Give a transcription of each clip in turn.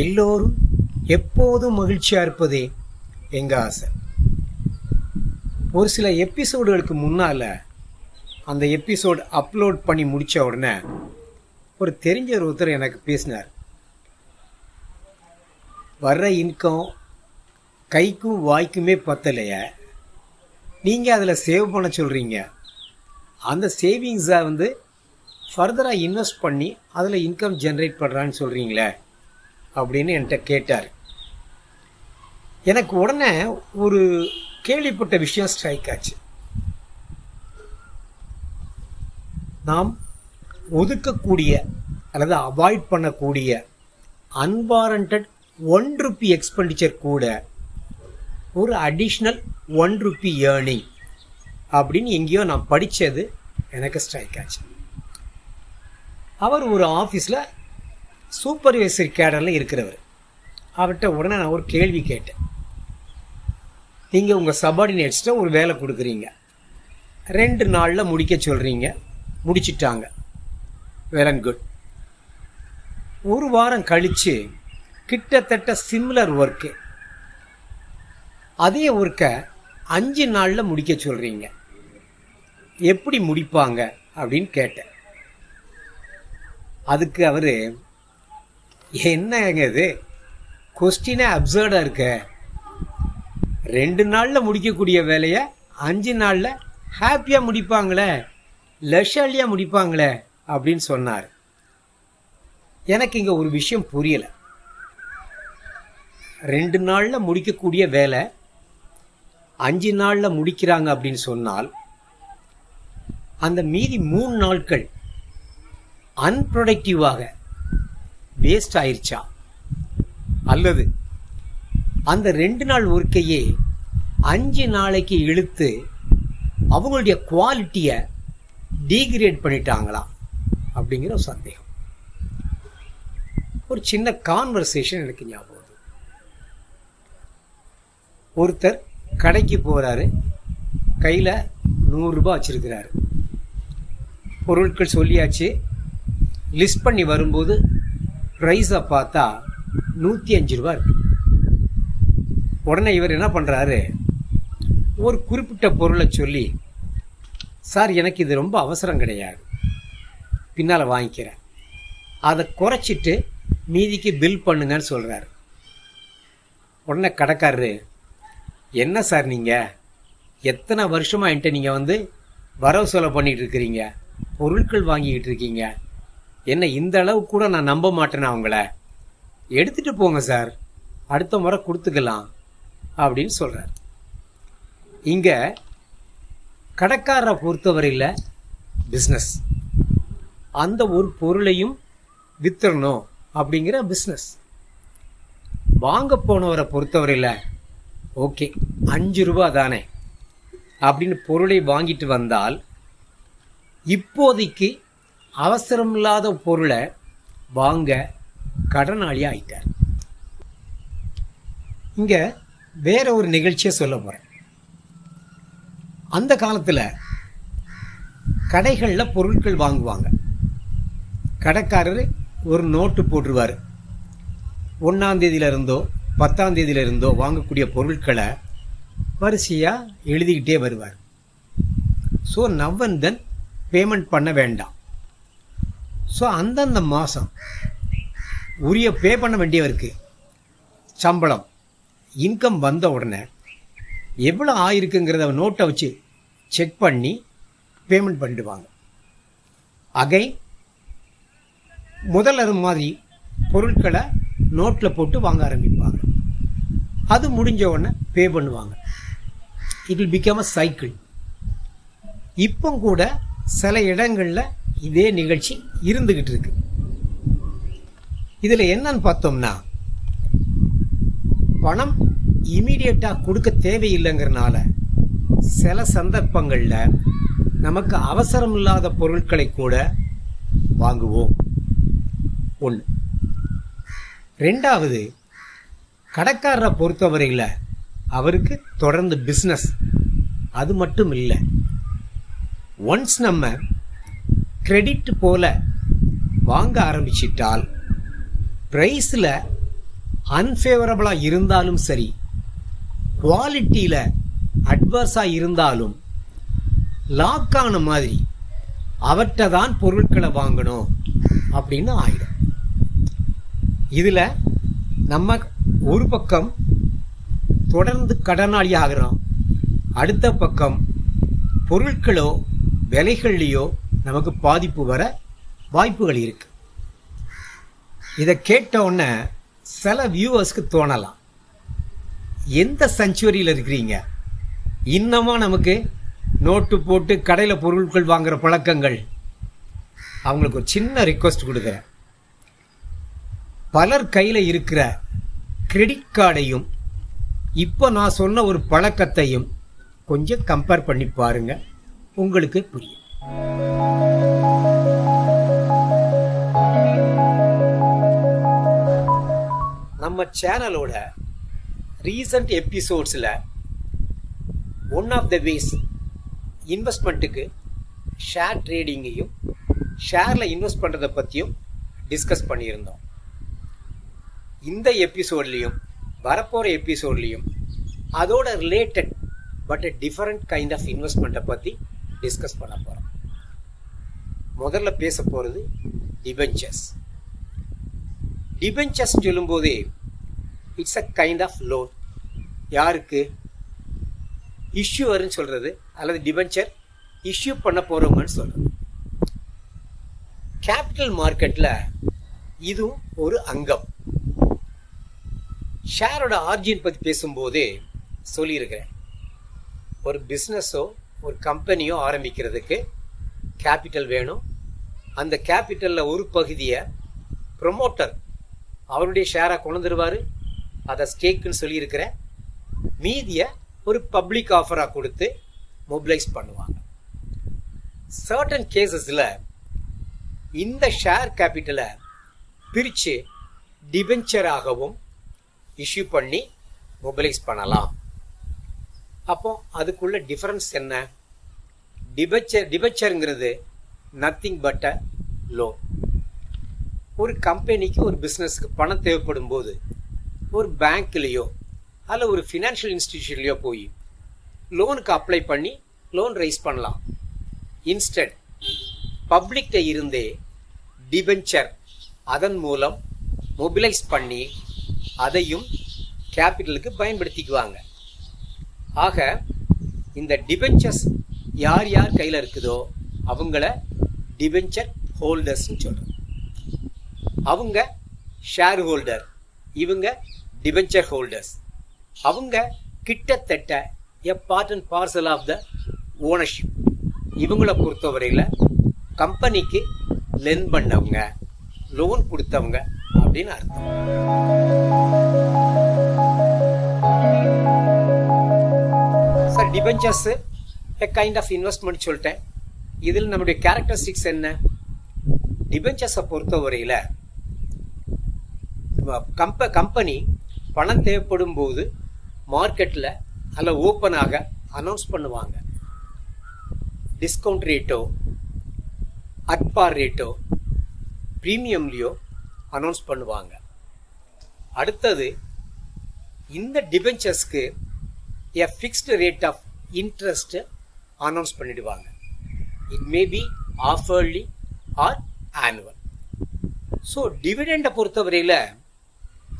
எல்லோரும் எப்போதும் மகிழ்ச்சியாக இருப்பதே எங்கள் ஆசை. ஒரு சில எபிசோடுகளுக்கு முன்னால அந்த எபிசோட் அப்லோட் பண்ணி முடித்த உடனே ஒரு தெரிஞ்ச ஒருத்தர் எனக்கு பேசினார். வர்ற இன்கம் கைக்கும் வாய்க்குமே பத்தலையே. நீங்கள் அதில் சேவ் பண்ண சொல்கிறீங்க அந்த சேவிங்ஸை வந்து ஃபர்தராக இன்வெஸ்ட் பண்ணி அதில் இன்கம் ஜென்ரேட் பண்ணுறான்னு சொல்கிறீங்களே அப்படின்னு என்கிட்ட கேட்டார். எனக்கு உடனே ஒரு கேள்விப்பட்ட விஷயம் ஸ்ட்ரைக் ஆச்சு. நாம் ஒதுக்கக்கூடிய அல்லது அவாய்ட் பண்ணக்கூடிய அன்வாரண்டட் ஒன் ருப்பி எக்ஸ்பெண்டிச்சர் கூட ஒரு அடிஷ்னல் ஒன் ருப்பி ஏர்னிங் அப்படின்னு எங்கேயோ நான் படித்தது எனக்கு ஸ்ட்ரைக் ஆச்சு. அவர் ஒரு ஆஃபீஸில் சூப்பர்வைசரி கேடரில் இருக்கிறவர். அவர்கிட்ட உடனே நான் ஒரு கேள்வி கேட்டேன். நீங்கள் உங்கள் சபார்டினேட்ஸ்கிட்ட ஒரு வேலை கொடுக்குறீங்க. ரெண்டு நாளில் முடிக்க சொல்கிறீங்க முடிச்சிட்டாங்க. வெல் அண்ட் குட் ஒரு வாரம் கழித்து கிட்டத்தட்ட சிம்லர் ஒர்க்கு அதே ஒர்க்கை அஞ்சு நாளில் முடிக்க சொல்கிறீங்க எப்படி முடிப்பாங்க அப்படின்னு கேட்டேன். அதுக்கு அவர் என்னங்க இது கொஸ்டினே அப்சர்டாக இருக்க. ரெண்டு நாளில் முடிக்கக்கூடிய வேலையை அஞ்சு நாளில் ஹாப்பியாக முடிப்பாங்களே லெஷர்லியாக முடிப்பாங்களே அப்படின்னு சொன்னார். எனக்கு இங்கே ஒரு விஷயம் புரியலை. ரெண்டு நாளில் முடிக்கக்கூடிய வேலை அஞ்சு நாளில் முடிக்கிறாங்க அப்படின்னு சொன்னால் அந்த மீதி மூணு நாட்கள் அன்ப்ரொடக்டிவாக வேஸ்ட் ஆயிடுச்சா அல்லது அந்த ரெண்டு நாள் ஒர்க்கையே அஞ்சு நாளைக்கு இழுத்து அவங்களுடைய குவாலிட்டியை டீக்ரேட் பண்ணிட்டாங்களா? அப்படிங்கிற ஒரு சந்தேகம். ஒரு சின்ன கான்வர்சேஷன் எனக்கு ஞாபகம் ஒருத்தர் கடைக்கு போகிறாரு கையில் நூறுரூபா வச்சிருக்கிறாரு. பொருட்கள் சொல்லியாச்சு. லிஸ்ட் பண்ணி வரும்போது ப்ரைஸை பார்த்தா நூற்றி அஞ்சு ரூபா இருக்கு. உடனே இவர் என்ன பண்ணுறாரு ஒரு குறிப்பிட்ட பொருளை சொல்லி சார் எனக்கு இது ரொம்ப அவசரம் கிடையாது. பின்னால் வாங்கிக்கிறேன். அதை குறைச்சிட்டு மீதிக்கு பில் பண்ணுங்கன்னு சொல்கிறாரு உடனே கடைக்காரரு என்ன சார் நீங்கள் எத்தனை வருஷமாக என்கிட்ட நீங்கள் வந்து வரவு செலவு பண்ணிகிட்டு இருக்கிறீங்க? பொருட்கள் வாங்கிக்கிட்டு இருக்கீங்க? என்ன இந்த அளவு கூட நான் நம்ப மாட்டேனா அவங்கள? எடுத்துட்டு போங்க சார். அடுத்த முறை கொடுத்துக்கலாம் அப்படின்னு சொல்கிறார் இங்கே கடைக்காரரை பொறுத்தவரையில் பிஸ்னஸ் அந்த ஒரு பொருளையும் வித்துறணும் அப்படிங்கிற பிஸ்னஸ் வாங்க போனவரை பொறுத்தவரையில் ஓகே அஞ்சு ரூபா தானே அப்படின்னு பொருளை வாங்கிட்டு வந்தால் இப்போதைக்கு அவசரமில்லாத பொருளை வாங்க கடனாளி ஆயிட்டார். இங்கே வேற ஒரு நிகழ்ச்சியை சொல்ல போகிறேன் அந்த காலத்தில் கடைகளில் பொருட்கள் வாங்குவாங்க. கடைக்காரர் ஒரு நோட்டு போட்டுருவார். ஒன்றாந்தேதியிலிருந்தோ பத்தாந்தேதியிலிருந்தோ இருந்தோ இருந்தோ வாங்கக்கூடிய பொருட்களை வரிசையாக எழுதிக்கிட்டே வருவார். ஸோ நவ்வந்தன் பேமெண்ட் பண்ண வேண்டாம். ஸோ அந்தந்த மாதம் உரிய பே பண்ண வேண்டியவருக்கு சம்பளம் இன்கம் வந்த உடனே எவ்வளோ ஆயிருக்குங்கிறத நோட்டை வச்சு செக் பண்ணி பேமெண்ட் பண்ணிடுவாங்க. அகை முதல்ல அது மாதிரி பொருட்களை நோட்டில் போட்டு வாங்க ஆரம்பிப்பாங்க. அது முடிஞ்ச உடனே பே பண்ணுவாங்க. It will become a cycle இப்போ கூட சில இடங்களில் இதே நிகழ்ச்சி இருந்துகிட்டு இருக்கு. இதில் என்னன்னு பார்த்தோம்னா பணம் இமீடியட்டாக கொடுக்க தேவையில்லைங்கிறனால சில சந்தர்ப்பங்களில் நமக்கு அவசரம் இல்லாத பொருட்களை கூட வாங்குவோம். ஒன்று ரெண்டாவது கடைக்காரரை பொறுத்தவரையில் அவருக்கு தொடர்ந்து பிஸ்னஸ் அது மட்டும் இல்லை. ஒன்ஸ் நம்ம கிரெடிட் போல வாங்க ஆரம்பிச்சிட்டால் ப்ரைஸில் அன்ஃபேவரபுளாக இருந்தாலும் சரி குவாலிட்டியில் அட்வர்ஸாக இருந்தாலும் லாக் ஆன மாதிரி அவற்றை தான் பொருட்களை வாங்கணும் அப்படின்னு ஆயிடும். இதில் நம்ம ஒரு பக்கம் தொடர்ந்து கடனாளி ஆகிறோம் அடுத்த பக்கம் பொருட்களோ விலைகள்லையோ நமக்கு பாதிப்பு வர வாய்ப்புகள் இருக்கு. இதை கேட்ட உடனே சில வியூவர்ஸ்க்கு தோணலாம். எந்த செஞ்சுவரியில் இருக்கிறீங்க? இன்னமும் நமக்கு நோட்டு போட்டு கடையில் பொருட்கள் வாங்குகிற பழக்கங்கள். அவங்களுக்கு ஒரு சின்ன ரிக்வஸ்ட் கொடுக்குறேன். பலர் கையில் இருக்கிற கிரெடிட் கார்டையும் இப்போ நான் சொன்ன ஒரு பழக்கத்தையும் கொஞ்சம் கம்பேர் பண்ணி பாருங்க. உங்களுக்கு புரியும். நம்ம சேனலோட ரீசன்ட் எபிசோட்ஸில் ஒன் ஆஃப் த வேஸ் இன்வெஸ்ட்மெண்ட்டுக்கு ஷேர் ட்ரேடிங்கையும் ஷேரில் இன்வெஸ்ட் பண்ணுறதை பற்றியும் டிஸ்கஸ் பண்ணியிருந்தோம். இந்த எபிசோட்லேயும் வரப்போகிற எபிசோட்லேயும் அதோட related but different kind of இன்வெஸ்ட்மெண்ட்டை பற்றி டிஸ்கஸ் பண்ண போகிறோம் முதல்ல பேச போகிறது டிபெஞ்சர்ஸ் டிபெஞ்சர்ஸ் சொல்லும்போதே it's a kind of loan யாருக்கு? இஷ்யூவர்னு சொல்கிறது அல்லது டிபெஞ்சர் இஷ்யூ பண்ண போகிறவங்கன்னு சொல்கிறது கேபிட்டல் மார்க்கெட்டில் இதுவும் ஒரு அங்கம். ஷேரோட ஆர்ஜின் பற்றி பேசும்போதே சொல்லியிருக்கிறேன். ஒரு பிஸ்னஸோ ஒரு கம்பெனியோ ஆரம்பிக்கிறதுக்கு கேபிட்டல் வேணும். அந்த கேபிட்டலில் ஒரு பகுதியை ப்ரொமோட்டர் அவருடைய ஷேராக கொண்டுருவார் அதை ஸ்டேக்குன்னு சொல்லியிருக்கிறேன் மீதியை ஒரு பப்ளிக் ஆஃபராக கொடுத்து மொபிலைஸ் பண்ணுவாங்க. சர்டன் கேசஸில் இந்த ஷேர் கேபிட்டலை பிரித்து டிபென்ச்சராகவும் இஷ்யூ பண்ணி மொபிலைஸ் பண்ணலாம். அப்போ அதுக்குள்ள டிஃபரன்ஸ் என்ன? டிபெச்சர் டிபெச்சருங்கிறது நத்திங் பட் அ லோன் ஒரு கம்பெனிக்கு ஒரு பிஸ்னஸ்க்கு பணம் தேவைப்படும் போது ஒரு பேங்க்லேயோ அல்ல ஒரு ஃபினான்ஷியல் இன்ஸ்டிடியூஷன்லேயோ போய் லோனுக்கு அப்ளை பண்ணி லோன் ரைஸ் பண்ணலாம். இன்ஸ்டன்ட் பப்ளிக்கிட்ட இருந்தே டிபென்ச்சர் அதன் மூலம் மொபிலைஸ் பண்ணி அதையும் கேபிட்டலுக்கு பயன்படுத்திக்குவாங்க. ஆக இந்த டிபென்ச்சர்ஸ் யார் யார் கையில் இருக்குதோ அவங்கள டிபெஞ்சர் ஹோல்டர்ஸ்னு சொல்கிறோம் அவங்க ஷேர் ஹோல்டர் இவங்க டிபெஞ்சர் ஹோல்டர்ஸ் அவங்க கிட்டத்தட்ட a part and parcel of the ownership இவங்கள பொறுத்தவரையில் கம்பெனிக்கு லென் பண்ணவங்க லோன் கொடுத்தவங்க அப்படின்னு அர்த்தம். Sir debentures a kind of investment சொல்லிட்டேன். இதில் நம்முடைய கேரக்டரிஸ்டிக்ஸ் என்ன? டிபென்ச்சர்ஸை பொறுத்தவரையில் கம்ப கம்பெனி பணம் தேவைப்படும் போது மார்க்கெட்டில் அதில் ஓப்பனாக அனௌன்ஸ் பண்ணுவாங்க. டிஸ்கவுண்ட் ரேட்டோ அட்பார் ரேட்டோ ப்ரீமியம்லேயோ அனௌன்ஸ் பண்ணுவாங்க. அடுத்தது இந்த டிபென்ச்சர்ஸ்க்கு a fixed rate of interest announce பண்ணிடுவாங்க. It may be half yearly or annual so டிவிடெண்டை பொறுத்தவரையில்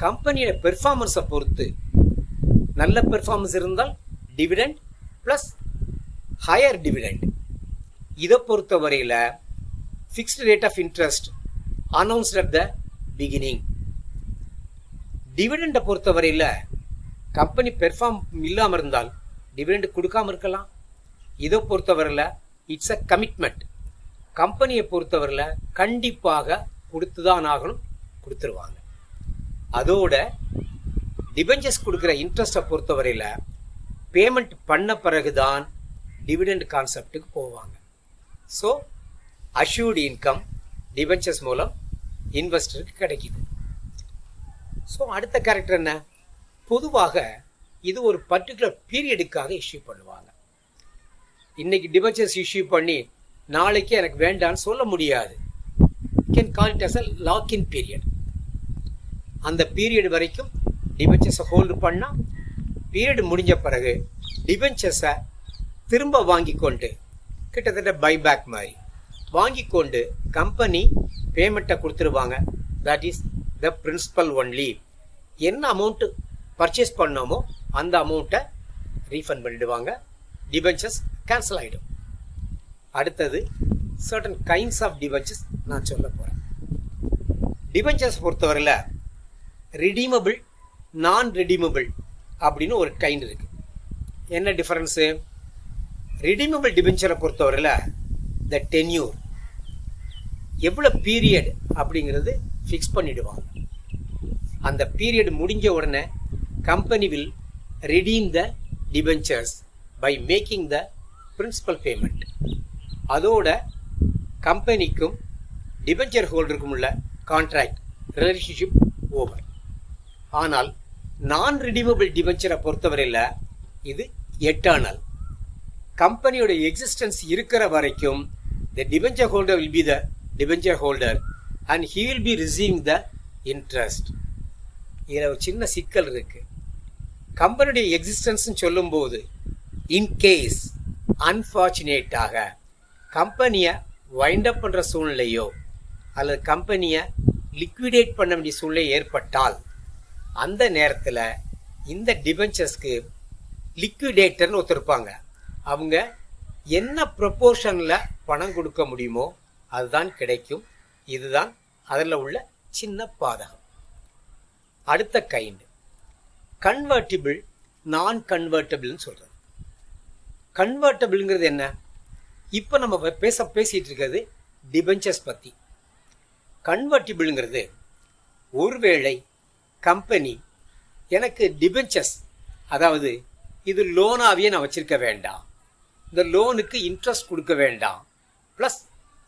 கம்பெனியோட பெர்ஃபார்மன்ஸை பொறுத்து நல்ல பெர்ஃபார்மன்ஸ் இருந்தால் டிவிடெண்ட் ப்ளஸ் ஹையர் டிவிடெண்ட் இதை பொறுத்தவரையில் fixed rate of interest announced at the beginning டிவிடெண்டை பொறுத்தவரையில் கம்பெனி பெர்ஃபார்ம் இல்லாமல் இருந்தால் டிவிடெண்ட் கொடுக்காம இருக்கலாம். இதை பொறுத்தவரையில் இட்ஸ் அ கமிட்மெண்ட் கம்பெனியை பொறுத்தவரையில் கண்டிப்பாக கொடுத்து தான் ஆகணும் கொடுத்துருவாங்க. அதோட டிபெஞ்சர்ஸ் கொடுக்குற இன்ட்ரெஸ்ட்டை பொறுத்தவரையில் பேமெண்ட் பண்ண பிறகுதான் டிவிடெண்ட் கான்செப்டுக்கு போவாங்க. ஸோ அஷ்யூர்டு இன்கம் டிபெஞ்சர்ஸ் மூலம் இன்வெஸ்டருக்கு கிடைக்குது. ஸோ அடுத்த கேரக்டர் என்ன? பொதுவாக இது ஒரு பர்டிகுலர் பீரியடுக்காக இஷ்யூ பண்ணுவாங்க. இன்னைக்கு டிபஞ்சர்ஸ் இஷ்யூ பண்ணி நாளைக்கு எனக்கு வேண்டான்னு சொல்ல முடியாது. Can call it as a lock in period அந்த பீரியட் வரைக்கும் டிபஞ்சர்ஸை ஹோல்டு பண்ணால் பீரியட் முடிஞ்ச பிறகு டிபஞ்சர்ஸை திரும்ப வாங்கி கொண்டு கிட்டத்தட்ட பைபேக் மாதிரி வாங்கி கொண்டு கம்பெனி பேமெண்ட்டை கொடுத்துருவாங்க. That is the principal only என்ன அமௌண்ட்டு பர்ச்சேஸ் பண்ணோமோ அந்த அமௌண்ட்டை ரீஃபண்ட் பண்ணிடுவாங்க. டிபென்ச்சர்ஸ் கேன்சல் ஆகிடும் அடுத்தது சர்டன் கைண்ட்ஸ் ஆஃப் டிபென்ச்சர்ஸ் நான் சொல்ல போகிறேன் டிபஞ்சர்ஸ் பொறுத்தவரையில் ரிடீமபிள் நான் ரிடீமபிள் அப்படின்னு ஒரு கைண்ட் இருக்குது என்ன டிஃபரன்ஸு ரிடீமபிள் டிபென்ச்சரை பொறுத்தவரையில் த டென்யூர் எவ்வளோ பீரியட் அப்படிங்கிறது ஃபிக்ஸ் பண்ணிடுவாங்க. அந்த பீரியட் முடிஞ்ச உடனே company will redeem the debentures by making the principal payment அதோட கம்பெனிக்கும் டிபெஞ்சர் ஹோல்டருக்கும் உள்ள கான்ட்ராக்ட் ரிலேஷன்ஷிப் ஓவர் ஆனால் நான் ரிடீமபிள் டிபென்ச்சரை பொறுத்தவரையில் இது எட்டர்னல் கம்பெனியோட எக்ஸிஸ்டன்ஸ் இருக்கிற வரைக்கும் the debenture holder will be the debenture holder and he will be receiving the interest இதில் ஒரு சின்ன சிக்கல் இருக்குது கம்பெனியுடைய எக்ஸிஸ்டன்ஸ்னு சொல்லும்போது இன்கேஸ் அன்ஃபார்ச்சுனேட்டாக கம்பெனியை வைண்டப் பண்ணுற சூழ்நிலையோ அல்லது கம்பெனியை லிக்விடேட் பண்ண வேண்டிய சூழ்நிலை ஏற்பட்டால் அந்த நேரத்தில் இந்த டிபென்ச்சர்ஸ்க்கு லிக்விடேட்டர்னு ஒருத்தருப்பாங்க அவங்க என்ன ப்ரொப்போர்ஷனில் பணம் கொடுக்க முடியுமோ அதுதான் கிடைக்கும். இதுதான் அதில் உள்ள சின்ன பாதகம். அடுத்த கைண்டு கன்வெர்ட்டிபிள் நான் கன்வெர்ட்டபிள்னு சொல்கிறது கன்வெர்ட்டபிள்ங்கிறது என்ன? இப்போ நம்ம பேச பேசிகிட்டு இருக்கிறது டிபென்ச்சர்ஸ் பற்றி கன்வெர்ட்டிபிள்ங்கிறது ஒருவேளை கம்பெனி எனக்கு டிபென்ச்சர்ஸ் அதாவது இது லோனாகவே நான் வச்சுருக்க வேண்டாம். இந்த லோனுக்கு இன்ட்ரெஸ்ட் கொடுக்க வேண்டாம். ப்ளஸ்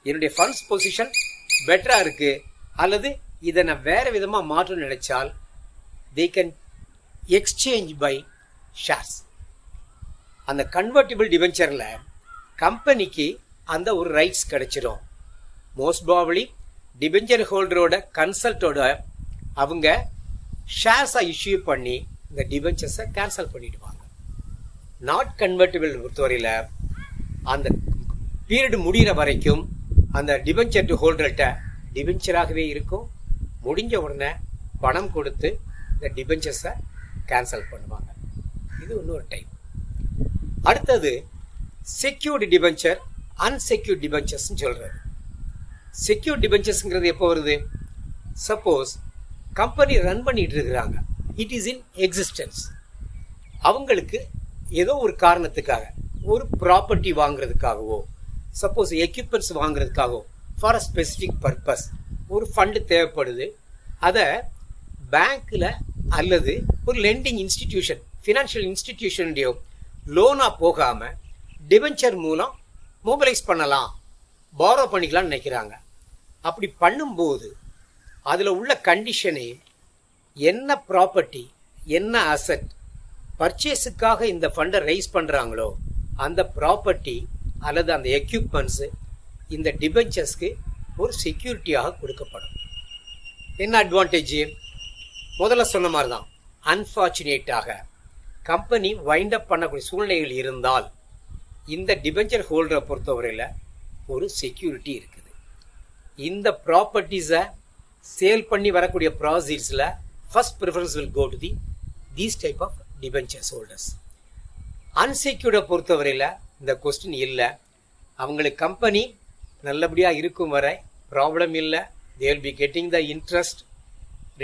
என்னுடைய ஃபண்ட்ஸ் பொசிஷன் பெட்டராக இருக்குது அல்லது இதை நான் வேறு விதமாக மாற்ற நினைச்சால் they can exchange by shares அந்த கன்வெர்ட்டிபிள் டிபென்ச்சரில் கம்பெனிக்கு அந்த ஒரு ரைட்ஸ் கிடைச்சிடும். மோஸ்ட் ப்ராபலி டிபெஞ்சர் ஹோல்டரோட கன்சல்ட்டோட அவங்க ஷேர்ஸை இஷ்யூ பண்ணி இந்த டிபெஞ்சர்ஸை கேன்சல் பண்ணிடுவாங்க. நாட் கன்வெர்ட்டிபிள் பொறுத்தவரையில் அந்த பீரியட் முடிகிற வரைக்கும் அந்த டிபென்ச்சர் ஹோல்டர்கிட்ட டிபெஞ்சராகவே இருக்கும். முடிஞ்ச உடனே பணம் கொடுத்து இந்த டிபெஞ்சர்ஸை கேன்சல் பண்ணுவாங்க. இது இன்னொரு டைம் அடுத்தது செக்யூர்டு டிபென்ச்சர் அன்செக்யூர்ட் டிபென்ச்சர்ஸ்னு சொல்கிறது செக்யூர் டிபென்ச்சர்ஸ்ங்கிறது எப்போ வருது? சப்போஸ் கம்பெனி ரன் பண்ணிட்டு இருக்கிறாங்க. இட் இஸ் இன் எக்ஸிஸ்டன்ஸ் அவங்களுக்கு ஏதோ ஒரு காரணத்துக்காக ஒரு ப்ராப்பர்ட்டி வாங்குறதுக்காகவோ சப்போஸ் எக்யூப்மெண்ட்ஸ் வாங்குறதுக்காகவோ ஃபார் அ ஸ்பெசிஃபிக் பர்பஸ் ஒரு ஃபண்டு தேவைப்படுது. அதை பேங்க்கில் அல்லது ஒரு லெண்டிங் இன்ஸ்டிடியூஷன் ஃபினான்ஷியல் இன்ஸ்டிடியூஷனுடைய லோனாக போகாமல் டிபென்ச்சர் மூலம் மொபைலைஸ் பண்ணலாம். பாரோ பண்ணிக்கலாம்னு நினைக்கிறாங்க. அப்படி பண்ணும்போது அதில் உள்ள கண்டிஷனே என்ன ப்ராப்பர்ட்டி என்ன அசட் பர்ச்சேஸுக்காக இந்த ஃபண்டை ரைஸ் பண்ணுறாங்களோ அந்த ப்ராப்பர்ட்டி அல்லது அந்த எக்யூப்மெண்ட்ஸு இந்த டிபென்ச்சர்ஸ்க்கு ஒரு செக்யூரிட்டியாக கொடுக்கப்படும். என்ன அட்வான்டேஜ் முதல்ல சொன்ன மாதிரி தான் அன்ஃபார்ச்சுனேட்டாக கம்பெனி வைண்ட் அப் பண்ணக்கூடிய சூழ்நிலைகள் இருந்தால் இந்த டிபென்ச்சர் ஹோல்டரை பொறுத்தவரையில் ஒரு செக்யூரிட்டி இருக்குது. இந்த ப்ராப்பர்ட்டிஸை சேல் பண்ணி வரக்கூடிய ப்ராசீட்ஸில் first preference will go to the these type of debentures holders அன்செக்யூர்டை பொறுத்தவரையில் இந்த கொஸ்டின் இல்லை. அவங்களுக்கு கம்பெனி நல்லபடியாக இருக்கும் வரை ப்ராப்ளம் இல்லை. They will be getting the interest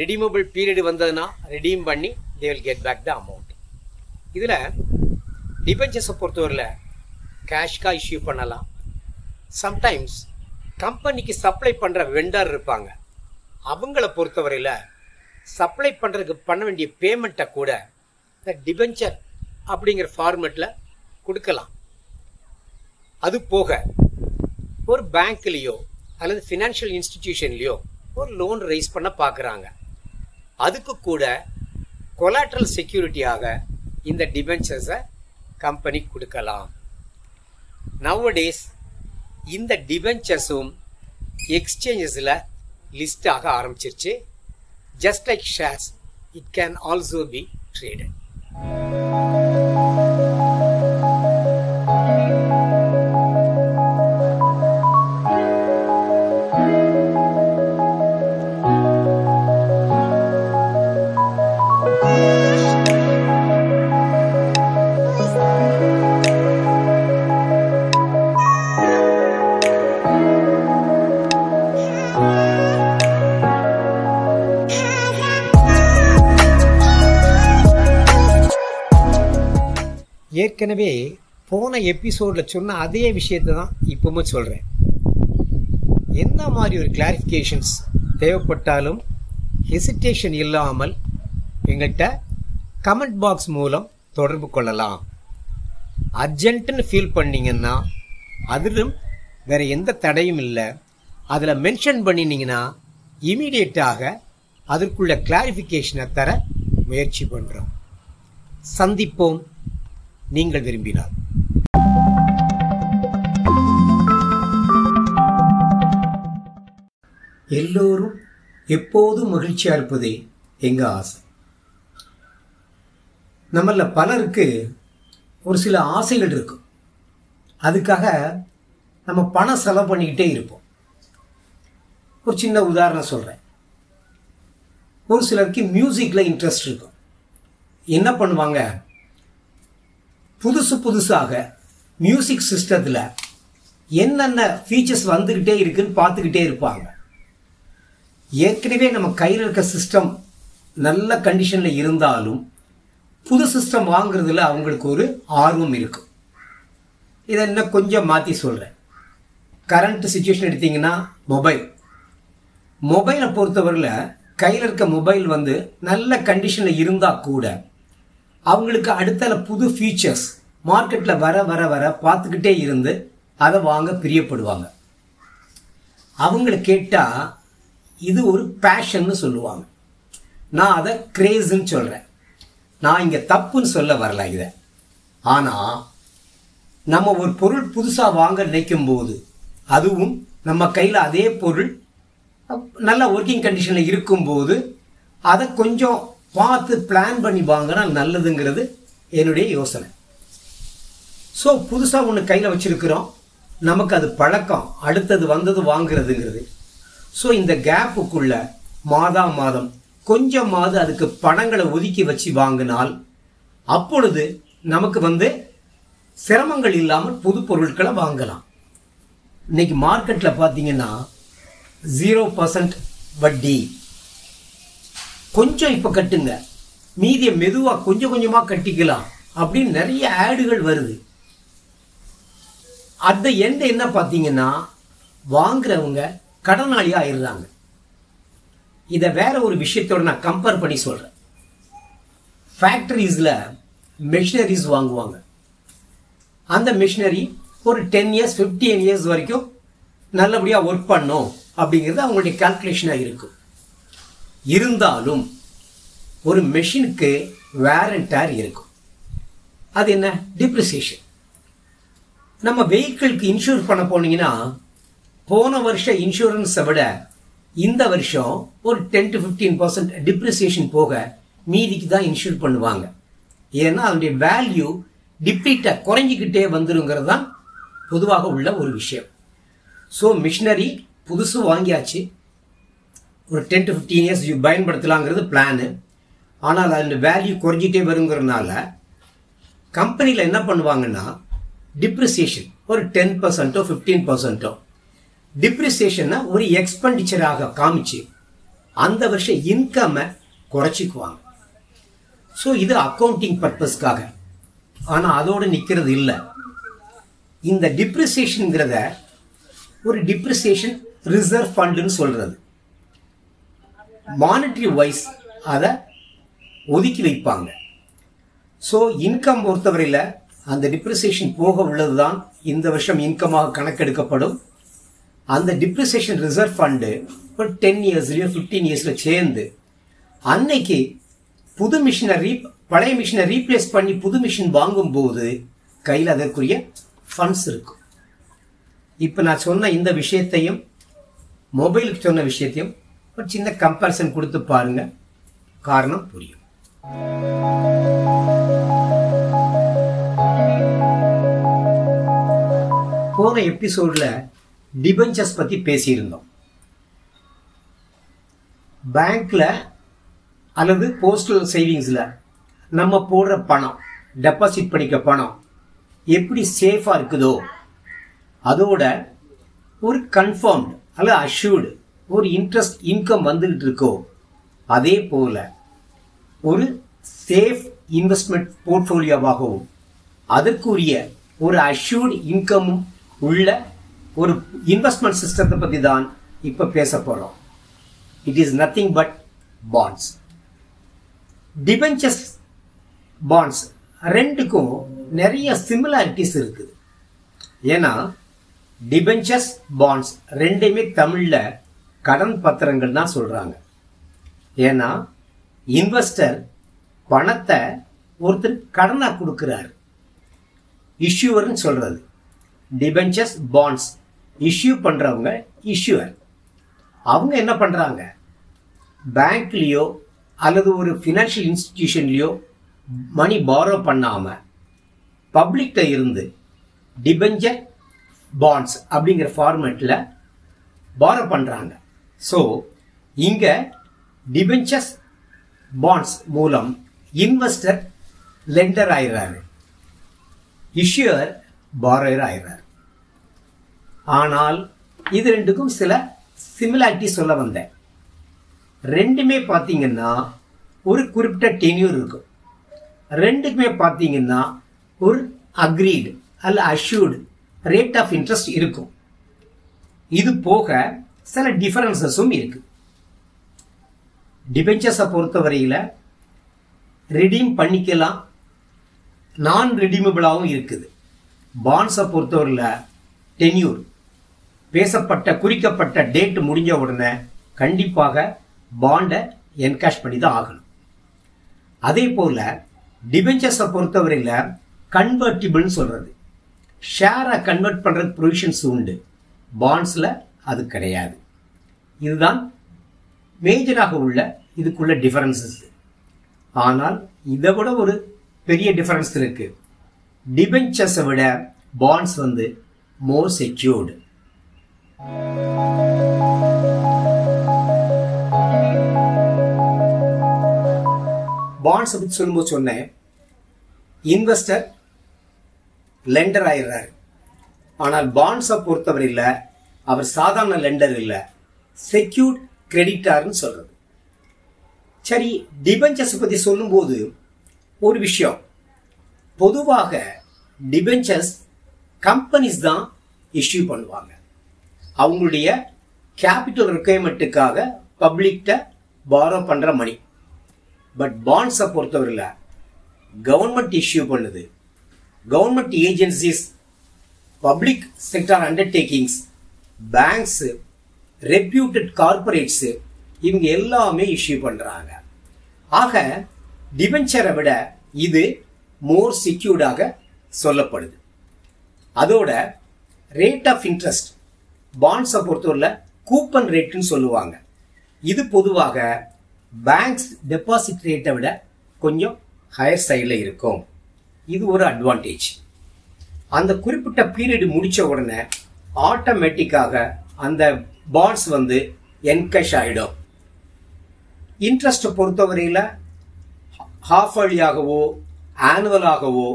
redeemable period வந்ததுன்னா ரெடீம் பண்ணி they will get back the amount இதில் டிபென்ச்சர்ஸை பொறுத்தவரையில் கேஷ்காக இஷ்யூ பண்ணலாம். சம்டைம்ஸ் கம்பெனிக்கு சப்ளை பண்ணுற வெண்டர் இருப்பாங்க. அவங்கள பொறுத்தவரையில் சப்ளை பண்ணுறதுக்கு பண்ண வேண்டிய பேமெண்ட்டை கூட இந்த டிபென்ச்சர் அப்படிங்கிற ஃபார்மெட்டில் கொடுக்கலாம். அது போக ஒரு பேங்க்லேயோ அல்லது ஃபினான்ஷியல் இன்ஸ்டிடியூஷன்லேயோ ஒரு லோன் ரைஸ் பண்ண பார்க்குறாங்க அதுக்கு கூட கொலாட்ரல் செக்யூரிட்டியாக இந்த டிபென்ச்சர்ஸை கம்பெனி கொடுக்கலாம் நவடேஸ் இந்த டிபென்ச்சர்ஸும் எக்ஸ்சேஞ்சஸில் லிஸ்ட் ஆக ஆரம்பிச்சிருச்சு just like shares it can also be traded. ஏற்கனவே போன எபிசோடில் சொன்ன அதே விஷயத்தை தான் இப்பவும் சொல்கிறேன் என்ன மாதிரி ஒரு கிளாரிஃபிகேஷன்ஸ் தேவைப்பட்டாலும் ஹெசிடேஷன் இல்லாமல் எங்கள்கிட்ட கமெண்ட் பாக்ஸ் மூலம் தொடர்பு கொள்ளலாம். அர்ஜென்ட்டுன்னு ஃபீல் பண்ணிங்கன்னா அதிலும் வேறு எந்த தடையும் இல்லை. அதில் மென்ஷன் பண்ணினீங்கன்னா இமீடியட்டாக அதற்குள்ள கிளாரிஃபிகேஷனை தர முயற்சி பண்ணுறோம் சந்திப்போம். நீங்கள் விரும்பினால். எல்லோரும் எப்போதும் மகிழ்ச்சியா இருப்பதே எங்க ஆசை. நம்மள பலருக்கு ஒரு சில ஆசைகள் இருக்கும். அதுக்காக நம்ம பணம் செலவு பண்ணிக்கிட்டே இருப்போம். ஒரு சின்ன உதாரணம் சொல்றேன். ஒரு சிலருக்கு மியூசிக்கில் இன்ட்ரெஸ்ட் இருக்கும். என்ன பண்ணுவாங்க? புதுசு புதுசாக மியூசிக் சிஸ்டத்தில் என்னென்ன ஃபீச்சர்ஸ் வந்துக்கிட்டே இருக்குன்னு பார்த்துக்கிட்டே இருப்பாங்க. ஏற்கனவே நம்ம கையில் இருக்க சிஸ்டம் நல்ல கண்டிஷனில் இருந்தாலும் புது சிஸ்டம் வாங்குறதுல அவங்களுக்கு ஒரு ஆர்வம் இருக்கும் இதை இன்னும் கொஞ்சம் மாற்றி சொல்கிறேன் கரண்ட் சுச்சுவேஷன் எடுத்தீங்கன்னா மொபைல் மொபைலை பொறுத்தவரையில் கையில் இருக்க மொபைல் வந்து நல்ல கண்டிஷனில் இருந்தால் கூட அவங்களுக்கு அடுத்தால புது ஃபீச்சர்ஸ் மார்க்கெட்டில் வர வர வர பார்த்துக்கிட்டே இருந்து அதை வாங்க பிரியப்படுவாங்க. அவங்கள கேட்டால் இது ஒரு பேஷன்னு சொல்லுவாங்க. நான் அதை கிரேஸுன்னு சொல்கிறேன் நான் இங்கே தப்புன்னு சொல்ல வரல இதை. ஆனால் நம்ம ஒரு பொருள் புதுசாக வாங்க நினைக்கும் போது அதுவும் நம்ம கையில் அதே பொருள் நல்ல ஒர்க்கிங் கண்டிஷனில் இருக்கும்போது அதை கொஞ்சம் பார்த்து பிளான் பண்ணி வாங்கினா நல்லதுங்கிறது என்னுடைய யோசனை. ஸோ புதுசாக ஒன்று கையில் வச்சுருக்கிறோம். நமக்கு அது பழக்கம். அடுத்தது வந்தது வாங்குறதுங்கிறது. ஸோ இந்த கேப்புக்குள்ள மாதா மாதம் கொஞ்சமாவது அதுக்கு பணங்களை ஒதுக்கி வச்சு வாங்கினால் அப்பொழுது நமக்கு வந்து சிரமங்கள் இல்லாமல் புது பொருட்களை வாங்கலாம். இன்னைக்கு மார்க்கெட்டில் பார்த்தீங்கன்னா ஜீரோ பர்சன்ட் வட்டி. கொஞ்சம் இப்போ கட்டுங்க. மீதியை மெதுவாக கொஞ்சம் கொஞ்சமாக கட்டிக்கலாம். அப்படின்னு நிறைய ஆடுகள் வருது. அந்த எண்ட் என்ன பார்த்தீங்கன்னா வாங்குறவங்க கடனாளி ஆயிடுறாங்க. இதை வேற ஒரு விஷயத்தோட நான் கம்பேர் பண்ணி சொல்கிறேன் ஃபேக்டரிஸில் மிஷினரிஸ் வாங்குவாங்க. அந்த மிஷினரி ஒரு டென் இயர்ஸ் ஃபிஃப்டீன் இயர்ஸ் வரைக்கும் நல்லபடியாக ஒர்க் பண்ணும் அப்படிங்கிறது அவங்களுடைய கால்குலேஷனாக இருக்கும் இருந்தாலும் ஒரு மெஷினுக்கு வேர் அண்ட் டேர் இருக்கும். அது என்ன? டிப்ரிசியேஷன் நம்ம வெஹிக்கிளுக்கு இன்சூர் பண்ண போனீங்கன்னா போன வருஷம் இன்சூரன்ஸை விட இந்த வருஷம் ஒரு ten to fifteen percent depreciation போக மீதிக்கு தான் இன்சூர் பண்ணுவாங்க. ஏன்னா அதனுடைய வேல்யூ டிப்ளீட்டை குறைஞ்சிக்கிட்டே வந்துருங்கிறது தான் பொதுவாக உள்ள ஒரு விஷயம். ஸோ மிஷினரி புதுசு வாங்கியாச்சு. ஒரு டென் டு ஃபிஃப்டீன் இயர்ஸ் பயன்படுத்தலாங்கிறது பிளானு ஆனால் அதோட வேல்யூ குறைஞ்சிட்டே வருங்கிறதுனால கம்பெனியில் என்ன பண்ணுவாங்கன்னா டிப்ரிசியேஷன் ஒரு டென் பர்சன்ட்டோ ஃபிஃப்டீன் பர்சன்ட்டோ டிப்ரிசியேஷனை ஒரு எக்ஸ்பெண்டிச்சராக காமிச்சு அந்த வருஷம் இன்கம்மை குறைச்சிக்குவாங்க. ஸோ இது அக்கௌண்டிங் பர்பஸ்க்காக ஆனால் அதோடு நிற்கிறது இல்லை. இந்த டிப்ரிசியேஷனுங்கிறத ஒரு டிப்ரிசியேஷன் ரிசர்வ் ஃபண்டுன்னு சொல்கிறது மானிட்ரி வைஸ் அதை ஒதுக்கி வைப்பாங்க. ஸோ இன்கம் பொறுத்தவரையில் அந்த டிப்ரிசியேஷன் போக உள்ளது தான் இந்த வருஷம் இன்கமாக கணக்கெடுக்கப்படும். அந்த டிப்ரிசியேஷன் ரிசர்வ் ஃபண்டு ஒரு டென் இயர்ஸ்லேயோ ஃபிஃப்டீன் இயர்ஸில் சேர்ந்து அன்னைக்கு புது மிஷினை ரீ பழைய மிஷினை ரீப்ளேஸ் பண்ணி புது மிஷின் வாங்கும்போது கையில் அதற்குரிய ஃபண்ட்ஸ் இருக்கும். இப்போ நான் சொன்ன இந்த விஷயத்தையும் மொபைலுக்கு சொன்ன விஷயத்தையும் ஒரு சின்ன கம்பேரிசன் கொடுத்து பாருங்க. காரணம் புரியும். போன எபிசோடில் டிபெஞ்சர்ஸ் பற்றி பேசியிருந்தோம். பேங்க்கில் அல்லது போஸ்டல் சேவிங்ஸில் நம்ம போடுற பணம் டெபாசிட் பண்ணிக்க பணம் எப்படி சேஃபாக இருக்குதோ அதோட ஒரு கன்ஃபார்ம்டு அல்லது அஷ்யூர்டு ஒரு இன்ட்ரெஸ்ட் இன்கம் வந்துகிட்டு இருக்கோ அதே போல ஒரு சேஃப் இன்வெஸ்ட்மெண்ட் போர்ட்ஃபோலியோவாகவும் அதற்குரிய ஒரு அஷ்யூர்டு இன்கமும் உள்ள ஒரு இன்வெஸ்ட்மெண்ட் சிஸ்டத்தை பற்றி தான் இப்போ பேச போகிறோம் it is nothing but bonds debentures bonds ரெண்டுக்கும் நிறைய சிமிலாரிட்டிஸ் இருக்குது. ஏன்னா டிபெஞ்சர்ஸ் பாண்ட்ஸ் ரெண்டுமே தமிழில் கடன் பத்திரங்கள் தான் சொல்கிறாங்க ஏன்னா இன்வெஸ்டர் பணத்தை ஒருத்தர் கடனாக கொடுக்குறாரு. இஷ்யூவர்னு சொல்கிறது டிபென்ச்சர்ஸ் பாண்ட்ஸ் இஷ்யூ பண்ணுறவங்க இஷ்யூவர் அவங்க என்ன பண்ணுறாங்க பேங்க்லேயோ அல்லது ஒரு ஃபினான்ஷியல் இன்ஸ்டிடியூஷன்லேயோ மணி பாரோ பண்ணாமல் பப்ளிக்கிட்ட இருந்து டிபெஞ்சர் பாண்ட்ஸ் அப்படிங்கிற ஃபார்மேட்டில் பாரோ பண்ணுறாங்க ஸோ இங்கே டிபென்ச்சர்ஸ் பாண்ட்ஸ் மூலம் இன்வெஸ்டர் லெண்டர் ஆயிடுறாரு இஷ்யூர் பாரோயர் ஆயிடுறாரு ஆனால் இது ரெண்டுக்கும் சில சிமிலாரிட்டி சொல்ல வந்தேன். ரெண்டுமே பார்த்தீங்கன்னா ஒரு குறிப்பிட்ட டென்யூர் இருக்கும். ரெண்டுக்குமே பார்த்தீங்கன்னா ஒரு அக்ரீடு அல்ல அஷ்யூர்டு ரேட் ஆஃப் இன்ட்ரெஸ்ட் இருக்கும். இது போக சில டிஃபரன்சஸும் இருக்கு. டிபெஞ்சர்ஸை பொறுத்தவரையில் ரிடீம் பண்ணிக்கலாம். நான் ரிடீமபிளாகவும் இருக்குது. பாண்ட்ஸை பொறுத்தவரையில் டென்யூர் பேசப்பட்ட குறிக்கப்பட்ட டேட் முடிஞ்ச உடனே கண்டிப்பாக பாண்டை என்கேஷ் பண்ணி தான் ஆகணும். அதே போல் டிபெஞ்சர்ஸை பொறுத்தவரையில் கன்வெர்ட்டிபிள்னு சொல்கிறது ஷேரை கன்வெர்ட் பண்ணுறது ப்ரொவிஷன்ஸ் உண்டு. பாண்ட்ஸில் அது கிடையாது. இதுதான் மேஜராக உள்ள இதுக்குள்ள டிஃபரன்சஸ் ஆனால் இதை விட ஒரு பெரிய டிஃபரன்ஸ் இருக்குது டிபென்ச்சர்ஸை விட பாண்ட்ஸ் வந்து மோர் செக்யூர்டு பாண்ட்ஸ் பற்றி சொல்லும்போது சொன்னேன். இன்வெஸ்டர் லெண்டர் ஆயிடுறாரு. ஆனால் பாண்ட்ஸை பொறுத்தவரையில் அவர் சாதாரண லெண்டர் இல்லை. செக்யூர்ட் கிரெடிட்டார்னு சொல்கிறது சரி டிபெஞ்சர்ஸ் பற்றி சொல்லும்போது ஒரு விஷயம். பொதுவாக டிபெஞ்சர்ஸ் கம்பெனிஸ் தான் இஷ்யூ பண்ணுவாங்க. அவங்களுடைய கேபிட்டல் ரெக்குயர்மெண்ட்டுக்காக பப்ளிக்கிட்ட பாரோ பண்ணுற மணி பட் பாண்ட்ஸை பொறுத்தவரையில் கவர்மெண்ட் இஷ்யூ பண்ணுது. Government agencies public sector undertakings banks reputed corporates இவங்க எல்லாமே இஷ்யூ பண்ணுறாங்க ஆக டிபென்ச்சரை விட இது மோர் செக்யூர்டாக சொல்லப்படுது. அதோட ரேட் ஆஃப் இன்ட்ரெஸ்ட் பாண்ட்ஸை பொறுத்தவரையில் கூப்பன் ரேட்டுன்னு சொல்லுவாங்க. இது பொதுவாக பேங்க்ஸ் டெபாசிட் ரேட்டை விட கொஞ்சம் ஹையர் சைடில் இருக்கும். இது ஒரு அட்வான்டேஜ் அந்த குறிப்பிட்ட பீரியட் முடித்த உடனே ஆட்டோமேட்டிக்காக அந்த பாண்ட்ஸ் வந்து என்கஷ் ஆகிடும் இன்ட்ரெஸ்ட்டை பொறுத்தவரையில் ஹாஃப் வழியாகவோ ஆனுவலாகவோ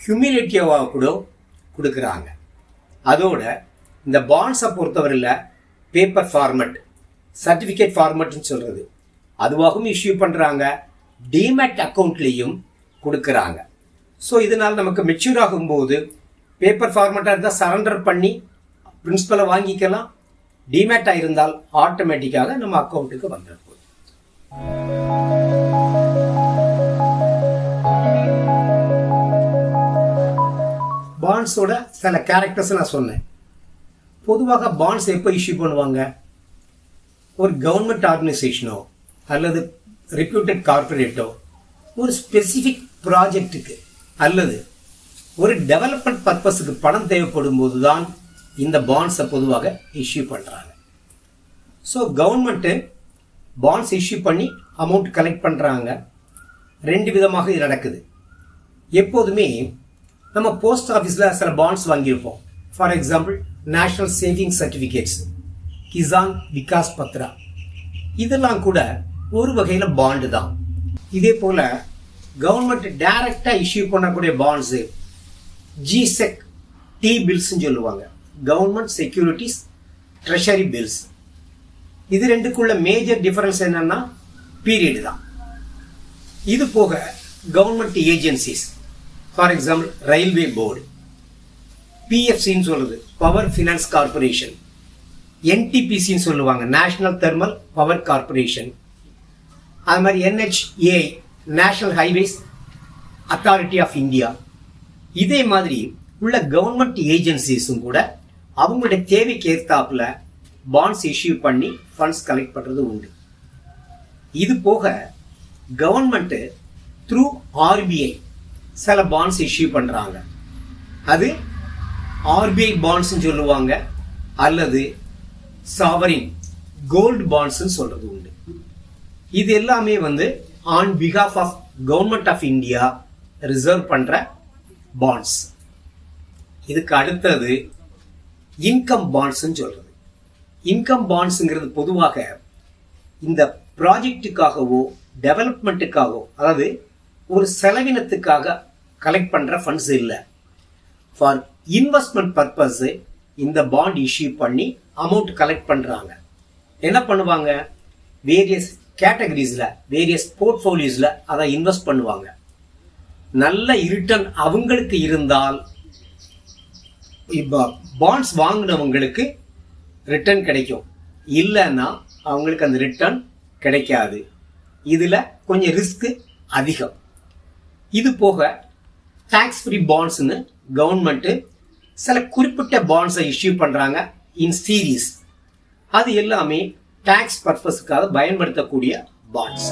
கியூமிலேட்டிவாக கூட கொடுக்குறாங்க. அதோட இந்த பாண்ட்ஸை பொறுத்தவரையில் பேப்பர் ஃபார்மெட் சர்டிஃபிகேட் ஃபார்மெட்னு சொல்கிறது அதுவாகவும் இஷ்யூ பண்ணுறாங்க டிமேட் அக்கௌண்ட்லேயும் கொடுக்குறாங்க. ஸோ இதனால் நமக்கு மெச்சூர் ஆகும்போது பேப்பர் ஃபார்மெட்டாக இருந்தால் சரண்டர் பண்ணி பிரின்சிபலை வாங்கிக்கலாம். டிமேட்டாக இருந்தால் ஆட்டோமேட்டிக்காக நம்ம அக்கௌண்ட்டுக்கு வந்துடும் பாண்ட்ஸோட சில கேரக்டர்ஸ் நான் சொன்னேன். பொதுவாக பாண்ட்ஸ் எப்போ இஷ்யூ பண்ணுவாங்க? ஒரு கவர்மெண்ட் ஆர்கனைசேஷனோ அல்லது ரெப்யூட்டட் கார்பரேட்டோ ஒரு ஸ்பெசிஃபிக் ப்ராஜெக்ட்டுக்கு அல்லது ஒரு டெவலப்மெண்ட் பர்பஸுக்கு பணம் தேவைப்படும் போது தான் இந்த பாண்ட்ஸை பொதுவாக இஷ்யூ பண்ணுறாங்க ஸோ கவர்மெண்ட்டு பாண்ட்ஸ் இஷ்யூ பண்ணி அமௌண்ட் கலெக்ட் பண்ணுறாங்க ரெண்டு விதமாக இது நடக்குது. எப்போதுமே நம்ம போஸ்ட் ஆஃபீஸில் சில bonds வாங்கியிருப்போம். For example national saving certificates Kisan Vikas Patra இதெல்லாம் கூட ஒரு வகையில் பாண்டு தான். இதே போல் கவர்மெண்ட் டைரக்டாக இஷ்யூ பண்ணக்கூடிய பாண்ட்ஸு ஜிசெக் டி பில்ஸ்ன்னு சொல்லுவாங்க. கவர்மெண்ட் செக்யூரிட்டிஸ் ட்ரெஷரி பில்ஸ் இது ரெண்டுக்குள்ள மேஜர் டிஃபரன்ஸ் என்னன்னா பீரியடு தான். இது போக government agencies for example railway board பிஎஃப்சின்னு சொல்லுது பவர் ஃபினான்ஸ் கார்பரேஷன் என்டிபிசின்னு சொல்லுவாங்க நேஷனல் தெர்மல் பவர் கார்பரேஷன் அது மாதிரி NHA national highways authority of India இதே மாதிரி உள்ள கவர்மெண்ட் ஏஜென்சிஸும் கூட அவங்களுடைய தேவைக்கு ஏற்றாப்புல பாண்ட்ஸ் இஷ்யூ பண்ணி ஃபண்ட்ஸ் கலெக்ட் பண்ணுறது உண்டு. இது போக கவர்மெண்ட்டு த்ரூ ஆர்பிஐ சில பாண்ட்ஸ் இஷ்யூ பண்ணுறாங்க அது ஆர்பிஐ பாண்ட்ஸ்னு சொல்லுவாங்க அல்லது சாவரின் கோல்டு பாண்ட்ஸ்னு சொல்கிறது உண்டு. இது எல்லாமே வந்து on because of of government of India reserve பண்ணுற பாண்ட்ஸ் இதுக்கு அடுத்தது இன்கம் பாண்ட்ஸ்னு சொல்றது. இன்கம் பாண்ட்ஸுங்கிறது பொதுவாக இந்த ப்ராஜெக்ட்டுக்காகவோ டெவலப்மெண்ட்டுக்காகவோ அதாவது ஒரு செலவினத்துக்காக கலெக்ட் பண்ற ஃபண்ட்ஸ் இல்லை. ஃபார் இன்வெஸ்ட்மெண்ட் பர்பஸ் இந்த பாண்ட் இஷ்யூ பண்ணி அமௌண்ட் கலெக்ட் பண்றாங்க. என்ன பண்ணுவாங்க? வேரியஸ் கேட்டகரிஸில் வேரியஸ் போர்ட்ஃபோலியோஸில் அதை இன்வெஸ்ட் பண்ணுவாங்க. நல்ல ரிட்டர்ன் அவங்களுக்கு இருந்தால் இப்போ பாண்ட்ஸ் வாங்கினவங்களுக்கு ரிட்டர்ன் கிடைக்கும். இல்லைன்னா அவங்களுக்கு அந்த ரிட்டர்ன் கிடைக்காது. இதில் கொஞ்சம் ரிஸ்க் அதிகம். இது போக டேக்ஸ் ஃப்ரீ பாண்ட்ஸ்னு கவர்மெண்ட்டு சில குறிப்பிட்ட பாண்ட்ஸை இஷ்யூ பண்ணுறாங்க இன் சீரீஸ் அது எல்லாமே டேக்ஸ் பர்பஸ்க்காக பயன்படுத்தக்கூடிய பாண்ட்ஸ்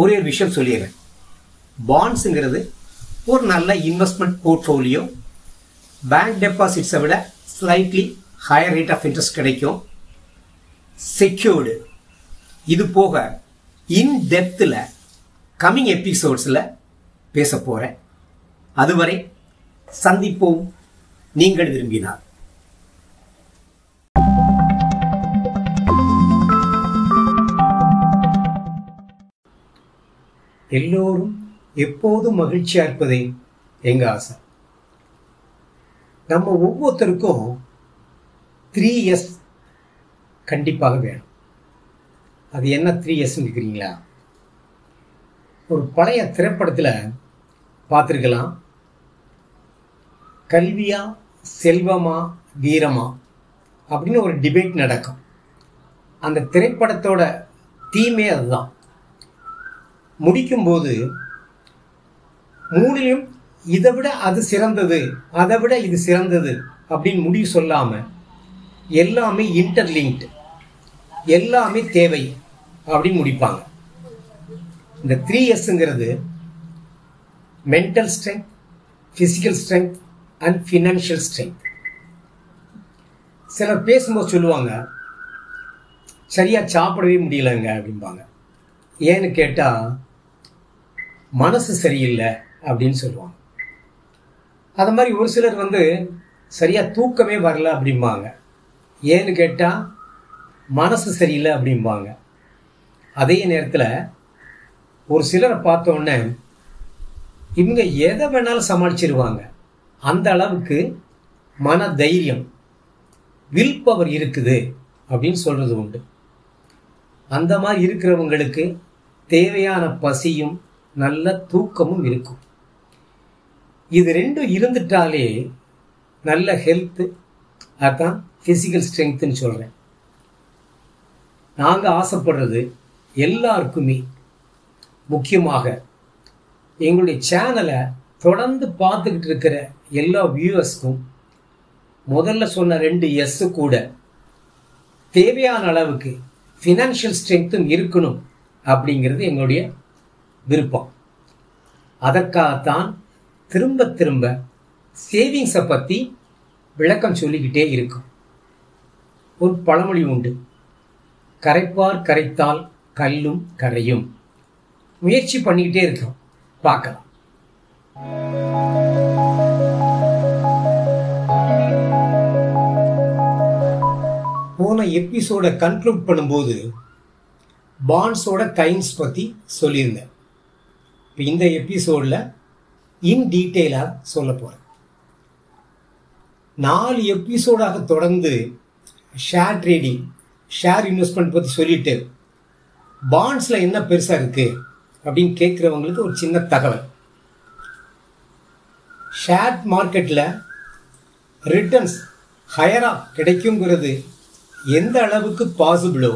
ஒரே ஒரு விஷயம் சொல்லிடுறேன். பாண்ட்ஸுங்கிறது ஒரு நல்ல இன்வெஸ்ட்மெண்ட் போர்ட்ஃபோலியோ பேங்க் டெபாசிட்ஸை விட slightly higher rate of interest கிடைக்கும். செக்யூர்டு இது போக இன் டெப்த்தில் கம்மிங் எபிசோட்ஸில் பேச போகிறேன் அதுவரை சந்திப்போம். நீங்கள் விரும்பினார் எல்லோரும் எப்போதும் மகிழ்ச்சியாக இருப்பதே எங்கள் ஆசை. நம்ம ஒவ்வொருத்தருக்கும் த்ரீ எஸ் கண்டிப்பாக வேணும். அது என்ன த்ரீ எஸ்ன்னு கேட்குறீங்களா ஒரு பழைய திரைப்படத்தில் பார்த்துருக்கலாம். கல்வியா செல்வமா வீரமா அப்படின்னு ஒரு டிபேட் நடக்கும். அந்த திரைப்படத்தோட தீமே அதுதான். முடிக்கும்போது மூணிலும் இதை விட அது சிறந்தது அதை விட இது சிறந்தது அப்படின்னு முடிவு சொல்லாமல் எல்லாமே இன்டர்லிங்க்டு எல்லாமே தேவை அப்படின்னு முடிப்பாங்க. இந்த three எஸ்ங்கிறது mental strength physical strength and financial strength சிலர் பேசும்போது சொல்லுவாங்க சரியாக சாப்பிடவே முடியலங்க அப்படிம்பாங்க. ஏன்னு கேட்டால் மனசு சரியில்லை அப்படின்னு சொல்லுவாங்க. அது மாதிரி ஒரு சிலர் வந்து சரியாக தூக்கமே வரல அப்படிம்பாங்க. ஏன்னு கேட்டால் மனசு சரியில்லை அப்படிம்பாங்க. அதே நேரத்தில் ஒரு சிலரை பார்த்தோன்னே இவங்க எதை வேணாலும் சமாளிச்சிருவாங்க. அந்த அளவுக்கு மன தைரியம் வில் பவர் இருக்குது அப்படின்னு சொல்கிறது உண்டு. அந்த மாதிரி இருக்கிறவங்களுக்கு தேவையான பசியும் நல்ல தூக்கமும் இருக்கும். இது ரெண்டும் இருந்துட்டாலே நல்ல ஹெல்த்து அதான் ஃபிசிக்கல் ஸ்ட்ரென்த்துன்னு சொல்கிறேன் நாங்கள் ஆசைப்படுறது எல்லாருக்குமே முக்கியமாக எங்களுடைய சேனலை தொடர்ந்து பார்த்துக்கிட்டு இருக்கிற எல்லா வியூவர்ஸ்க்கும் முதல்ல சொன்ன ரெண்டு எஸ்ஸு கூட தேவையான அளவுக்கு ஃபினான்ஷியல் ஸ்ட்ரென்த்தும் இருக்கணும் அப்படிங்கிறது எங்களுடைய விருப்பம். அதற்காகத்தான் திரும்ப திரும்ப சேவிங்ஸை பற்றி விளக்கம் சொல்லிக்கிட்டே இருக்கும். ஒரு பழமொழி உண்டு. கரைப்பார் கரைத்தால் கல்லும் கரையும். முயற்சி பண்ணிக்கிட்டே இருக்கோம். பார்க்கலாம். எபிசோடை எபிசோட கன்க்ளூட் பண்ணும்போது பாண்ட்ஸோட கைண்ட்ஸ் பற்றி சொல்லியிருந்தேன். இப்போ இந்த எபிசோடில் இன் டீட்டெயிலாக சொல்ல போகிறேன் நாலு எபிசோடாக தொடர்ந்து ஷேர் ட்ரேடிங் ஷேர் இன்வெஸ்ட்மெண்ட் பற்றி சொல்லிட்டு பாண்ட்ஸில் என்ன பெருசாக இருக்குது அப்படின்னு கேட்குறவங்களுக்கு ஒரு சின்ன தகவல். ஷேர் மார்க்கெட்டில் ரிட்டர்ன்ஸ் ஹையராக கிடைக்குங்கிறது எந்த அளவுக்கு பாசிபிளோ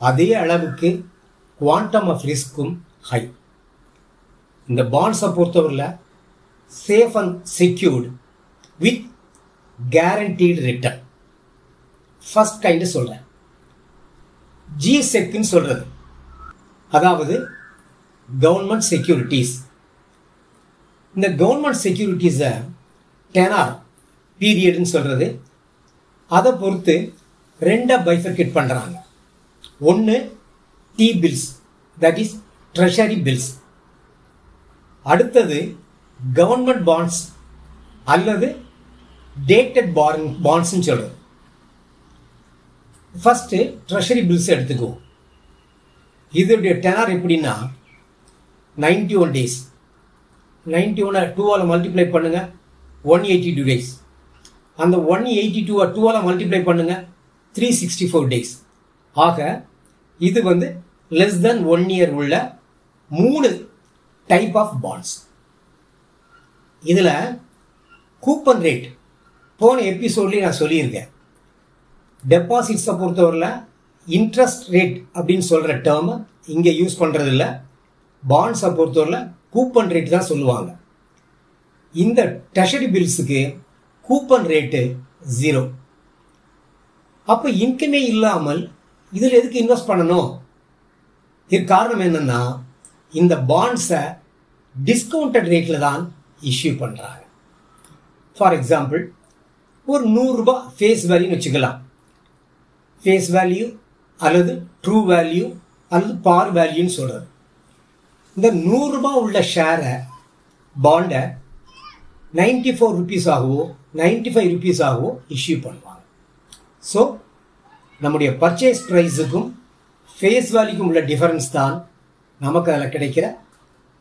அதே அளவுக்கு குவாண்டம் ஆஃப் ரிஸ்க்கும் ஹை இந்த பாண்ட்ஸை பொறுத்தவரையில் safe and secured with guaranteed return first kind சொல்கிறேன் ஜி செக்குன்னு சொல்கிறது அதாவது கவர்மெண்ட் செக்யூரிட்டிஸ் இந்த கவர்மெண்ட் செக்யூரிட்டிஸை டெனார் பீரியடுன்னு சொல்கிறது அதை பொறுத்து ரெண்டாக பைஃபர்கேட் பண்ணுறாங்க ஒன்று T bills that is treasury bills அடுத்தது கவர்மெண்ட் பாண்ட்ஸ் அல்லது டேட்டட் பாரிங் பாண்ட்ஸ்னு சொல்கிறது ஃபஸ்ட்டு ட்ரெஷரி பில்ஸ் எடுத்துக்குவோம். இதோடைய டெனார் எப்படின்னா நைன்டி ஒன் டேஸ் நைன்டி ஒன்னை டூவால் மல்டிப்ளை பண்ணுங்கள் ஒன் எயிட்டி டூ டேஸ் அந்த ஒன் எயிட்டி டூவை டூவால் மல்டிப்ளை பண்ணுங்கள் த்ரீ சிக்ஸ்டி ஃபோர் டேஸ் ஆக இது வந்து லெஸ் தென் ஒன் இயர் உள்ள மூணு டைப் ஆஃப் பாண்ட்ஸ் இதில் கூப்பன் ரேட் போன எபிசோட்லேயும் நான் சொல்லியிருக்கேன். டெபாசிட்ஸை பொறுத்தவரையில் இன்ட்ரெஸ்ட் ரேட் அப்படின்னு சொல்கிற டேர்மை இங்கே யூஸ் பண்ணுறதில்ல பாண்ட்ஸை பொறுத்தவரையில் கூப்பன் ரேட் தான் சொல்லுவாங்க. இந்த ட்ரெஷரி பில்ஸுக்கு கூப்பன் ரேட்டு ஜீரோ அப்போ இன்கமே இல்லாமல் இதில் எதுக்கு இன்வெஸ்ட் பண்ணணும்? இதுக்கு காரணம் என்னென்னா இந்த பாண்ட்ஸை டிஸ்கவுண்டட் ரேட்டில் தான் இஷ்யூ பண்ணுறாங்க ஃபார் எக்ஸாம்பிள் ஒரு நூறுரூபா ஃபேஸ் வேல்யூன்னு வச்சுக்கலாம். ஃபேஸ் வேல்யூ அல்லது ட்ரூ வேல்யூ அல்லது பார் வேல்யூன்னு சொல்கிறது இந்த நூறுரூபா உள்ள ஷேரை பாண்டை நைன்டி ஃபோர் ருபீஸ் ஆகவோ நைன்டி ஃபைவ் ருபீஸ் ஆகவோ இஷ்யூ பண்ணுவோம் ஸோ நம்முடைய பர்ச்சேஸ் ப்ரைஸுக்கும் ஃபேஸ் வேல்யூக்கும் உள்ள டிஃபரன்ஸ் தான் நமக்கு அதில் கிடைக்கிற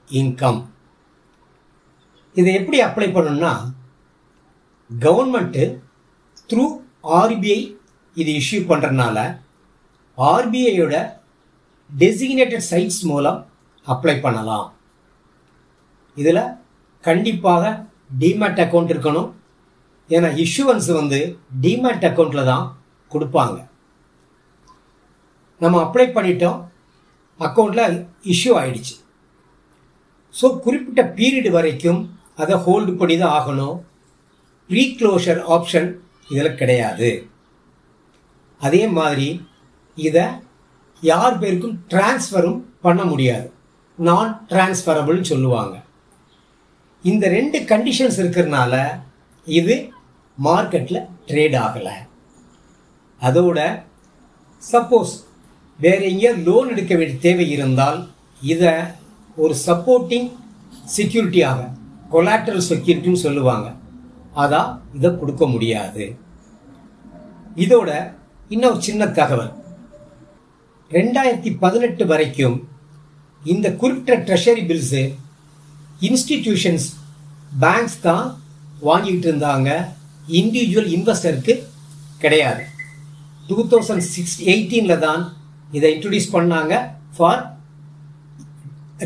இன்கம் இதை எப்படி அப்ளை பண்ணணும்னா கவர்மெண்ட்டு த்ரூ ஆர்பிஐ இது இஷ்யூ பண்ணுறதுனால ஆர்பிஐயோட டெசிக்னேட்டட் சைட்ஸ் மூலம் அப்ளை பண்ணலாம். இதில் கண்டிப்பாக டிமேட் அக்கௌண்ட் இருக்கணும். ஏன்னா இஷ்யூவன்ஸ் வந்து டிமேட் அக்கௌண்ட்டில் தான் கொடுப்பாங்க. நம்ம அப்ளை பண்ணிட்டோம் அக்கௌண்ட்டில் இஷ்யூ ஆயிடுச்சு. ஸோ குறிப்பிட்ட பீரியட் வரைக்கும் அதை ஹோல்டு பண்ணி தான் ஆகணும். ப்ரீ க்ளோஷர் ஆப்ஷன் இதில் கிடையாது. அதே மாதிரி இதை யார் பேருக்கும் டிரான்ஸ்ஃபரும் பண்ண முடியாது. நான் டிரான்ஸ்ஃபரபிள்னு சொல்லுவாங்க. இந்த ரெண்டு கண்டிஷன்ஸ் இருக்கிறதுனால இது மார்க்கெட்டில் ட்ரேட் ஆகலை. அதோட சப்போஸ் வேற எங்கேயாவது லோன் எடுக்க வேண்டிய தேவை இருந்தால் இதை ஒரு சப்போர்ட்டிங் செக்யூரிட்டியாக கொலாட்ரல் செக்யூரிட்டின்னு சொல்லுவாங்க. அதான் இதை கொடுக்க முடியாது. இதோட இன்னொரு சின்ன தகவல். ரெண்டாயிரத்தி பதினெட்டு வரைக்கும் இந்த குறிப்பிட்ட ட்ரெஷரி பில்ஸு இன்ஸ்டிடியூஷன்ஸ் பேங்க்ஸ் தான் வாங்கிக்கிட்டு இருந்தாங்க. இண்டிவிஜுவல் இன்வெஸ்டருக்கு கிடையாது. டூ தௌசண்ட் சிக்ஸ் எயிட்டீனில் தான் இதை இன்ட்ரடியூஸ் பண்ணாங்க ஃபார்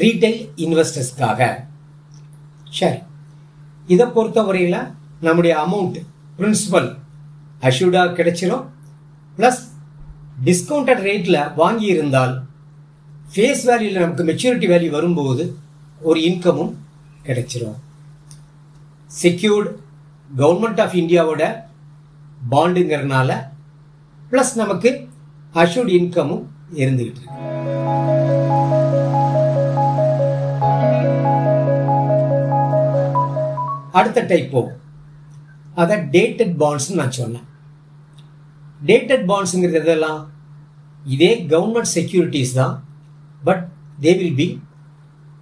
ரீட்டைல் இன்வெஸ்டர்ஸ்க்காக சரி. இதை பொறுத்தவரையில் நம்முடைய அமௌண்ட் பிரின்சிபல் அஷ்யூர்டாக கிடைச்சிடும் ப்ளஸ் டிஸ்கவுண்டட் ரேட்டில் வாங்கியிருந்தால் ஃபேஸ் வேல்யூவில் நமக்கு மெச்சூரிட்டி வேல்யூ வரும்போது ஒரு இன்கமும் கிடைச்சிரும். செக்யூர்டு கவர்மெண்ட் ஆஃப் இந்தியாவோட பாண்டுங்கிறதுனால ப்ளஸ் நமக்கு அஷூர்ட் இன்கமும் இருந்துகிட்டு இருக்கு. அடுத்த டைப் போகும். அதை டேட்டட் பாண்ட்ஸ்னு நான் சொன்னேன். டேட்டட் பாண்ட்ஸுங்கிறது எதெல்லாம்? இதே கவர்மெண்ட் செக்யூரிட்டிஸ் தான். But they will be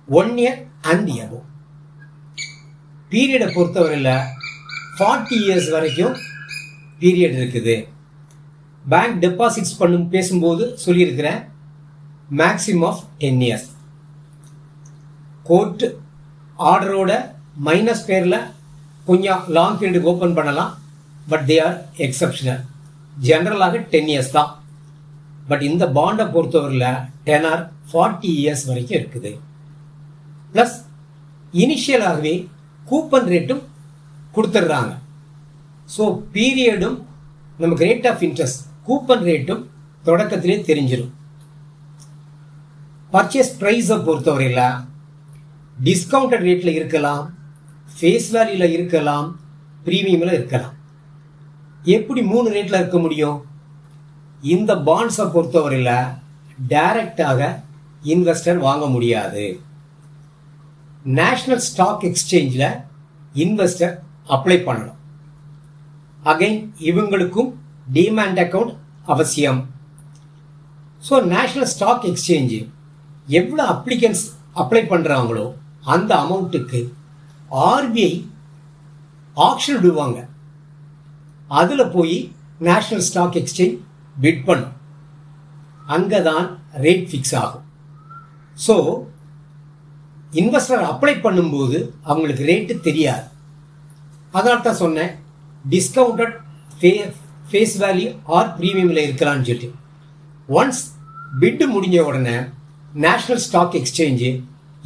one year and above பீரியடை பொறுத்தவரையில் ஃபார்ட்டி இயர்ஸ் வரைக்கும் பீரியட் இருக்குது. பேங்க் டெபாசிட்ஸ் பண்ணும் பேசும்போது சொல்லியிருக்கிறேன் maximum of ten years court ஆர்டரோட minors பேரில் கொஞ்சம் லாங் பீரியடுக்கு ஓப்பன் பண்ணலாம் பட் தே ஆர் எக்ஸப்ஷனல் ஜென்ரலாக டென் இயர்ஸ் தான். பட் இந்த பாண்டை பொறுத்தவரையில் டென் ஆர் ஃபார்ட்டி இயர்ஸ் வரைக்கும் இருக்குது. ப்ளஸ் இனிஷியலாகவே கூப்பன் ரேட்டும் கொடுத்துட்றாங்க ஸோ பீரியடும் நமக்கு ரேட் ஆஃப் இன்ட்ரெஸ்ட் கூப்பன் ரேட்டும் தொடக்கத்திலே தெரிஞ்சிடும் பர்ச்சேஸ் ப்ரைஸை பொறுத்தவரையில் டிஸ்கவுண்டட் ரேட்டில் இருக்கலாம் ஃபேஸ் வேல்யூவில் இருக்கலாம் ப்ரீமியமில் இருக்கலாம். எப்படி மூணு ரேட்டில் இருக்க முடியும்? இந்த பாண்ட்ஸை பொறுத்தவரையில் டைரக்டாக இன்வெஸ்டர் வாங்க முடியாது. நேஷ்னல் ஸ்டாக் எக்ஸ்சேஞ்சில் இன்வெஸ்டர் அப்ளை பண்ணணும். அகைன் இவங்களுக்கும் டிமேண்ட் அக்கௌண்ட் அவசியம். ஸோ நேஷனல் ஸ்டாக் எக்ஸ்சேஞ்சு எவ்வளோ அப்ளிகன்ஸ் அப்ளை பண்ணுறாங்களோ அந்த அமௌண்ட்டுக்கு ஆர்பிஐ ஆக்ஷன் விடுவாங்க. அதில் போய் நேஷனல் ஸ்டாக் எக்ஸ்சேஞ்ச் பிட் பண்ணும். அங்கே தான் ரேட் ஃபிக்ஸ் ஆகும். ஸோ இன்வெஸ்டர் அப்ளை பண்ணும்போது அவங்களுக்கு ரேட்டு தெரியாது. அதனால தான் சொன்னேன் டிஸ்கவுண்டட் ஃபே ஃபேஸ் வேல்யூ ஆர் ப்ரீமியமில் இருக்கலாம்னு சொல்லிட்டு. ஒன்ஸ் பிட்டு முடிஞ்ச உடனே நேஷ்னல் ஸ்டாக் எக்ஸ்சேஞ்சு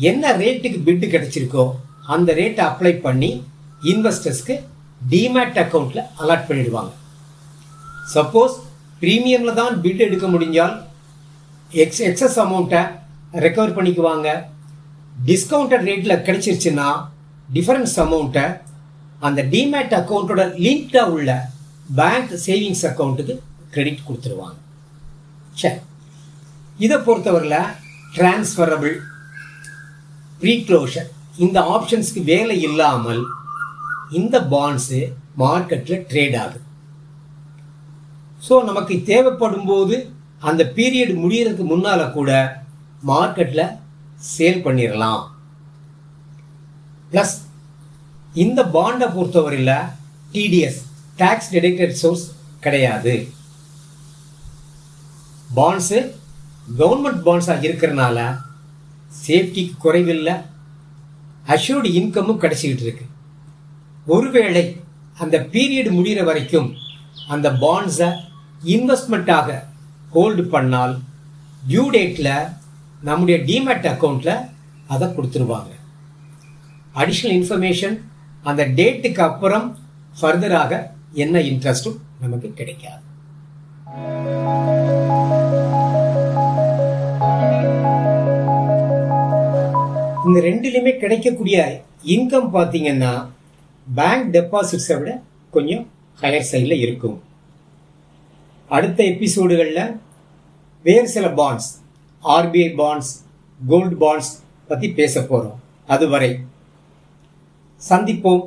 என்ன ரேட்டுக்கு பிட்டு கிடைச்சிருக்கோ அந்த ரேட்டை அப்ளை பண்ணி இன்வெஸ்டர்ஸ்க்கு டிமேட் அக்கௌண்ட்டில் அலாட் பண்ணிடுவாங்க. சப்போஸ் ப்ரீமியமில் தான் பிட் எடுக்க முடிஞ்சால் எக்ஸ் எக்ஸஸ் அமௌண்ட்டை ரெக்கவர் பண்ணிக்குவாங்க. டிஸ்கவுண்டட் ரேட்டில் கிடச்சிருச்சுன்னா டிஃபரன்ஸ் அமௌண்ட்டை அந்த டிமேட் அக்கௌண்ட்டோட லிங்க்டாக உள்ள பேங்க் சேவிங்ஸ் அக்கௌண்ட்டுக்கு கிரெடிட் கொடுத்துருவாங்க. சரி இதை பொறுத்தவரையில் டிரான்ஸ்ஃபரபிள் ப்ரீக்ளோஷர் இந்த ஆப்ஷன்ஸ்க்கு வேலை இல்லாமல் இந்த பாண்ட்ஸு மார்க்கெட்டில் ட்ரேட் ஆகுது. ஸோ நமக்கு தேவைப்படும் போது அந்த பீரியட் முடியறதுக்கு முன்னால் கூட மார்க்கெட்டில் சேல் பண்ணிடலாம் ப்ளஸ் இந்த பாண்டை பொறுத்தவரையில் டிடிஎஸ் டேக்ஸ் டெடிக்டட் சோர்ஸ் கிடையாது. பாண்ட்ஸு கவர்மெண்ட் பாண்ட்ஸாக இருக்கிறனால சேஃப்டிக்கு குறைவில்லை. அஷ்யூர்டு இன்கமும் கிடைச்சிக்கிட்டு இருக்கு. ஒருவேளை அந்த பீரியட் முடிகிற வரைக்கும் அந்த பாண்ட்ஸை இன்வெஸ்ட்மெண்ட்டாக ஹோல்டு பண்ணால் டியூ டேட்டில் நம்முடைய டிமேட் அக்கௌண்ட்டில் அதை கொடுத்துருவாங்க. அடிஷ்னல் இன்ஃபர்மேஷன் அந்த டேட்டுக்கு அப்புறம் ஃபர்தராக என்ன இன்ட்ரெஸ்ட்டும் நமக்கு கிடைக்காது. இந்த ரெண்டுலையுமே கிடைக்கக்கூடிய இன்கம் பார்த்தீங்கன்னா பேங்க் டெபாசிட்ஸை விட கொஞ்சம் ஹையர் சைடில் இருக்கும். அடுத்த எபிசோடுகளில் வேறு சில bonds RBI bonds gold bonds பற்றி பேச போகிறோம் அதுவரை சந்திப்போம்.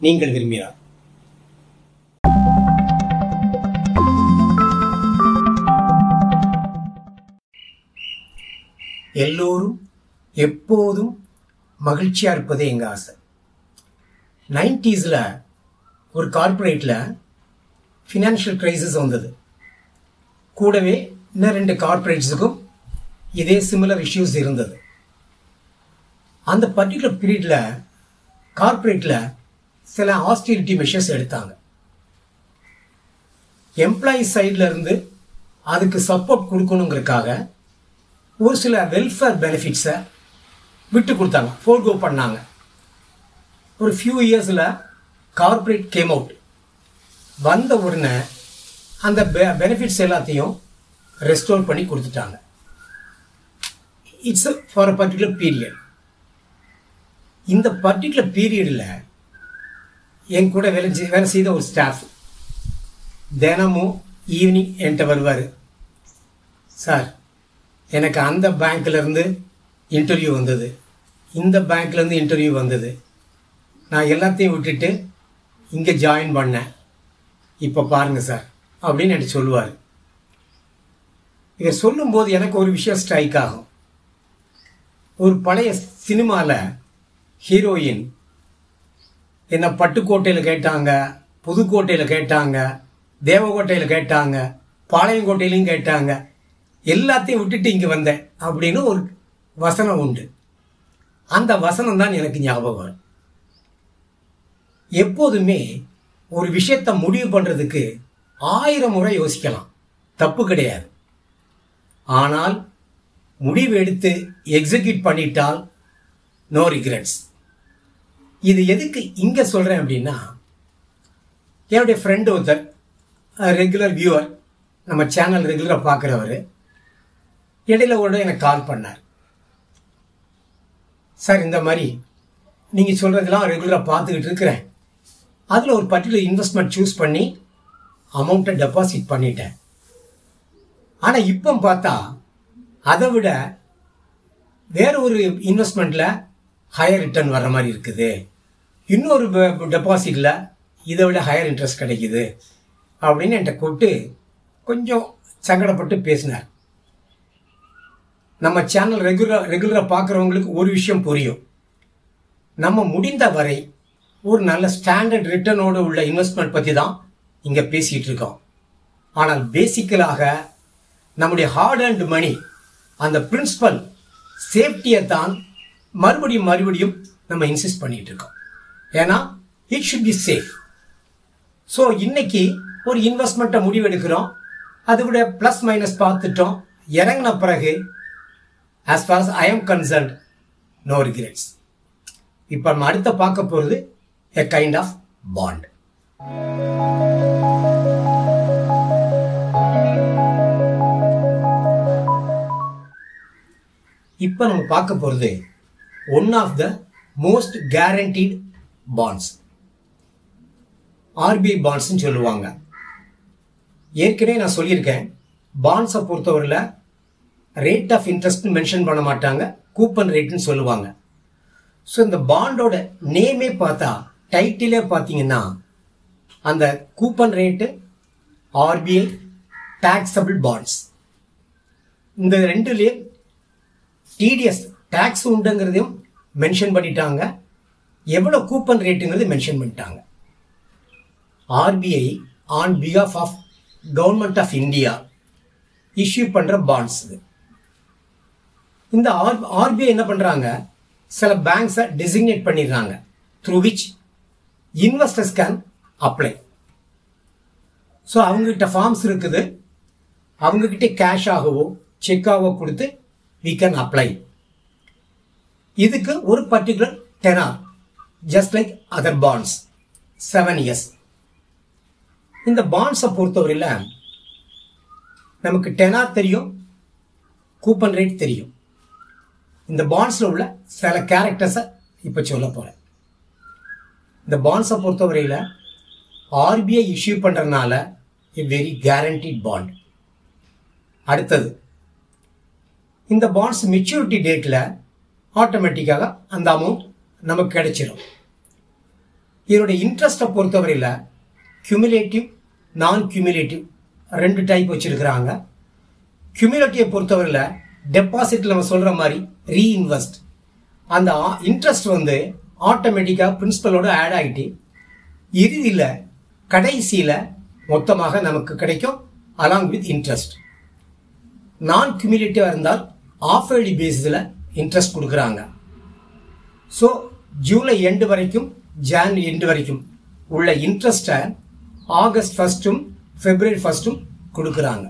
நீங்கள் விரும்பினார் எல்லோரும் எப்போதும் மகிழ்ச்சியாக இருப்பதே எங்கள் ஆசை. நைன்டிஸில் ஒரு கார்ப்பரேட்டில் ஃபினான்ஷியல் கிரைசிஸ் வந்தது. கூடவே இன்னும் ரெண்டு கார்ப்பரேட்ஸுக்கும் இதே சிமிலர் இஷ்யூஸ் இருந்தது. அந்த பர்டிகுலர் பீரியடில் கார்ப்பரேட்டில் சில ஆஸ்டிலிட்டி மெஷர்ஸ் எடுத்தாங்க. எம்ப்ளாயி சைடில் இருந்து அதுக்கு சப்போர்ட் கொடுக்கணுங்கிறதுக்காக ஒரு சில வெல்ஃபேர் பெனிஃபிட்ஸை விட்டு கொடுத்தாங்க. ஃபோர்கோ பண்ணாங்க. ஒரு ஃபியூ இயர்ஸில் கார்ப்பரேட் கேம் அவுட் வந்த உடனே அந்த பெ பெனிஃபிட்ஸ் எல்லாத்தையும் ரெஸ்டோர் பண்ணி கொடுத்துட்டாங்க. It's for a particular period இந்த பர்டிகுலர் பீரியடில் என் கூட வேலை வேலை செய்த ஒரு ஸ்டாஃப் தினமும் ஈவினிங் என்கிட்ட வருவார். சார் எனக்கு அந்த பேங்க்லேருந்து இன்டர்வியூ வந்தது. இந்த பேங்க்லேருந்து இன்டர்வியூ வந்தது. நான் எல்லாத்தையும் விட்டுட்டு இங்கே ஜாயின் பண்ணேன். இப்போ பாருங்கள் சார் அப்படின்னு எனக்கு சொல்லுவார். இதை சொல்லும்போது எனக்கு ஒரு விஷயம் ஸ்ட்ரைக் ஆகும். ஒரு பழைய சினிமாவில் ஹீரோயின். என்ன பட்டுக்கோட்டையில் கேட்டாங்க புதுக்கோட்டையில் கேட்டாங்க தேவக்கோட்டையில் கேட்டாங்க பாளையங்கோட்டையிலையும் கேட்டாங்க. எல்லாத்தையும் விட்டுட்டு இங்கே வந்தேன் அப்படின்னு ஒரு வசனம் உண்டு. அந்த வசனம் தான் எனக்கு ஞாபகம் வரும். எப்போதுமே ஒரு விஷயத்தை முடிவு பண்ணுறதுக்கு ஆயிரம் முறை யோசிக்கலாம். தப்பு கிடையாது. ஆனால் முடிவு எடுத்து எக்ஸிக்யூட் பண்ணிட்டால் நோ ரிக்ரெட்ஸ் இது எதுக்கு இங்கே சொல்கிறேன் அப்படின்னா என்னுடைய ஃப்ரெண்டு ஒருத்தர் ரெகுலர் வியூவர் நம்ம சேனல் ரெகுலராக பார்க்குறவர் இடையில ஒரு எனக்கு கால் பண்ணார். சார் இந்த மாதிரி நீங்கள் சொல்கிறதெல்லாம் ரெகுலராக பார்த்துக்கிட்டு இருக்கிறேன். அதில் ஒரு பர்டிகுலர் இன்வெஸ்ட்மெண்ட் சூஸ் பண்ணி அமௌண்ட்டை டெபாசிட் பண்ணிட்டேன். ஆனால் இப்போ பார்த்தா அதை விட வேற ஒரு இன்வெஸ்ட்மெண்ட்டில் ஹையர் ரிட்டர்ன் வர்ற மாதிரி இருக்குது. இன்னொரு டெபாசிட்டில் இதை விட ஹையர் இன்ட்ரெஸ்ட் கிடைக்குது அப்படின்னு என்கிட்ட கூப்பிட்டு கொஞ்சம் சங்கடப்பட்டு பேசினார். நம்ம சேனல் ரெகுலர் ரெகுலராக பார்க்குறவங்களுக்கு ஒரு விஷயம் புரியும். நம்ம முடிந்த வரை ஒரு நல்ல ஸ்டாண்டர்ட் ரிட்டர்னோடு உள்ள இன்வெஸ்ட்மெண்ட் பற்றி தான் இங்கே பேசிகிட்டு இருக்கோம். ஆனால் பேசிக்கலாக நம்முடைய ஹார்ட் அண்ட் மணி அந்த பிரின்சிபல் சேஃப்டியை தான் மறுபடியும் மறுபடியும் நம்ம இன்சிஸ்ட் பண்ணிகிட்டு இருக்கோம். ஏன்னா it should be safe so இன்னைக்கு ஒரு இன்வெஸ்ட்மெண்ட்டை முடிவெடுக்கிறோம். அதை விட ப்ளஸ் மைனஸ் பார்த்துட்டோம். இறங்கின பிறகு as far I am concerned no regrets இப்போ நம்ம அடுத்த பார்க்க போகிறது எ கைண்ட் ஆஃப் பாண்ட் இப்போ நம்ம பார்க்க போகிறது one of the most guaranteed bonds RBI பாண்ட்ஸ்ன்னு சொல்லுவாங்க. ஏற்கனவே நான் சொல்லியிருக்கேன். பாண்ட்ஸை பொறுத்தவரையில் ரேட் ஆஃப் இன்ட்ரெஸ்ட் மென்ஷன் பண்ண மாட்டாங்க. கூப்பன் ரேட்னு சொல்லுவாங்க. ஸோ இந்த பாண்டோட நேமே பார்த்தா டைட்டிலே பார்த்தீங்கன்னா அந்த coupon rate RBI taxable bonds இந்த ரெண்டுலேயும் டிடிஎஸ் டேக்ஸ் உண்டுங்கிறதையும் மென்ஷன் பண்ணிட்டாங்க. எவ்வளோ கூப்பன் ரேட்டுங்கிறது மென்ஷன் பண்ணிட்டாங்க. RBI on behalf of government of India issue பண்ணுற பாண்ட்ஸ் இது. இந்த ஆர் ஆர்பிஐ என்ன பண்ணுறாங்க சில பேங்க்ஸை டெசிக்னேட் பண்ணிடுறாங்க. Through which investors can apply so அவங்ககிட்ட ஃபார்ம்ஸ் இருக்குது. அவங்கக்கிட்ட ஆகவோ செக்காகவோ கொடுத்து வி கேன் அப்ளை இதுக்கு ஒரு particular tenure just like other bonds seven years இந்த பாண்ட்ஸை பொறுத்தவரையில் நமக்கு டெனார் தெரியும் கூப்பன் ரேட் தெரியும். இந்த பாண்ட்ஸில் உள்ள சில கேரக்டர்ஸை இப்போ சொல்ல போகிறேன் இந்த பாண்ட்ஸை பொறுத்தவரையில் ஆர்பிஐ இஷ்யூ பண்ணுறதுனால இ வெரி கேரண்டீட் பாண்ட் அடுத்தது இந்த பாண்ட்ஸ் மெச்சூரிட்டி டேட்டில் ஆட்டோமேட்டிக்காக அந்த அமௌண்ட் நமக்கு கிடைச்சிடும் இதனுடைய இன்ட்ரெஸ்ட்டை பொறுத்தவரையில் கியூமுலேட்டிவ் நான் கியூமுலேட்டிவ் ரெண்டு டைப் வச்சுருக்கிறாங்க. கியூமுலேட்டிவை பொறுத்தவரையில் டெபாசிட் நம்ம சொல்கிற மாதிரி ரீஇன்வெஸ்ட் அந்த இன்ட்ரெஸ்ட் வந்து ஆட்டோமேட்டிக்காக பிரின்சிபலோட ஆட் ஆகிட்டு இறுதியில் கடைசியில் மொத்தமாக நமக்கு கிடைக்கும் அலாங் வித் இன்ட்ரெஸ்ட் நான் கியூமுலேட்டிவாக இருந்தால் ஆஃப் ஏர்லி பேஸிஸில் இன்ட்ரெஸ்ட் கொடுக்குறாங்க. ஸோ ஜூலை எண்டு வரைக்கும் ஜான் எண்டு வரைக்கும் உள்ள இன்ட்ரெஸ்ட்டை ஆகஸ்ட் ஃபஸ்ட்டும் பிப்ரவரி ஃபஸ்ட்டும் கொடுக்குறாங்க.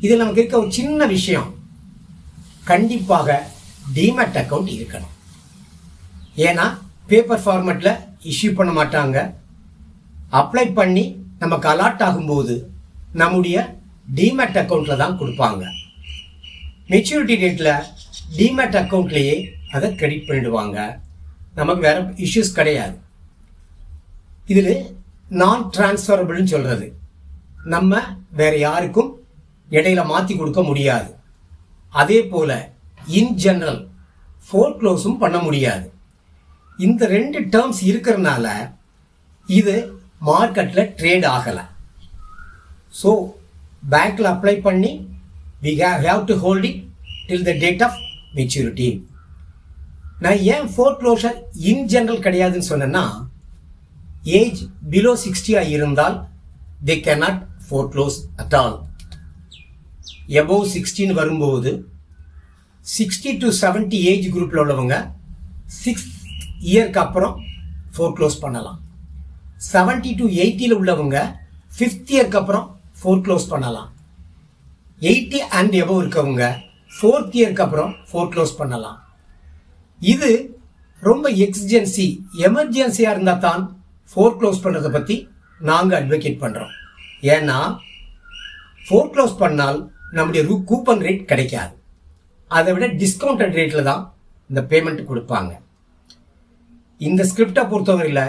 இதில் நமக்கு இருக்க ஒரு சின்ன விஷயம். கண்டிப்பாக டிமெட் அக்கௌண்ட் இருக்கணும். ஏன்னா பேப்பர் ஃபார்மேட்டில் இஷ்யூ பண்ண மாட்டாங்க. அப்ளை பண்ணி நமக்கு அலாட் ஆகும்போது நம்முடைய டிமெட் அக்கௌண்ட்டில் தான் கொடுப்பாங்க. மெச்சூரிட்டி டேட்டில் டிமெட் அக்கௌண்ட்லேயே அதை கிரெடிட் பண்ணிடுவாங்க. நமக்கு வேற இஷ்யூஸ் கிடையாது. இதில் நான் டிரான்ஸ்ஃபரபிள்னு சொல்கிறது நம்ம வேற யாருக்கும் இடையில மாற்றி கொடுக்க முடியாது. அதே போல் இன் ஜெனரல் ஃபோர் க்ளோஸும் பண்ண முடியாது. இந்த ரெண்டு டேர்ம்ஸ் இருக்கிறனால இது மார்க்கெட்டில் ட்ரேட் ஆகலை. ஸோ பேங்க்கில் அப்ளை பண்ணி we have to holding till the date of maturity நான் ஏன் ஃபோர் க்ளோஷர் இன் ஜென்ரல் கிடையாதுன்னு சொன்னேன்னா ஏஜ் பிலோ சிக்ஸ்டியாக இருந்தால் they cannot foreclose at all above சிக்ஸ்டின்னு வரும்போது சிக்ஸ்டி டு செவன்டி ஏஜ் குரூப்பில் உள்ளவங்க சிக்ஸ் இயர்க்கு அப்புறம் ஃபோர் க்ளோஸ் பண்ணலாம் செவன்டி டு எயிட்டியில் உள்ளவங்க ஃபிஃப்த் இயர்க்கு அப்புறம் ஃபோர் க்ளோஸ் பண்ணலாம். எயிட்டி அண்ட் எபோவ் இருக்கவங்க ஃபோர்த் இயர்க்கு அப்புறம் ஃபோர் க்ளோஸ் பண்ணலாம். இது ரொம்ப எக்ஸிஜென்சி எமர்ஜென்சியாக இருந்தால் தான் ஃபோர் க்ளோஸ் பண்ணுறதை பற்றி நாங்கள் அட்வொகேட் பண்ணுறோம் ஏன்னா ஃபோர் க்ளோஸ் பண்ணால் நம்முடைய ரூ கூப்பன் ரேட் கிடைக்காது. அதை விட டிஸ்கவுண்டட் ரேட்டில் தான் இந்த பேமெண்ட் கொடுப்பாங்க. இந்த ஸ்கிரிப்டை பொறுத்தவரையில்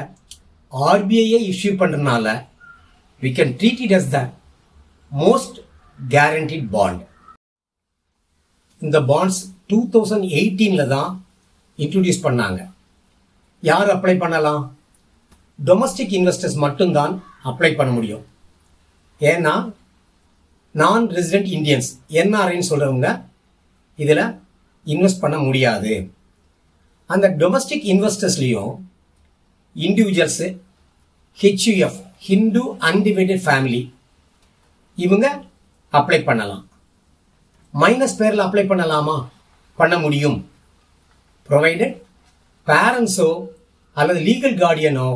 ஆர்பிஐயை இஷ்யூ பண்ணுறதுனால we can treat it as the most guaranteed bond இந்த பாண்ட்ஸ் டூ தௌசண்ட் எயிட்டீனில் தான் இன்ட்ரடியூஸ் பண்ணாங்க. யார் அப்ளை பண்ணலாம்? டொமஸ்டிக் இன்வெஸ்டர்ஸ் மட்டும்தான் அப்ளை பண்ண முடியும். ஏன்னா நான் ரெசிடென்ட் இந்தியன்ஸ் என்ஆர்ஐன்னு சொல்கிறவங்க இதில் இன்வெஸ்ட் பண்ண முடியாது. அந்த domestic இன்வெஸ்டர்ஸ்லேயும் individuals HUF Hindu undivided family இவங்க அப்ளை பண்ணலாம். மைனஸ் பேரில் அப்ளை பண்ணலாமா? பண்ண முடியும். ப்ரொவைடட் பேரண்ட்ஸோ அல்லது லீகல் கார்டியனோ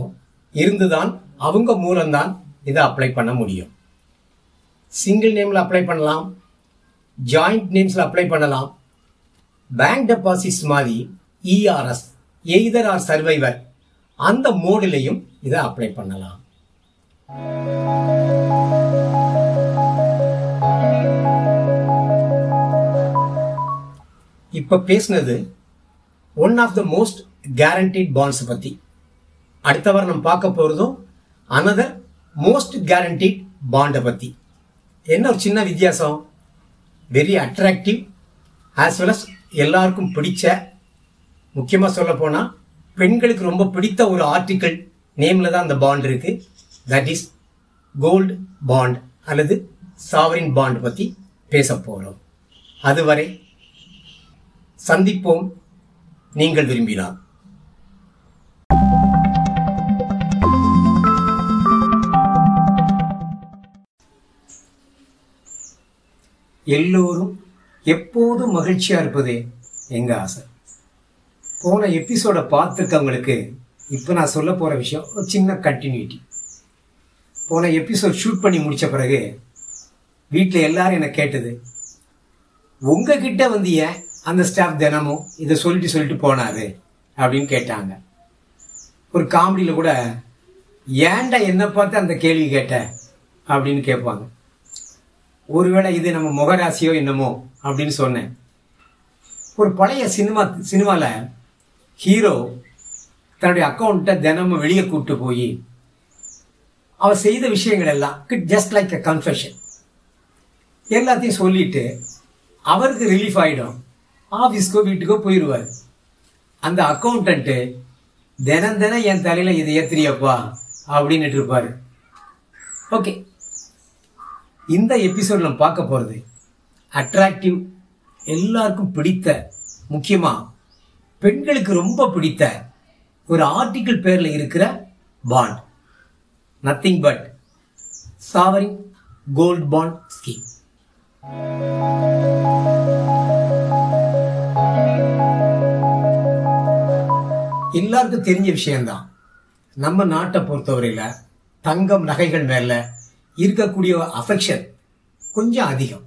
இருந்துதான் அவங்க மூலம்தான் இதை அப்ளை பண்ண முடியும். சிங்கிள் நேமில் அப்ளை பண்ணலாம். ஜாயிண்ட் நேம்ஸில் அப்ளை பண்ணலாம். பேங்க் டெபாசிட்ஸ் மாதிரி இஆர்எஸ் எய்தர் ஆர் சர்வைவர் அந்த மோடிலையும் இதை அப்ளை பண்ணலாம். இப்போ பேசினது one of the most guaranteed bonds பற்றி அடுத்த வாரம் நம்ம பார்க்க போகிறதும் அனதர் மோஸ்ட் கேரண்டீட் பாண்டை பற்றி என்ன ஒரு சின்ன வித்தியாசம்? Very attractive as well as எல்லாருக்கும் பிடிச்ச முக்கியமாக சொல்ல போனால் பெண்களுக்கு ரொம்ப பிடித்த ஒரு ஆர்டிக்கிள் நேமில் தான் அந்த பாண்ட் இருக்கு. தட் இஸ் கோல்டு பாண்ட் அல்லது சாவரின் பாண்ட் பற்றி பேச போகிறோம் அதுவரை சந்திப்போம். நீங்கள் விரும்பினால். எல்லோரும் எப்போதும் மகிழ்ச்சியா இருப்பதே எங்க ஆசை? போன எபிசோட பார்த்துருக்கவங்களுக்கு இப்போ நான் சொல்ல போற விஷயம் ஒரு சின்ன கண்டினியூட்டி போன எபிசோட் ஷூட் பண்ணி முடிச்ச பிறகு வீட்டில் எல்லாரும் என்னை கேட்டது? உங்ககிட்ட வந்து ஏன் அந்த ஸ்டாஃப் தினமும் இதை சொல்லிட்டு சொல்லிட்டு போனாரு அப்படின்னு கேட்டாங்க. ஒரு காமெடியில் கூட ஏன்டா என்ன பார்த்து அந்த கேள்வி கேட்ட? அப்படின்னு கேட்பாங்க. ஒருவேளை இது நம்ம முகராசியோ என்னமோ? அப்படின்னு சொன்னேன். ஒரு பழைய சினிமா சினிமாவில் ஹீரோ தன்னுடைய அக்கௌண்ட்டை தினமும் வெளியே கூப்பிட்டு போய் அவர் செய்த விஷயங்கள் எல்லாம் ஜஸ்ட் லைக் அ கன்ஃபெஷன் எல்லாத்தையும் சொல்லிட்டு அவருக்கு ரிலீஃப் ஆகிடும் ஆஃபீஸ்க்கோ வீட்டுக்கோ போயிடுவார் அந்த அக்கௌண்டன்ட்டு தினம் தினம் என் தலையில் இதை ஏத்துறியப்பா அப்படின்னுட்டு இருப்பார். ஓகே. இந்த எபிசோட் நம்ம பார்க்க போகிறது அட்ராக்டிவ் எல்லாருக்கும் பிடித்த முக்கியமாக பெண்களுக்கு ரொம்ப பிடித்த ஒரு ஆர்டிக்கிள் பேரில் இருக்கிற bond nothing but sovereign gold bond scheme எல்லாருக்கும் தெரிஞ்ச விஷயம்தான். நம்ம நாட்டை பொறுத்தவரையில தங்கம் நகைகள் மேல இருக்கக்கூடிய அஃபெக்ஷன் கொஞ்சம் அதிகம்.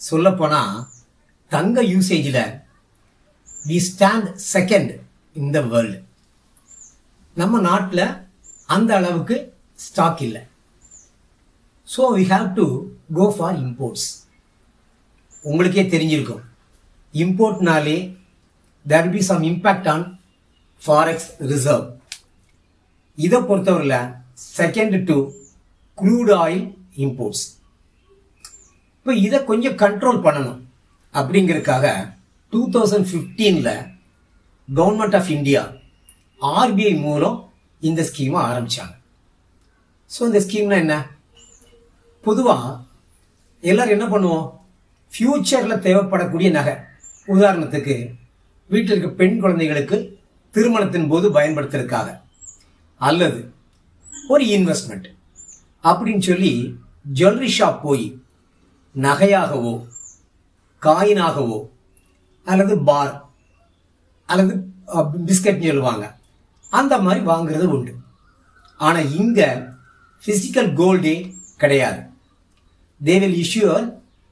சொல்லப்போனால் தங்க யூசேஜில் we stand second in the world நம்ம நாட்டில் அந்த அளவுக்கு ஸ்டாக் இல்லை. So we have to go for imports உங்களுக்கே தெரிஞ்சிருக்கும். இம்போர்ட்னாலே there be some impact on forex reserve இதை பொறுத்தவரையில் second to crude oil imports இப்போ இதை கொஞ்சம் கண்ட்ரோல் பண்ணணும் அப்படிங்கிறதுக்காக டூ தௌசண்ட் ஃபிஃப்டீனில் கவர்மெண்ட் ஆஃப் இந்தியா ஆர்பிஐ மூலம் இந்த ஸ்கீமை ஆரம்பித்தாங்க ஸோ இந்த ஸ்கீம்னா என்ன? பொதுவாக எல்லோரும் என்ன பண்ணுவோம்? ஃப்யூச்சரில் தேவைப்படக்கூடிய நகை. உதாரணத்துக்கு வீட்டில் இருக்க பெண் குழந்தைகளுக்கு திருமணத்தின் போது பயன்படுத்துறதுக்காக. அல்லது ஒரு இன்வெஸ்ட்மெண்ட் அப்படின்னு சொல்லி ஜுவல்லரி ஷாப் போய் நகையாகவோ காயினாகவோ அல்லது பார் அல்லது பிஸ்கட் சொல்லுவாங்க. அந்த மாதிரி வாங்குறது உண்டு. ஆனால் இங்கே ஃபிசிக்கல் கோல்டே கிடையாது. தே வில் இஷ்யூ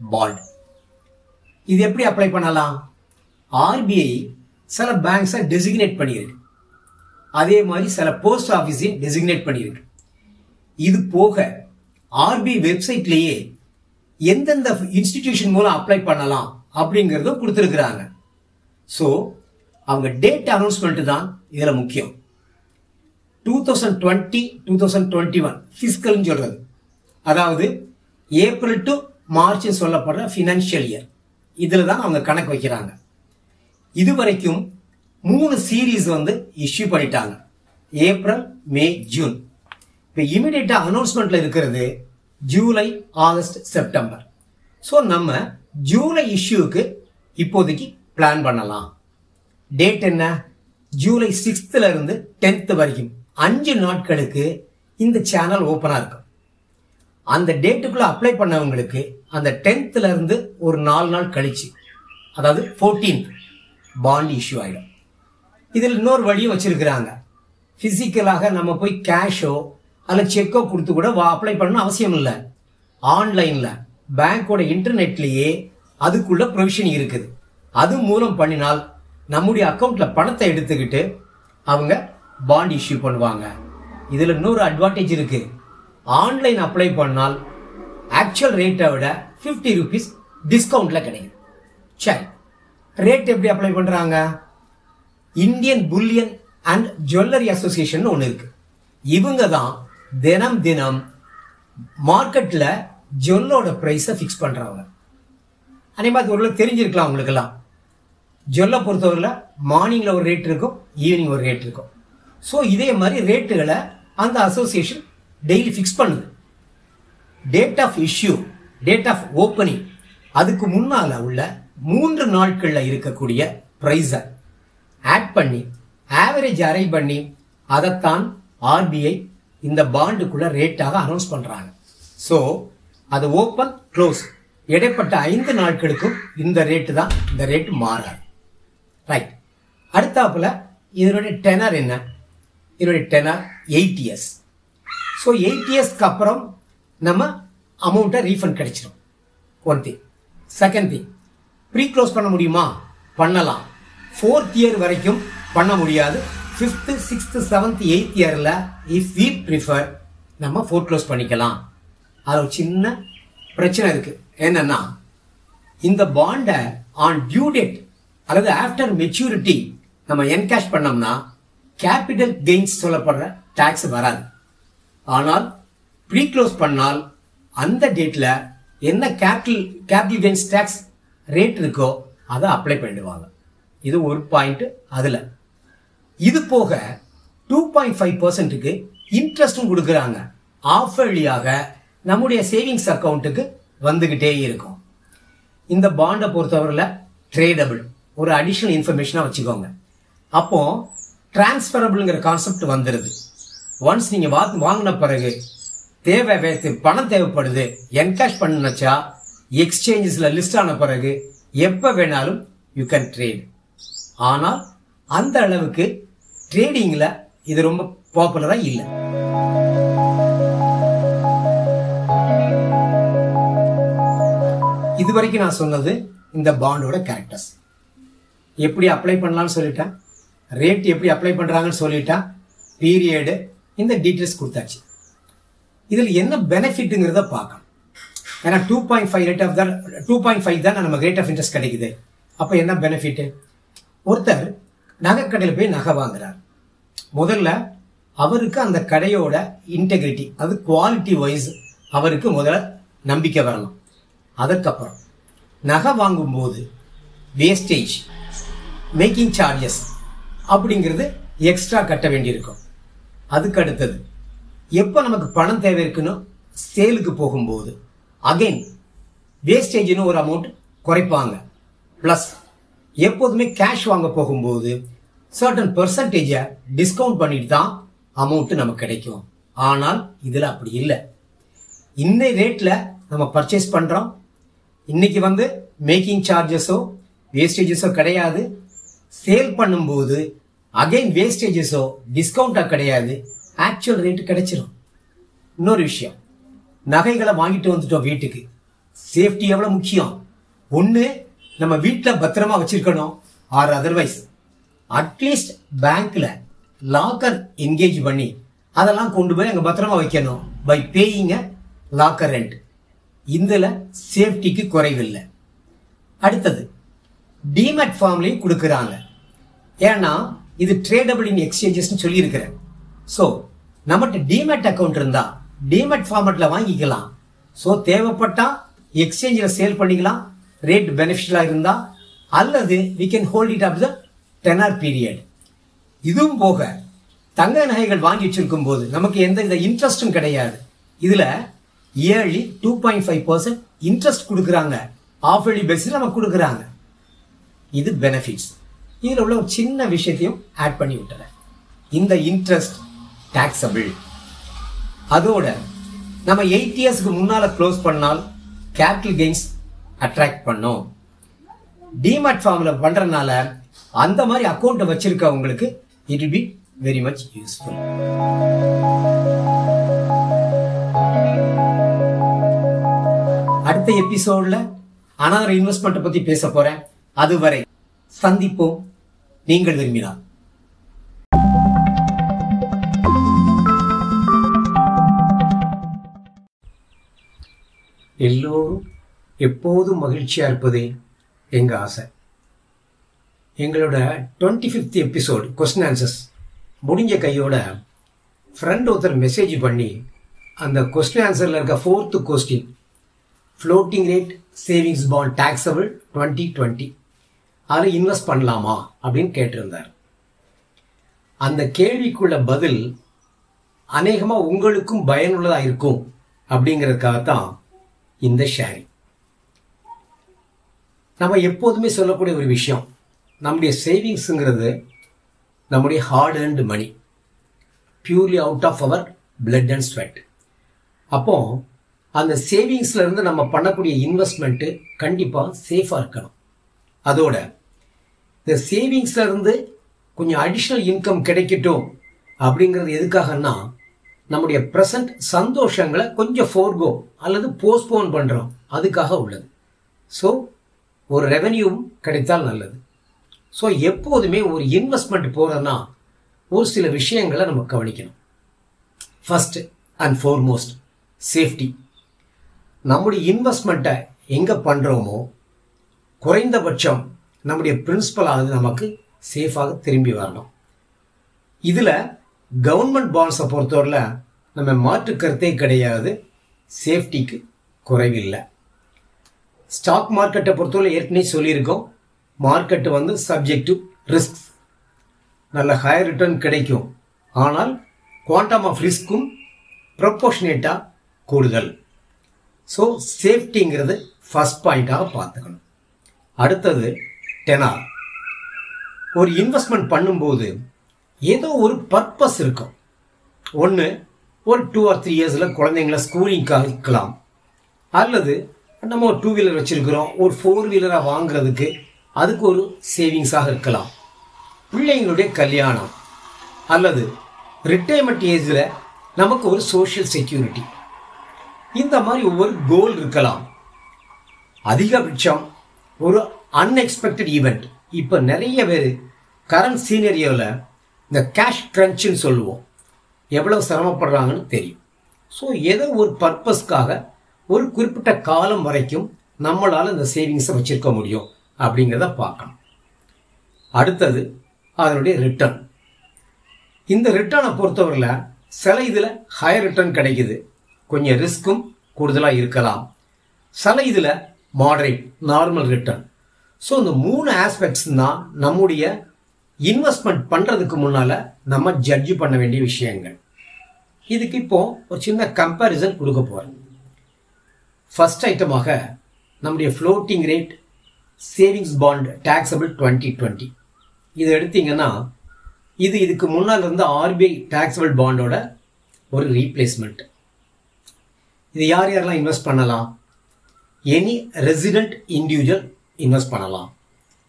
பாண்ட் இது எப்படி அப்ளை பண்ணலாம்? ஆர்பிஐ சில பேங்க்ஸை டெசிக்னேட் பண்ணியிருக்கு. அதே மாதிரி சில போஸ்ட் ஆஃபீஸையும் டெசிக்னேட் பண்ணியிருக்கு. இது போக ஆர்பிஐ வெப்சைட்லேயே எந்தெந்த இன்ஸ்டிடியூஷன் மூலம் அப்ளை பண்ணலாம் அப்படிங்கிறதும் கொடுத்துருக்குறாங்க. ஸோ அவங்க டேட் அனௌன்ஸ்மெண்ட் தான் இதில் முக்கியம். Two thousand twenty two thousand twenty one ஃபிஸ்கல்னு சொல்கிறது அதாவது ஏப்ரல் டு மார்ச் சொல்லப்படுற ஃபினான்ஷியல் இயர் இதில் தான் அவங்க கணக்கு வைக்கிறாங்க. இது வரைக்கும் மூணு சீரீஸ் வந்து இஷ்யூ பண்ணிட்டாங்க. ஏப்ரல் மே ஜூன் இப்போ இமீடியட்டாக அனௌன்ஸ்மெண்ட்டில் இருக்கிறது ஜூலை ஆகஸ்ட் செப்டம்பர் ஸோ நம்ம ஜூலை இஷ்யூவுக்கு இப்போதைக்கு பிளான் பண்ணலாம். டேட் என்ன? ஜூலை சிக்ஸ்த்துல இருந்து டென்த் வரைக்கும். அஞ்சு நாட்களுக்கு இந்த சேனல் ஓப்பனாக இருக்கும் அந்த டேட்டுக்குள்ளே அப்ளை பண்ணவங்களுக்கு அந்த டென்த்ல இருந்து ஒரு நாலு நாள் கழிச்சு அதாவது ஃபோர்டீன்த் பாண்ட் இஷ்யூ ஆகிடும் இதில் இன்னொரு வழியும் வச்சிருக்கிறாங்க. ஃபிசிக்கலாக நம்ம போய் கேஷோ அல்ல செக்கோ கொடுத்து கூட வா அப்ளை பண்ணணும் அவசியம் இல்லை. ஆன்லைனில் பேங்க்கோட இன்டர்நெட்லேயே அதுக்குள்ள ப்ரொவிஷன் இருக்குது. அது மூலம் பண்ணினால் நம்முடைய அக்கௌண்ட்டில் பணத்தை எடுத்துக்கிட்டு அவங்க பாண்ட் இஷ்யூ பண்ணுவாங்க. இதில் இன்னொரு அட்வான்டேஜ் இருக்குது ஆன்லைன் அப்ளை பண்ணால் ஆக்சுவல் ரேட்டை விட ஃபிஃப்டி ருபீஸ் டிஸ்கவுண்ட்டில் கிடைக்கும். சரி. ரேட் எப்படி அப்ளை பண்ணுறாங்க Indian bullion and jewellery association ஒன்று இருக்கு. இவங்க தான் தினம் தினம் மார்க்கெட்டில் ஜுவல்லோட ப்ரைஸை ஃபிக்ஸ் பண்ணுறாங்க அதே மாதிரி ஒரு தெரிஞ்சிருக்கலாம் அவங்களுக்கெல்லாம் ஜுவல்லை பொறுத்தவரையில் மார்னிங்கில் ஒரு ரேட் இருக்கும் ஈவினிங் ஒரு ரேட் இருக்கும். ஸோ இதே மாதிரி ரேட்டுகளை அந்த அசோசியேஷன் டெய்லி ஃபிக்ஸ் பண்ணுது. Date of issue date of opening அதுக்கு முன்னால் உள்ள மூன்று நாட்களில் இருக்கக்கூடிய ப்ரைஸை ஆட் பண்ணி ஆவரேஜ் அரை பண்ணி அதைத்தான் ஆர்பிஐ இந்த பாண்டுக்குள்ள ரேட்டாக அனௌன்ஸ் பண்ணுறாங்க ஸோ அது ஓப்பன் க்ளோஸ் இடைப்பட்ட ஐந்து நாட்களுக்கும் இந்த ரேட்டு தான் இந்த ரேட் மாறாது. ரைட் அடுத்தாப்புல இதனுடைய டெனர் என்ன? இதனுடைய tenor eight years so eight இயர்ஸ்க்கு அப்புறம் நம்ம அமௌண்ட்டை ரீஃபண்ட் கிடைச்சிடும் one thing second thing pre close பண்ண முடியுமா? பண்ணலாம். ஃபோர்த் இயர் வரைக்கும் பண்ண முடியாது. ஃபிஃப்த்து சிக்ஸ்த்து செவன்த் எயித் இயரில் இஃப் வி ப்ரிஃபர் நம்ம ஃபோர் க்ளோஸ் பண்ணிக்கலாம். அது ஒரு சின்ன பிரச்சனை இருக்குது என்னென்னா இந்த பாண்டை ஆன் டியூ டேட் அல்லது ஆஃப்டர் மெச்சூரிட்டி நம்ம என்கேஷ் பண்ணோம்னா கேபிட்டல் கெயின்ஸ் சொல்லப்படுற டேக்ஸ் வராது. ஆனால் ப்ரீ க்ளோஸ் பண்ணால் அந்த டேட்டில் என்ன capital capital gains tax rate இருக்கோ அதை அப்ளை பண்ணிடுவாங்க. இது ஒரு பாயிண்ட்டு அதில். இது போக டூ பாயிண்ட் ஃபைவ் பர்சன்ட்டுக்கு இன்ட்ரெஸ்ட்டும் கொடுக்குறாங்க. ஆஃப் வழியாக நம்முடைய சேவிங்ஸ் அக்கௌண்ட்டுக்கு வந்துக்கிட்டே இருக்கும். இந்த பாண்டை பொறுத்தவரையில் ட்ரேடபிள் ஒரு அடிஷ்னல் இன்ஃபர்மேஷனாக வச்சுக்கோங்க. அப்போ டிரான்ஸ்ஃபரபிள்ங்கிற கான்செப்ட் வந்துடுது ஒன்ஸ் நீங்கள் வா வாங்கின பிறகு தேவை வே- பணம் தேவைப்படுது என்கேஷ் பண்ணுச்சா எக்ஸ்சேஞ்சஸில் லிஸ்ட் ஆன பிறகு எப்போ வேணாலும் யூ கேன் ட்ரேட் ஆனால் அந்த அளவுக்கு ட்ரேடிங்கில் இது ரொம்ப பாப்புலராக இல்லை. இது வரைக்கும் நான் சொன்னது இந்த பாண்டோட கேரக்டர்ஸ் எப்படி அப்ளை பண்ணலான்னு சொல்லிட்டேன். ரேட் எப்படி அப்ளை பண்ணுறாங்கன்னு சொல்லிட்டேன். பீரியடு இந்த டீட்டெயில்ஸ் கொடுத்தாச்சு. இதில் என்ன பெனிஃபிட்டுங்கிறத பார்க்கணும். ஏன்னா two point five rate of தான் டூ பாயிண்ட் ஃபைவ் தான் நமக்கு ரேட் ஆஃப் இன்ட்ரெஸ்ட் கிடைக்குது. அப்போ என்ன பெனிஃபிட்டு ஒருத்தர் நகைக்கடையில் போய் நகை வாங்குறார். முதல்ல அவருக்கு அந்த கடையோட இன்டெகிரிட்டி அது குவாலிட்டி வைஸ் அவருக்கு முதல்ல நம்பிக்கை வரணும். அதற்கப்புறம் நகை வாங்கும்போது வேஸ்டேஜ் மேக்கிங் சார்ஜஸ் அப்படிங்கிறது எக்ஸ்ட்ரா கட்ட வேண்டியிருக்கும். அதுக்கு அடுத்தது எப்போ நமக்கு பணம் தேவை இருக்குன்னு சேலுக்கு போகும்போது அகைன் வேஸ்டேஜ்னு ஒரு அமௌண்ட் குறைப்பாங்க. ப்ளஸ் எப்போதுமே கேஷ் வாங்க போகும்போது சர்டன் பெர்சன்டேஜை டிஸ்கவுண்ட் பண்ணிட்டு தான் அமௌண்ட்டு நமக்கு கிடைக்கும். ஆனால் இதில் அப்படி இல்லை. இன்னை ரேட்டில் நம்ம பர்ச்சேஸ் பண்ணுறோம் இன்றைக்கி வந்து மேக்கிங் சார்ஜஸோ வேஸ்டேஜஸோ கிடையாது. சேல் பண்ணும்போது அகைன் வேஸ்டேஜஸோ டிஸ்கவுண்ட்டாக கிடையாது. ஆக்சுவல் ரேட்டு கிடைச்சிரும். இன்னொரு விஷயம். நகைகளை வாங்கிட்டு வந்துட்டோம் வீட்டுக்கு. சேஃப்டி எவ்வளோ முக்கியம்? ஒன்று நம்ம வீட்டில் பத்திரமா வச்சிருக்கணும். ஆர் அதர்வைஸ் அட்லீஸ்ட் பேங்க்ல லாக்கர் என்கேஜ் பண்ணி அதெல்லாம் கொண்டு போய் அங்கே பத்திரமா வைக்கணும். பை பேயிங்க லாக்கர் ரெண்ட் இதில் சேஃப்டிக்கு குறைவில்லை. அடுத்தது டிமேட் ஃபார்ம்லையும் கொடுக்குறாங்க. ஏன்னா இது ட்ரேடபிள் இன் எக்ஸ்சேஞ்சஸ்னு சொல்லியிருக்கிறேன். ஸோ நம்மகிட்ட டிமேட் அக்கௌண்ட் இருந்தால் டிமெட் ஃபார்மெட்டில் வாங்கிக்கலாம். ஸோ தேவைப்பட்டால் எக்ஸ்சேஞ்சில் சேல் பண்ணிக்கலாம். ரேட் பெனிஃபிஷியலாக இருந்தால் அல்லது we can hold it up the tenure period இதுவும் போக தங்க நகைகள் வாங்கி வச்சிருக்கும் போது நமக்கு எந்த வித இன்ட்ரெஸ்ட்டும் கிடையாது. இதில் yearly two point five percent interest கொடுக்குறாங்க. ஆஃப் இயர்லி பேஸில் நமக்கு கொடுக்குறாங்க. இது பெனிஃபிட்ஸ் இதில் உள்ள ஒரு சின்ன விஷயத்தையும் ஆட் பண்ணி விட்டுறேன் இந்த இன்ட்ரெஸ்ட் டேக்ஸபிள் அதோட நம்ம எயிட் இயர்ஸ்க்கு முன்னால் க்ளோஸ் பண்ணால் கேபிட்டல் கெயின்ஸ் அட்ராக்ட் பண்ணும். டிமார்ட் ஃபார்மில் பண்ணுறதுனால அந்த மாதிரி அக்கௌண்ட்டை வச்சிருக்கவங்களுக்கு it will be very much useful அடுத்த எபிசோடில் அனாதர் இன்வெஸ்ட்மெண்ட்டை பற்றி பேச போகிறேன் அதுவரை சந்திப்போம். நீங்கள் விரும்பினால். எல்லோரும் எப்போதும் மகிழ்ச்சியாக இருப்பதே எங்கள் ஆசை. எங்களோட twenty fifth episode question answers முடிஞ்ச கையோட ஃப்ரெண்ட் ஒருத்தர் மெசேஜ் பண்ணி அந்த கொஸ்டின் ஆன்சரில் இருக்க fourth question floating rate savings bond taxable twenty twenty அதில் இன்வெஸ்ட் பண்ணலாமா அப்படின்னு கேட்டிருந்தார். அந்த கேள்விக்குள்ள பதில் அநேகமாக உங்களுக்கும் பயனுள்ளதாக இருக்கும் அப்படிங்கிறதுக்காகத்தான் இந்த ஷேரிங் நம்ம எப்போதுமே சொல்லக்கூடிய ஒரு விஷயம் நம்முடைய சேவிங்ஸுங்கிறது நம்முடைய hard and money purely out of our blood and sweat அப்போ அந்த சேவிங்ஸ்ல இருந்து நம்ம பண்ணக்கூடிய இன்வெஸ்ட்மெண்ட்டு கண்டிப்பாக சேஃபாக இருக்கணும். அதோட இந்த சேவிங்ஸ்ல இருந்து கொஞ்சம் அடிஷ்னல் இன்கம் கிடைக்கட்டும் அப்படிங்கிறது எதுக்காகன்னா நம்முடைய ப்ரெசண்ட் சந்தோஷங்களை கொஞ்சம் ஃபோர்கோ அல்லது போஸ்ட்போன் பண்ணுறோம் அதுக்காக உள்ளது. ஸோ ஒரு ரெவன்யூவும் கிடைத்தால் நல்லது. ஸோ எப்போதுமே ஒரு இன்வெஸ்ட்மெண்ட் போகிறோன்னா ஒரு சில விஷயங்களை நம்ம கவனிக்கணும். ஃபஸ்ட்டு அண்ட் ஃபோர்மோஸ்ட் சேஃப்டி நம்முடைய இன்வெஸ்ட்மெண்ட்டை எங்கே பண்ணுறோமோ குறைந்தபட்சம் நம்முடைய பிரின்சிபலானது நமக்கு சேஃபாக திரும்பி வரணும். இதில் கவர்மெண்ட் பாண்ட்ஸை பொறுத்தவரையில் நம்ம மாற்று கருத்தே கிடையாது. சேஃப்டிக்கு குறைவில்லை. ஸ்டாக் மார்க்கெட்டை பொறுத்தவரை ஏற்கனவே சொல்லியிருக்கோம். மார்க்கெட்டு வந்து சப்ஜெக்ட் டு ரிஸ்க் நல்ல ஹையர் ரிட்டர்ன் கிடைக்கும். ஆனால் குவாண்டம் ஆஃப் ரிஸ்க்கும் ப்ரொப்போர்ஷனேட்டாக கூடுதல். ஸோ சேஃப்டிங்கிறது ஃபர்ஸ்ட் பாயிண்ட்டாக பார்த்துக்கணும். அடுத்தது டெனார் ஒரு இன்வெஸ்ட்மெண்ட் பண்ணும்போது ஏதோ ஒரு பர்பஸ் இருக்கும். ஒன்று ஒரு டூ ஆர் த்ரீ இயர்ஸில் குழந்தைங்கள ஸ்கூலிங்காக இருக்கலாம் அல்லது நம்ம ஒரு டூ வீலர் வச்சுருக்கிறோம் ஒரு ஃபோர் வீலராக வாங்குறதுக்கு அதுக்கு ஒரு சேவிங்ஸாக இருக்கலாம். பிள்ளைங்களுடைய கல்யாணம் அல்லது ரிட்டையர்மெண்ட் ஏஜில் நமக்கு ஒரு சோஷியல் செக்யூரிட்டி இந்த மாதிரி ஒவ்வொரு கோல் இருக்கலாம். அதிகபட்சம் ஒரு அன்எக்ஸ்பெக்டட் ஈவெண்ட் இப்போ நிறைய பேர் கரண்ட் சீனரியோவில் இந்த கேஷ் க்ரன்ச்சுன்னு சொல்லுவோம். எவ்வளோ சிரமப்படுறாங்கன்னு தெரியும். ஸோ ஏதோ ஒரு பர்பஸ்க்காக ஒரு குறிப்பிட்ட காலம் வரைக்கும் நம்மளால் இந்த சேவிங்ஸை வச்சுருக்க முடியும் அப்படிங்கிறத பார்க்கணும். அடுத்தது அதனுடைய ரிட்டர்ன் இந்த ரிட்டர்னை பொறுத்தவரையில் சில இதில் ஹையர் ரிட்டர்ன் கிடைக்குது. கொஞ்சம் ரிஸ்க்கும் கூடுதலாக இருக்கலாம். சில இதில் மாடரேட் நார்மல் ரிட்டர்ன் ஸோ இந்த மூணு ஆஸ்பெக்ட்ஸ் தான் நம்முடைய இன்வெஸ்ட்மெண்ட் பண்ணுறதுக்கு முன்னால் நம்ம ஜட்ஜ் பண்ண வேண்டிய விஷயங்கள். இதுக்கு இப்போ ஒரு சின்ன கம்பேரிசன் கொடுக்க போகிறேன் ஃபர்ஸ்ட் ஐட்டமாக நம்முடைய floating rate savings bond taxable twenty twenty இது எடுத்தீங்கன்னா இது இதுக்கு முன்னால் இருந்த ஆர்பிஐ டேக்ஸபிள் பாண்டோட ஒரு ரீப்ளேஸ்மெண்ட் இது யார் யாரெல்லாம் இன்வெஸ்ட் பண்ணலாம்? எனி ரெசிடென்ட் இண்டிவிஜுவல் இன்வெஸ்ட் பண்ணலாம்.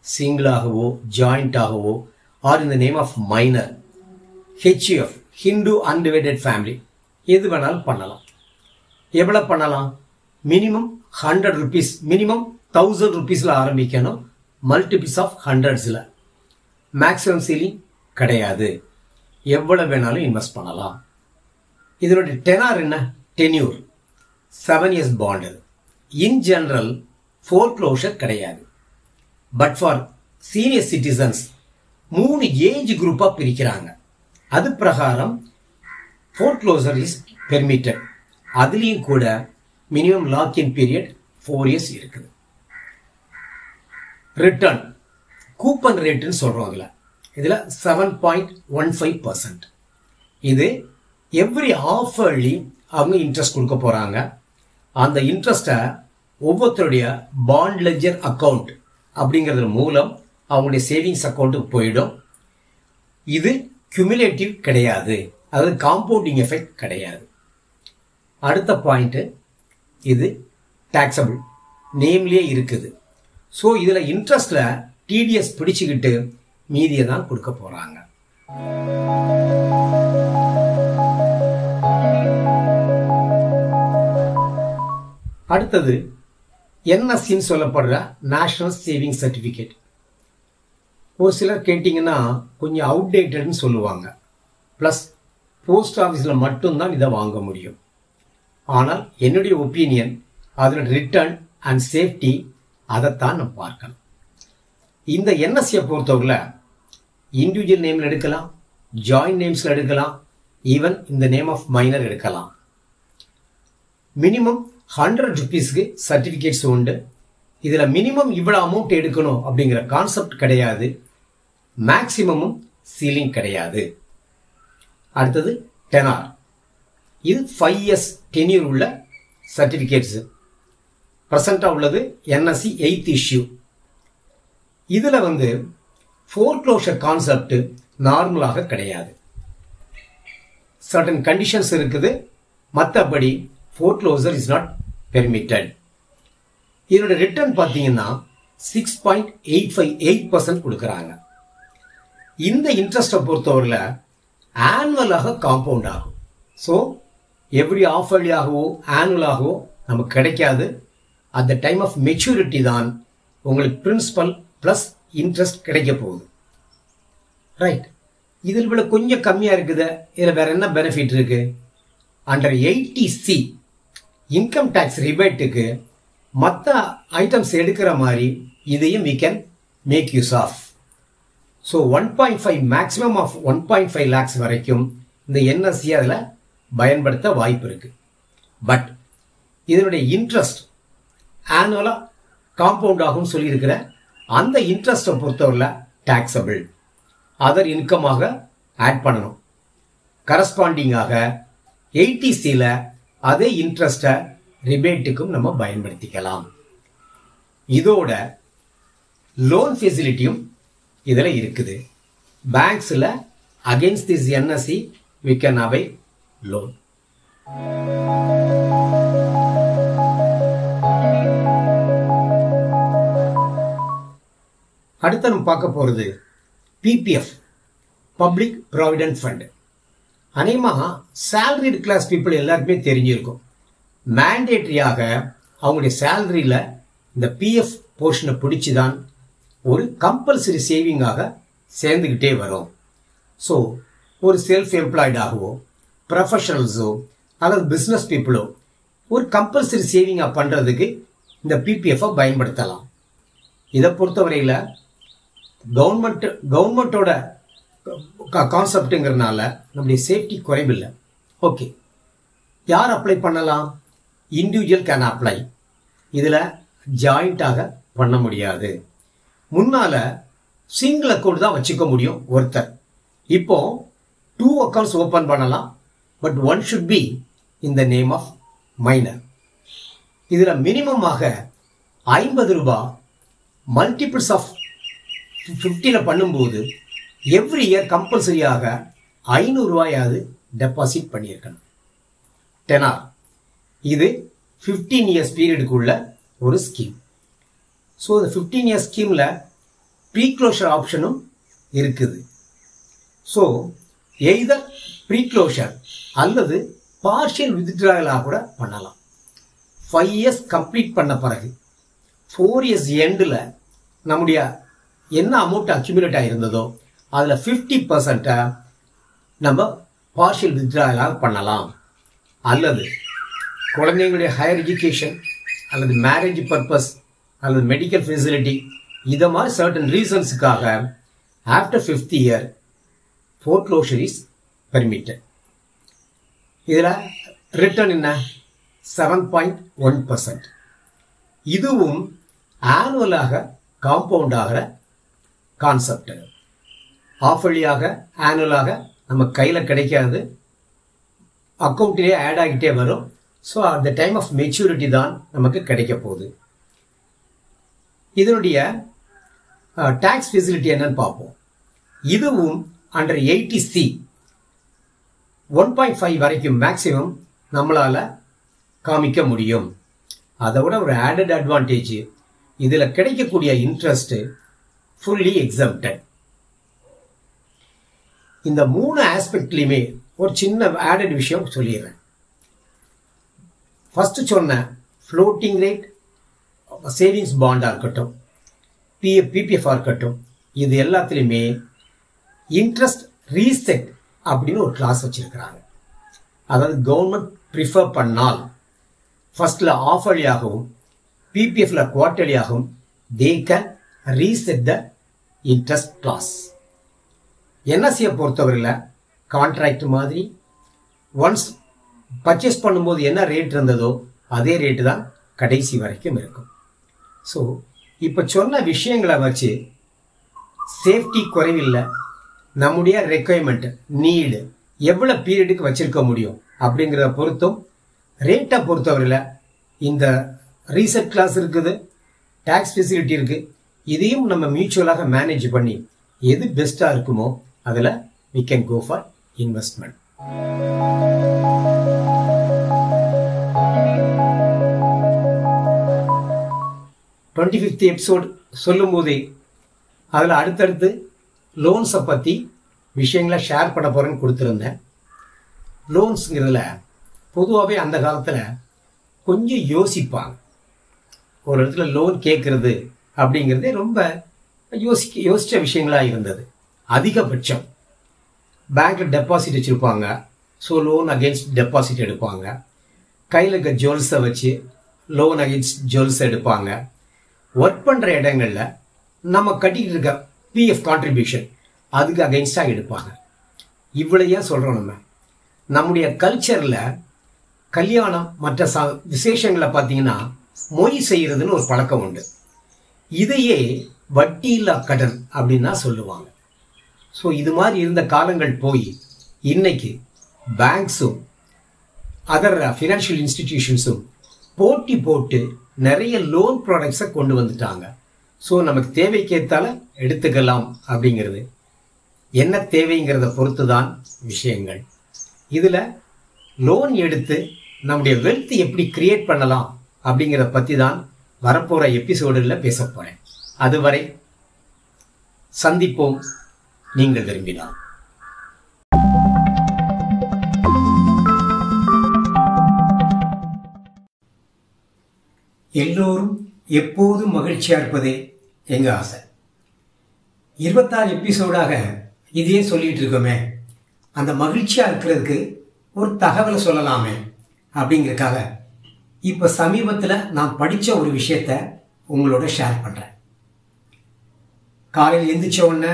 சிங்கிளாகவோ ஜாயிண்டாகவோ or in the name of minor HUF Hindu undivided family எது வேணாலும் பண்ணலாம். எவ்வளோ பண்ணலாம்? Minimum hundred rupees minimum thousand ருபீஸில் ஆரம்பிக்கணும். மல்டிபிள்ஸ் ஆஃப் ஹண்ட்ரட்ஸில் மேக்ஸிமம் சீலிங் கிடையாது. எவ்வளோ வேணாலும் இன்வெஸ்ட் பண்ணலாம். இதனுடைய டெனார் என்ன? Tenure seven years bond in general foreclosure கிடையாது. பட் ஃபார் சீனியர் சிட்டிசன்ஸ் மூணு ஏஜ் குரூப்பாக பிரிக்கிறாங்க. அது பிரகாரம் ஃபோர்க்ளோசர் இஸ் பெர்மிட்டட் அதுலேயும் கூட minimum lock in period four years இருக்குது ரிட்டர்ன் கூப்பன் ரேட்டுன்னு சொல்கிறோம் அதில். இதில் seven point one five percent இது எவ்ரி ஆஃப் அவங்க இன்ட்ரெஸ்ட் கொடுக்க போகிறாங்க அந்த இன்ட்ரெஸ்ட்டை ஒவ்வொருத்தருடைய பாண்ட் லெஜர் அக்கௌண்ட் அப்படிங்கிறது மூலம் அவங்களுடைய சேவிங்ஸ் அக்கௌண்ட்டுக்கு போயிடும். இது கியூமுலேட்டிவ் கிடையாது. அதாவது காம்பவுண்டிங் எஃபெக்ட் கிடையாது. அடுத்த பாயிண்ட்டு இது டேக்ஸபிள் நேம்லேயே இருக்குது. ஸோ இதில் இன்ட்ரெஸ்டில் டிடிஎஸ் பிடிச்சிக்கிட்டு மீதியை தான் கொடுக்க போகிறாங்க அடுத்தது என்எஸ்சின்னு சொல்லப்படுற நேஷனல் சேவிங் சர்டிஃபிகேட் ஒரு சிலர் கேட்டிங்கன்னா கொஞ்சம் அவுடேட்டட்னு சொல்லுவாங்க. ப்ளஸ் போஸ்ட் ஆஃபீஸில் மட்டும்தான் இதை வாங்க முடியும். ஆனால் என்னுடைய ஒப்பீனியன் அதில் ரிட்டர்ன் அண்ட் சேஃப்டி அதைத்தான் நம்ம பார்க்கணும். இந்த என்எஸ்சியை பொறுத்தவரையில் இண்டிவிஜுவல் நேமில் எடுக்கலாம் ஜாயின்ட் நேம்ஸில் எடுக்கலாம் ஈவன் இந்த நேம் ஆஃப் மைனர் எடுக்கலாம். மினிமம் ஹண்ட்ரட் ருபீஸ்க்கு சர்டிஃபிகேட்ஸ் உண்டு. இதில் மினிமம் இவ்வளோ அமௌண்ட் எடுக்கணும் அப்படிங்கிற கான்செப்ட் கிடையாது. மேக்சிமமும் சீலிங் கிடையாது. அடுத்தது டெனார் இது ஃபைவ் இயர்ஸ் டென்யூர் உள்ள சர்டிஃபிகேட்ஸு ப்ரெசண்ட்டாக உள்ளது என்எஸ்சி எயித் இஷ்யூ இதில் வந்து ஃபோர் க்ளோஷர் கான்செப்ட் நார்மலாக கிடையாது. சர்டன் கண்டிஷன்ஸ் இருக்குது. மற்றபடி foreclosure is not permitted இதோட ரிட்டர்ன் பார்த்தீங்கன்னா six point eight five eight percent கொடுக்குறாங்க. இந்த இன்ட்ரெஸ்ட்டை பொறுத்தவரையில் ஆனுவலாக காம்பவுண்ட் ஆகும். ஸோ எவ்ரி ஆஃப் ஆகவோ ஆனுவலாகவோ நமக்கு கிடைக்காது. At the time of maturity தான் உங்களுக்கு பிரின்சிபல் ப்ளஸ் இன்ட்ரெஸ்ட் கிடைக்க போகுது. ரைட் இதில் விட கொஞ்சம் கம்மியாக இருக்குது இதில் வேற என்ன பெனிஃபிட் இருக்கு? Under eighty C income tax ரிபேட்டுக்கு மற்ற ஐட்டம்ஸ் எடுக்கிற மாதிரி இதையும் we can make use of so one point five maximum of one point five lakhs வரைக்கும் இந்த என்எஸ்சி அதில் பயன்படுத்த வாய்ப்பு இருக்குது பட் இதனுடைய இன்ட்ரெஸ்ட் ஆனுவலாக காம்பவுண்ட் ஆகும்னு சொல்லியிருக்கிற அந்த இன்ட்ரெஸ்ட்டை பொறுத்தவரையில் டேக்ஸபிள் அதர் இன்கமாக ஆட் பண்ணணும். கரஸ்பாண்டிங்காக எயிட்டிசியில் அதே இன்ட்ரெஸ்ட்டை ரிபேட்டுக்கும் நம்ம பயன்படுத்திக்கலாம். இதோட லோன் ஃபெசிலிட்டியும் இதில் இருக்குது. பேங்க்ஸில் against this NSC we can avail loan அடுத்து நம்ம பார்க்க போகிறது பிபிஎஃப் பப்ளிக் ப்ராவிடென்ட் ஃபண்ட் அநேகமாக சேலரிடு கிளாஸ் பீப்புள் எல்லாருக்குமே தெரிஞ்சிருக்கும். மேண்டேட்ரியாக அவங்களுடைய சேலரியில் இந்த பிஎஃப் போர்ஷனை பிடிச்சி தான் ஒரு கம்பல்சரி சேவிங்காக சேர்ந்துக்கிட்டே வரும். ஸோ ஒரு செல்ஃப் எம்ப்ளாய்டாகவோ ப்ரொஃபஷனல்ஸோ அல்லது பிஸ்னஸ் பீப்புளோ ஒரு கம்பல்சரி சேவிங்காக பண்ணுறதுக்கு இந்த பிபிஎஃப்பை பயன்படுத்தலாம். இதை பொறுத்தவரையில் கவர்மெண்ட் கவர்மெண்ட்டோட கான்செப்ட்டுங்கிறனால நம்முடைய சேஃப்டி குறைவில்லை. ஓகே யார் அப்ளை பண்ணலாம்? இண்டிவிஜுவல் கேன் அப்ளை இதில் ஜாயிண்டாக பண்ண முடியாது. முன்னால் சிங்கிள் அக்கௌண்ட் தான் வச்சுக்க முடியும் ஒருத்தர். இப்போ டூ அக்கௌண்ட்ஸ் ஓப்பன் பண்ணலாம் but one should be in the name of minor இதில் மினிமமாக ஐம்பது ரூபா மல்டிபிள்ஸ் ஆஃப் ஃபிஃப்டியில் பண்ணும்போது எவ்ரி இயர் கம்பல்சரியாக ஐநூறுரூவாயாவது டெபாசிட் பண்ணியிருக்கணும். டெனார் இது ஃபிஃப்டீன் இயர்ஸ் பீரியடுக்குள்ள ஒரு ஸ்கீம் ஸோ இந்த ஃபிஃப்டீன் இயர்ஸ் ஸ்கீமில் ப்ரீக்ளோஷர் ஆப்ஷனும் இருக்குது. ஸோ எய்தர் ப்ரீக்ளோஷர் அல்லது பார்ஷியல் வித்ட்ராயலாக கூட பண்ணலாம். ஃபைவ் இயர்ஸ் கம்ப்ளீட் பண்ண பிறகு ஃபோர் இயர்ஸ் எண்டில் நம்முடைய என்ன அமௌண்ட் அக்யூமுலேட் ஆகிருந்ததோ அதில் ஃபிஃப்டி பர்சண்ட்டை நம்ம பார்ஷியல் வித்ட்ராயலாக பண்ணலாம். அல்லது குழந்தைங்களுடைய ஹையர் எஜுகேஷன் அல்லது மேரேஜ் பர்பஸ் அல்லது மெடிக்கல் ஃபெசிலிட்டி இதை மாதிரி certain ரீசன்ஸுக்காக after fifth year foreclosure is permitted இதில் ரிட்டர்ன் என்ன? செவன் பாயிண்ட் ஒன் பர்சன்ட் இதுவும் ஆனுவலாக காம்பவுண்ட் ஆகிற கான்செப்ட் ஆஃப் வழியாக ஆனுவலாக நம்ம கையில் கிடைக்காது. அக்கௌண்ட்டிலே ஆட் ஆகிட்டே வரும். ஸோ அந்த டைம் ஆஃப் மெச்சூரிட்டி தான் நமக்கு கிடைக்க போகுது. இதனுடைய டேக்ஸ் ஃபெசிலிட்டி என்னன்னு பார்ப்போம். இதுவும் under eighty C one point five வரைக்கும் மேக்ஸிமம் நம்மளால் காமிக்க முடியும். அதை விட ஒரு ஆடட் அட்வான்டேஜ் இதில் கிடைக்கக்கூடிய இன்ட்ரெஸ்ட் ஃபுல்லி எக்ஸம்டட் இந்த மூணு ஆஸ்பெக்ட்லையுமே ஒரு சின்ன ஆடட் விஷயம் சொல்லிடுறேன். ஃபர்ஸ்ட் சொன்ன ஃப்ளோட்டிங் ரேட் சேவிங்ஸ் பாண்டாக இருக்கட்டும் பிஎஃப் பிபிஎஃபாக இருக்கட்டும் இது எல்லாத்துலேயுமே இன்ட்ரெஸ்ட் ரீசெட் அப்படின்னு ஒரு கிளாஸ் வச்சுருக்கிறாங்க. அதாவது கவர்மெண்ட் ப்ரிஃபர் பண்ணால் ஃபஸ்ட்டில் ஆஃப் வழியாகவும் பிபிஎஃப்ல குவார்டர்லியாகவும் they can reset the interest clause என்எஸ்சியை பொறுத்தவரையில் கான்ட்ராக்ட் மாதிரி ஒன்ஸ் பர்ச்சேஸ் பண்ணும்போது என்ன ரேட் இருந்ததோ அதே ரேட்டு தான் கடைசி வரைக்கும் இருக்கும். ஸோ இப்போ சொன்ன விஷயங்களை வச்சு சேஃப்டி குறைவில்லை. நம்முடைய ரெக்குவயர்மெண்ட் நீடு எவ்வளோ பீரியடுக்கு வச்சிருக்க முடியும் அப்படிங்கிறத பொறுத்தும் ரேட்டை பொறுத்தவரையில் இந்த ரீசெட் கிளாஸ் இருக்குது டேக்ஸ் ஃபெசிலிட்டி இருக்குது இதையும் நம்ம மியூச்சுவலாக மேனேஜ் பண்ணி எது பெஸ்ட்டாக இருக்குமோ அதில் we can go for investment twenty fifth episode சொல்லும்போதே அதில் அடுத்தடுத்து லோன்ஸை பற்றி விஷயங்களை ஷேர் பண்ண போகிறேன்னு கொடுத்துருந்தேன். லோன்ஸுங்கிறதுல பொதுவாகவே அந்த காலத்தில் கொஞ்சம் யோசிப்பாங்க. ஒரு இடத்துல லோன் கேட்குறது அப்படிங்கிறதே ரொம்ப யோசிக்க யோசித்த விஷயங்களாக இருந்தது. அதிகபட்சம் பேங்க்கில் டெபாசிட் வச்சுருப்பாங்க. ஸோ லோன் அகெயின்ஸ்ட் டெபாசிட் எடுப்பாங்க. கையில் இருக்க ஜுவல்ஸை வச்சு லோன் அகெயின்ஸ்ட் ஜுவல்ஸ் எடுப்பாங்க. ஒர்க் பண்ணுற இடங்களில் நம்ம கட்டிக்கிட்டு இருக்க பிஎஃப் கான்ட்ரிபியூஷன் அதுக்கு அகெயின்ஸ்டாக எடுப்பாங்க. இவ்வளையா ஏன் சொல்கிறோம் நம்ம? நம்முடைய கல்ச்சரில் கல்யாணம் மற்ற ச விசேஷங்களை பார்த்தீங்கன்னா மொய் செய்கிறதுன்னு ஒரு பழக்கம் உண்டு. இதையே வட்டி இல்லா கடன் அப்படின்னா சொல்லுவாங்க. ஸோ இது மாதிரி இருந்த காலங்கள் போய் இன்னைக்கு பேங்க்ஸும் அதர் ஃபினான்ஷியல் இன்ஸ்டிடியூஷன்ஸும் போட்டி போட்டு நிறைய லோன் ப்ராடக்ட்ஸை கொண்டு வந்துட்டாங்க. ஸோ நமக்கு தேவைக்கேற்றால எடுத்துக்கலாம் அப்படிங்கிறது. என்ன தேவைங்கிறத பொறுத்து தான் விஷயங்கள். இதில் லோன் எடுத்து நம்முடைய வெல்த் எப்படி கிரியேட் பண்ணலாம் அப்படிங்கிறத பற்றி தான் வரப்போகிற எபிசோடில் பேச போகிறேன் அதுவரை சந்திப்போம். நீங்கள் விரும்பினால். எல்லோரும் எப்போதும் மகிழ்ச்சியாக இருப்பதே எங்கள் ஆசை. இருபத்தாறு எபிசோடாக இதையே சொல்லிட்டு இருக்கோமே. அந்த மகிழ்ச்சியாக இருக்கிறதுக்கு ஒரு தகவலை சொல்லலாமே அப்படிங்கிறதுக்காக இப்போ சமீபத்தில் நான் படித்த ஒரு விஷயத்த உங்களோட ஷேர் பண்ணுறேன் காலையில் எந்திரிச்ச உடனே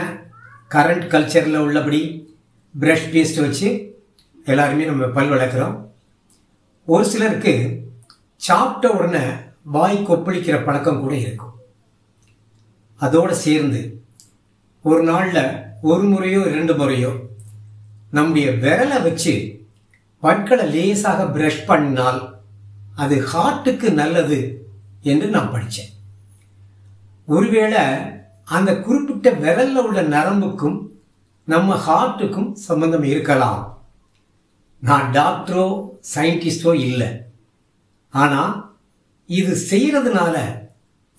கரண்ட் கல்ச்சரில் உள்ளபடி ப்ரஷ் பேஸ்ட் வச்சு எல்லாருமே நம்ம பல் வளர்க்குறோம். ஒரு சிலருக்கு சாப்பிட்ட உடனே வாய் கொப்பளிக்கிற பழக்கம் கூட இருக்கும். அதோடு சேர்ந்து ஒரு நாளில் ஒரு முறையோ இரண்டு முறையோ நம்முடைய விரலை வச்சு பற்களை லேசாக ப்ரஷ் பண்ணினால் அது ஹார்ட்டுக்கு நல்லது என்று நான் படித்தேன் ஒருவேளை அந்த குறிப்பிட்ட விரலில் உள்ள நரம்புக்கும் நம்ம ஹார்ட்டுக்கும் சம்பந்தம் இருக்கலாம். நான் டாக்டரோ சயின்டிஸ்டோ இல்லை. ஆனால் இது செய்யறதுனால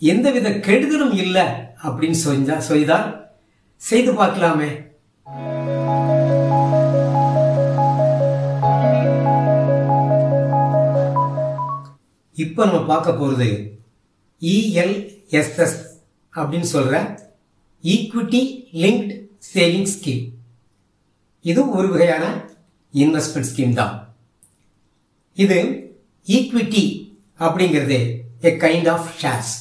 எந்தவித கெடுதலும் இல்லை அப்படின்னு சொன்னா செய்தால் செய்து பார்க்கலாமே. இப்போ நம்ம பார்க்க போகிறது இஎல்எஸ்எஸ் அப்படின்னு சொல்கிற ஈக்விட்டி லிங்க்ட் சேவிங் ஸ்கீம் இதுவும் ஒரு வகையான இன்வெஸ்ட்மெண்ட் ஸ்கீம் தான். இது ஈக்விட்டி அப்படிங்கிறது a kind of shares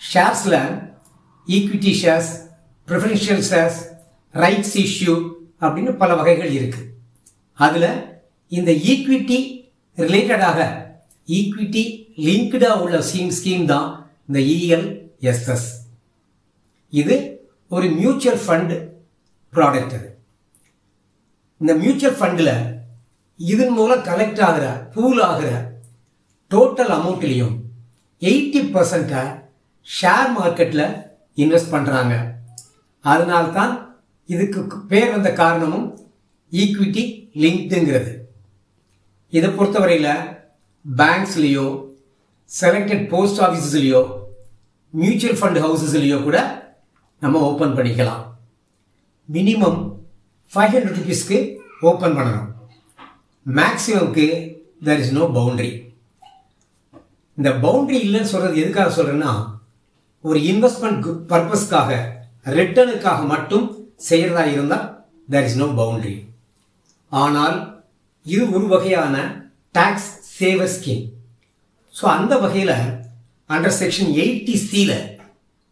ஷேர்ஸில் equity shares preferential shares rights issue அப்படின்னு பல வகைகள் இருக்குது அதில் இந்த ஈக்விட்டி ரிலேட்டடாக ஈக்விட்டி லிங்க்டாக உள்ள ஸ்கீம் ஸ்கீம் தான் இந்த இஎல்எஸ்எஸ் இது ஒரு மியூச்சுவல் ஃபண்டு ப்ராடக்ட் அது. இந்த மியூச்சுவல் ஃபண்டில் இதன் மூலம் கலெக்ட் ஆகிற பூல் ஆகிற டோட்டல் அமௌண்ட்லேயும் எயிட்டி பர்சன்ட்டை ஷேர் மார்க்கெட்டில் இன்வெஸ்ட் பண்ணுறாங்க அதனால்தான் இதுக்கு பேர் வந்த காரணமும் ஈக்விட்டி லிங்க்டுங்கிறது இதை பொறுத்தவரையில் பேங்க்ஸ்லேயோ செலக்டட் போஸ்ட் ஆஃபீஸஸ்லேயோ மியூச்சுவல் ஃபண்ட் ஹவுசஸ்லேயோ கூட நம்ம ஓப்பன் பண்ணிக்கலாம். மினிமம் ஃபைவ் ஹண்ட்ரட் ருபீஸ்க்கு ஓப்பன் பண்ணணும். மேக்ஸிமம்க்கு தெர் இஸ் நோ பவுண்ட்ரி இந்த பவுண்டரி இல்லைன்னு சொல்கிறது எதுக்காக சொல்கிறேன்னா ஒரு இன்வெஸ்ட்மெண்ட் பர்பஸ்க்காக ரிட்டர்னுக்காக மட்டும் செய்கிறதா இருந்தால் தேர் இஸ் நோ பவுண்டரி ஆனால் இது ஒரு வகையான டாக்ஸ் சேவர் ஸ்கீம் ஸோ அந்த வகையில் அண்டர் செக்ஷன் எயிட்டி சியில்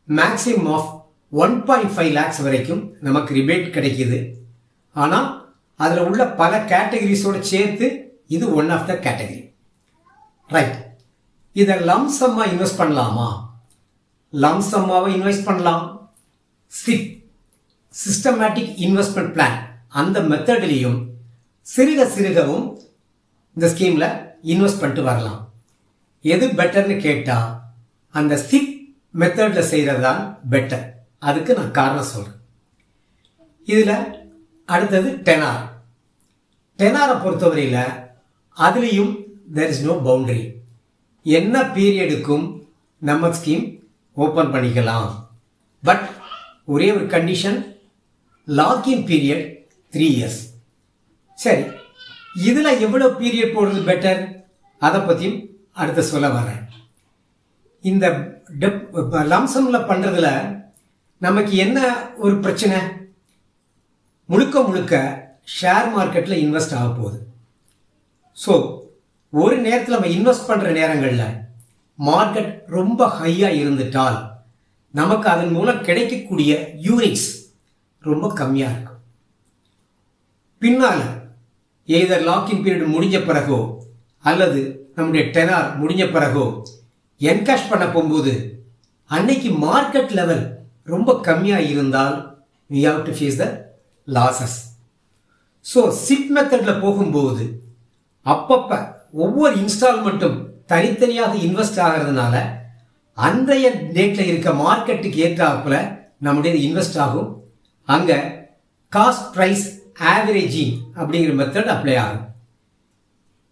maximum of one point five lakhs வரைக்கும் நமக்கு ரிபேட் கிடைக்கிது. ஆனால் அதில் உள்ள பல கேட்டகரிஸோடு சேர்த்து இது one of the category right இதை லம்சம்மாக இன்வெஸ்ட் பண்ணலாமா? லம்சம்மாவை இன்வெஸ்ட் பண்ணலாம். சிப் சிஸ்டமேட்டிக் இன்வெஸ்ட்மெண்ட் பிளான் அந்த மெத்தட்லேயும் சிறுக சிறுகவும் இந்த ஸ்கீமில் இன்வெஸ்ட் பண்ணிட்டு வரலாம். எது பெட்டர்னு கேட்டால் அந்த சிப் மெத்தடில் செய்கிறது தான் பெட்டர் அதுக்கு நான் காரணம் சொல்கிறேன் இதில் அடுத்தது டெனார் டெனாரை பொறுத்தவரையில் அதுலேயும் தெர் இஸ் நோ பவுண்டரி என்ன பீரியடுக்கும் நம்ம ஸ்கீம் ஓப்பன் பண்ணிக்கலாம். பட் ஒரே ஒரு condition lock in period three years சரி இதில் எவ்வளோ பீரியட் போடுறது பெட்டர் அதை பற்றியும் அடுத்து சொல்ல வரேன். இந்த டெப் லம்சமில் பண்ணுறதுல நமக்கு என்ன ஒரு பிரச்சனை? முழுக்க முழுக்க ஷேர் மார்க்கெட்டில் இன்வெஸ்ட் ஆக போகுது. ஸோ ஒரு நேரத்தில் நம்ம இன்வெஸ்ட் பண்ணுற நேரங்களில் மார்க்கெட் ரொம்ப ஹையாக இருந்துட்டால் நமக்கு அதன் மூலம் கிடைக்கக்கூடிய யூனிட்ஸ் ரொம்ப கம்மியாக இருக்கும். பின்னால் எய்தர் லாக்கிங் பீரியட் முடிஞ்ச பிறகோ அல்லது நம்முடைய டெனார் முடிஞ்ச பிறகோ என்கேஷ் பண்ண போகும்போது அன்னைக்கு மார்க்கெட் லெவல் ரொம்ப கம்மியாக இருந்தால் we have to face the losses so SIP மெத்தடில் போகும்போது அப்பப்போ ஒவ்வொரு இன்ஸ்டால்மெண்ட்டும் தனித்தனியாக இன்வெஸ்ட் ஆகிறதுனால அன்றைய டேட்டில் இருக்க மார்க்கெட்டுக்கு ஏற்றாப்புல நம்முடைய இன்வெஸ்ட் ஆகும். அங்கே காஸ்ட் ப்ரைஸ் ஆவரேஜிங் அப்படிங்கிற மெத்தட் அப்ளை ஆகும்.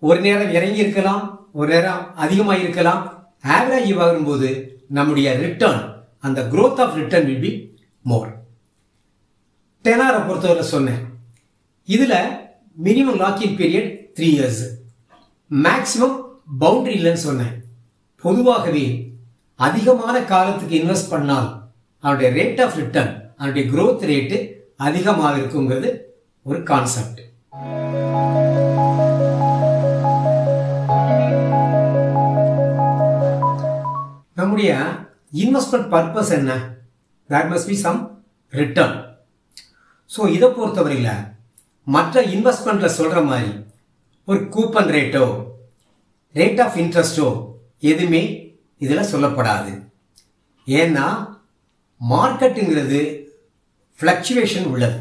ஒரு நேரம் இறங்கி இருக்கலாம் ஒரு நேரம் அதிகமாக இருக்கலாம். ஆவரேஜ் வரும்போது நம்முடைய ரிட்டர்ன் அந்த growth of return will be more டெனாரை பொறுத்தவரை சொன்னேன். இதில் minimum locking period three years maximum boundary இல்லைன்னு சொன்னேன். பொதுவாகவே அதிகமான காலத்துக்கு இன்வெஸ்ட் பண்ணால் அவனுடைய ரேட் ஆஃப் ரிட்டர்ன் அவனுடைய க்ரோத் ரேட்டு அதிகமாக இருக்குங்கிறது ஒரு கான்செப்ட் நம்முடைய இன்வெஸ்ட்மெண்ட் பர்பஸ் என்ன? That must be some return so இதை பொறுத்தவரையில் மற்ற இன்வெஸ்ட்மெண்ட்டில் சொல்கிற மாதிரி ஒரு கூப்பன் ரேட்டோ ரேட் ஆஃப் இன்ட்ரெஸ்டோ எதுவுமே இதில் சொல்லப்படாது. ஏன்னா மார்க்கெட்டுங்கிறது ஃப்ளக்சுவேஷன் உள்ளது.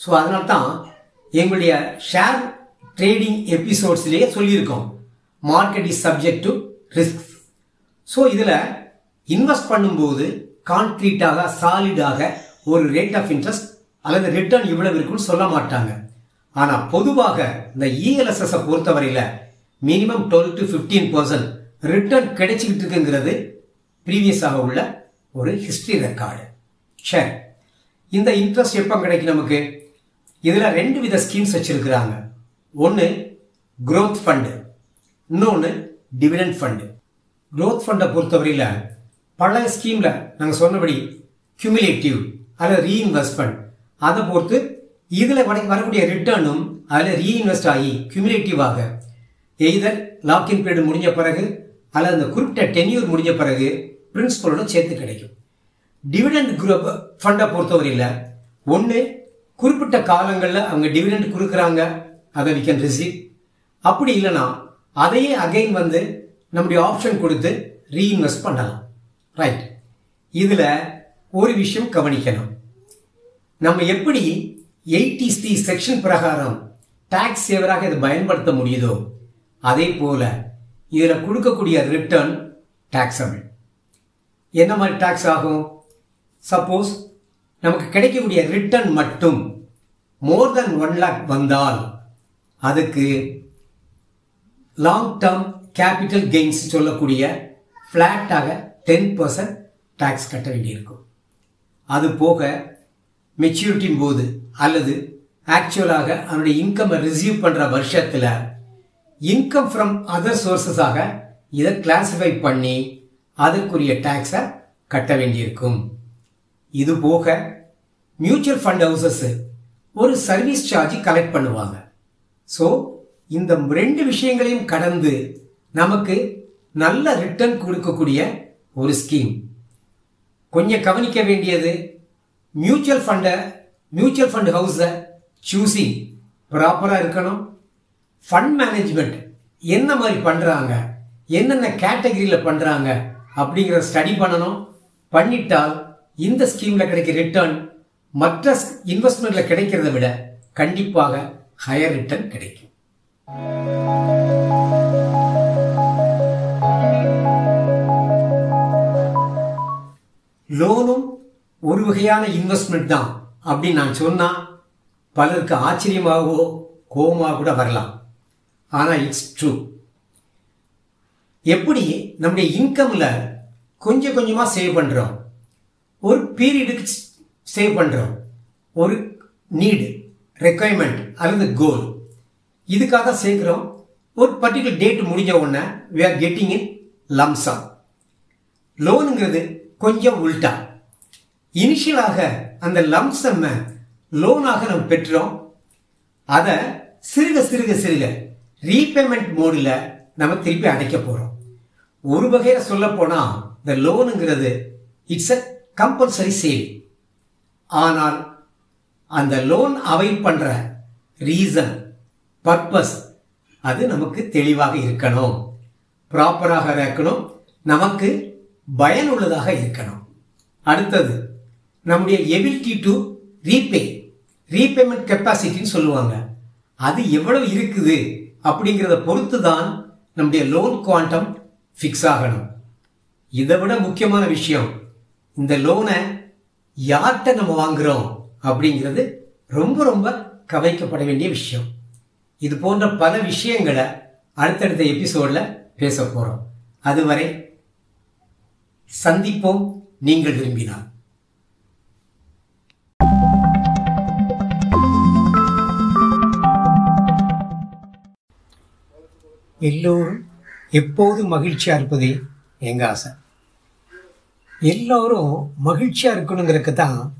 ஸோ அதனால தான் எங்களுடைய ஷேர் ட்ரேடிங் எபிசோட்ஸ்லேயே சொல்லியிருக்கோம். Market is subject to risk so இதில் இன்வெஸ்ட் பண்ணும்போது கான்க்ரீட்டாக சாலிடாக ஒரு ரேட் ஆஃப் இன்ட்ரெஸ்ட் அல்லது ரிட்டர்ன் இவ்வளவு இருக்குன்னு சொல்ல மாட்டாங்க. ஆனால் பொதுவாக இந்த இஎல்எஸ்எஸ் பொறுத்தவரையில் minimum twelve to fifteen percent return கிடைச்சிக்கிட்டு இருக்குங்கிறது ப்ரீவியஸாக உள்ள ஒரு ஹிஸ்ட்ரி ரெக்கார்டு சரி இந்த இன்ட்ரெஸ்ட் எப்போ கிடைக்கும் நமக்கு? இதில் ரெண்டு வித ஸ்கீம்ஸ் வச்சுருக்கிறாங்க. ஒன்று க்ரோத் ஃபண்டு இன்னொன்று டிவிடெண்ட் ஃபண்டு க்ரோத் ஃபண்டை பொறுத்தவரையில் பழைய ஸ்கீமில் நாங்கள் சொன்னபடி cumulative அதில் ரீஇன்வெஸ்ட்மெண்ட் அதை பொறுத்து இதில் வரக்கூடிய ரிட்டர்னும் அதில் ரீஇன்வெஸ்ட் ஆகி cumulative-ஆக எய்தர் லாக்இன் பீரியட் முடிஞ்ச பிறகு அல்லது அந்த குறிப்பிட்ட டென்யூர் முடிஞ்ச பிறகு பிரின்ஸ்பலோட சேர்த்து கிடைக்கும். டிவிடெண்ட் குரூப் ஃபண்டை பொறுத்தவரையில் ஒன்று குறிப்பிட்ட காலங்களில் அவங்க டிவிடெண்ட் கொடுக்குறாங்க அதை வி கேன் ரிசீவ் அப்படி இல்லைன்னா அதையே அகைன் வந்து நம்முடைய ஆப்ஷன் கொடுத்து ரீஇன்வெஸ்ட் பண்ணலாம். ரைட் இதில் ஒரு விஷயம் கவனிக்கணும். நம்ம எப்படி எயிட்டி செக்ஷன் பிரகாரம் டேக்ஸ் சேவராக இதை பயன்படுத்த முடியுதோ அதே போல இதில் கொடுக்கக்கூடிய ரிட்டர்ன் டாக்ஸபிள் என்ன மாதிரி டேக்ஸ் ஆகும்? சப்போஸ் நமக்கு கிடைக்கக்கூடிய ரிட்டர்ன் மட்டும் மோர் தென் ஒன் லேக் வந்தால் அதுக்கு லாங் டேர்ம் கேபிட்டல் கெயின்ஸ் சொல்லக்கூடிய ஃப்ளாட்டாக டென் பர்சன்ட் டேக்ஸ் கட்ட வேண்டியிருக்கும். அது போக மெச்சூரிட்டின் போது அல்லது ஆக்சுவலாக அவனுடைய இன்கம்மை ரிசீவ் பண்ணுற வருஷத்தில் இன்கம் ஃப்ரம் அதர் சோர்சஸாக இதை கிளாஸிஃபை பண்ணி அதற்குரிய டேக்ஸை கட்ட வேண்டியிருக்கும். இது போக மியூச்சுவல் ஃபண்ட் ஹவுசஸ் ஒரு சர்வீஸ் சார்ஜ் கலெக்ட் பண்ணுவாங்க. ஸோ இந்த ரெண்டு விஷயங்களையும் கடந்து நமக்கு நல்ல ரிட்டர்ன் கொடுக்கக்கூடிய ஒரு ஸ்கீம் கொஞ்சம் கவனிக்க வேண்டியது மியூச்சுவல் ஃபண்டை மியூச்சுவல் ஃபண்ட் ஹவுஸை சூஸிங் ப்ராப்பராக இருக்கணும் ஃபண்ட் மேனேஜ்மெண்ட் என்ன மாதிரி பண்ணுறாங்க என்னென்ன கேட்டகரியில் பண்ணுறாங்க அப்படிங்கிற ஸ்டடி பண்ணணும். பண்ணிட்டால் இந்த ஸ்கீமில் கிடைக்கிற ரிட்டர்ன் மற்ற இன்வெஸ்ட்மெண்ட்டில் கிடைக்கிறத விட கண்டிப்பாக ஹையர் ரிட்டர்ன் கிடைக்கும். லோனும் ஒரு வகையான இன்வெஸ்ட்மெண்ட் தான் அப்படின்னு நான் சொன்னால் பலருக்கு ஆச்சரியமாகவோ கோபமாக கூட வரலாம். ஆனால் இட்ஸ் ட்ரூ எப்படி நம்முடைய இன்கமில் கொஞ்சம் கொஞ்சமாக சேவ் பண்ணுறோம் ஒரு பீரியடுக்கு சேவ் பண்ணுறோம் ஒரு நீடு ரெக்குவயர்மெண்ட் அல்லது கோல் இதுக்காக சேர்க்குறோம். ஒரு பர்டிகுலர் டேட் முடிஞ்ச உடனே we are getting in lump sum லோனுங்கிறது கொஞ்சம் உல்டா இனிஷியலாக அந்த லம்சம்மை லோனாக நம்ம பெற்றோம். அதை சிறுக சிறுக சிறுக ரீபேமெண்ட் மோடில் நம்ம திருப்பி அடைக்க போகிறோம் ஒரு வகையில் சொல்ல போனால் இந்த லோனுங்கிறது இட்ஸ் அ கம்பல்சரி சேல் ஆனால் அந்த லோன் அவைல் பண்ணுற ரீசன் பர்பஸ் அது நமக்கு தெளிவாக இருக்கணும். ப்ராப்பராக இருக்கணும். நமக்கு பயனுள்ளதாக இருக்கணும். அடுத்தது நம்முடைய எபிலிட்டி டு ரீபே ரீபேமெண்ட் கெப்பாசிட்டின்னு சொல்லுவாங்க. அது எவ்வளவு இருக்குது? அப்படிங்கிறத பொறுத்து தான் நம்முடைய லோன் குவாண்டம் ஃபிக்ஸ் ஆகணும். இதை விட முக்கியமான விஷயம் இந்த லோனை யார்கிட்ட நம்ம வாங்குறோம் அப்படிங்கிறது ரொம்ப ரொம்ப கவனிக்கப்பட வேண்டிய விஷயம். இது போன்ற பல விஷயங்களை அடுத்தடுத்த எபிசோடில் பேச போகிறோம் அதுவரை சந்திப்போம். நீங்கள் விரும்பினால். எல்லோரும் எப்போதும் மகிழ்ச்சியாக இருப்பதே எங்க ஆசை? எல்லோரும் மகிழ்ச்சியாக இருக்கணுங்கிறதுக்கு தான்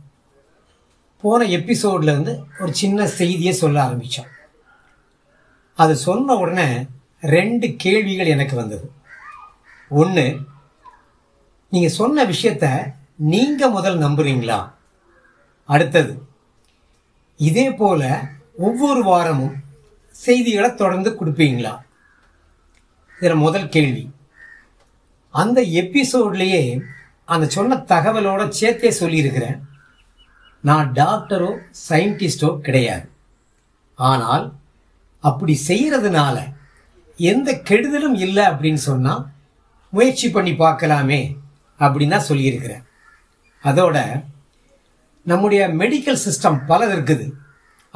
போன எபிசோடில் இருந்து ஒரு சின்ன செய்தியை சொல்ல ஆரம்பித்தோம் அது சொன்ன உடனே ரெண்டு கேள்விகள் எனக்கு வந்தது. ஒன்று நீங்கள் சொன்ன விஷயத்த நீங்கள் முதல் நம்புறீங்களா? அடுத்தது இதே போல் ஒவ்வொரு வாரமும் செய்திகளை தொடர்ந்து கொடுப்பீங்களா? இதில் முதல் கேள்வி. அந்த எபிசோட்லேயே அந்த சொன்ன தகவலோட சேர்த்தே சொல்லியிருக்கிறேன். நான் டாக்டரோ சயின்டிஸ்டோ கிடையாது. ஆனால் அப்படி செய்கிறதுனால எந்த கெடுதலும் இல்லை அப்படின்னு சொன்னால் முயற்சி பண்ணி பார்க்கலாமே அப்படின்னு தான் சொல்லியிருக்கிறேன். அதோட நம்முடைய மெடிக்கல் சிஸ்டம் பல இருக்குது.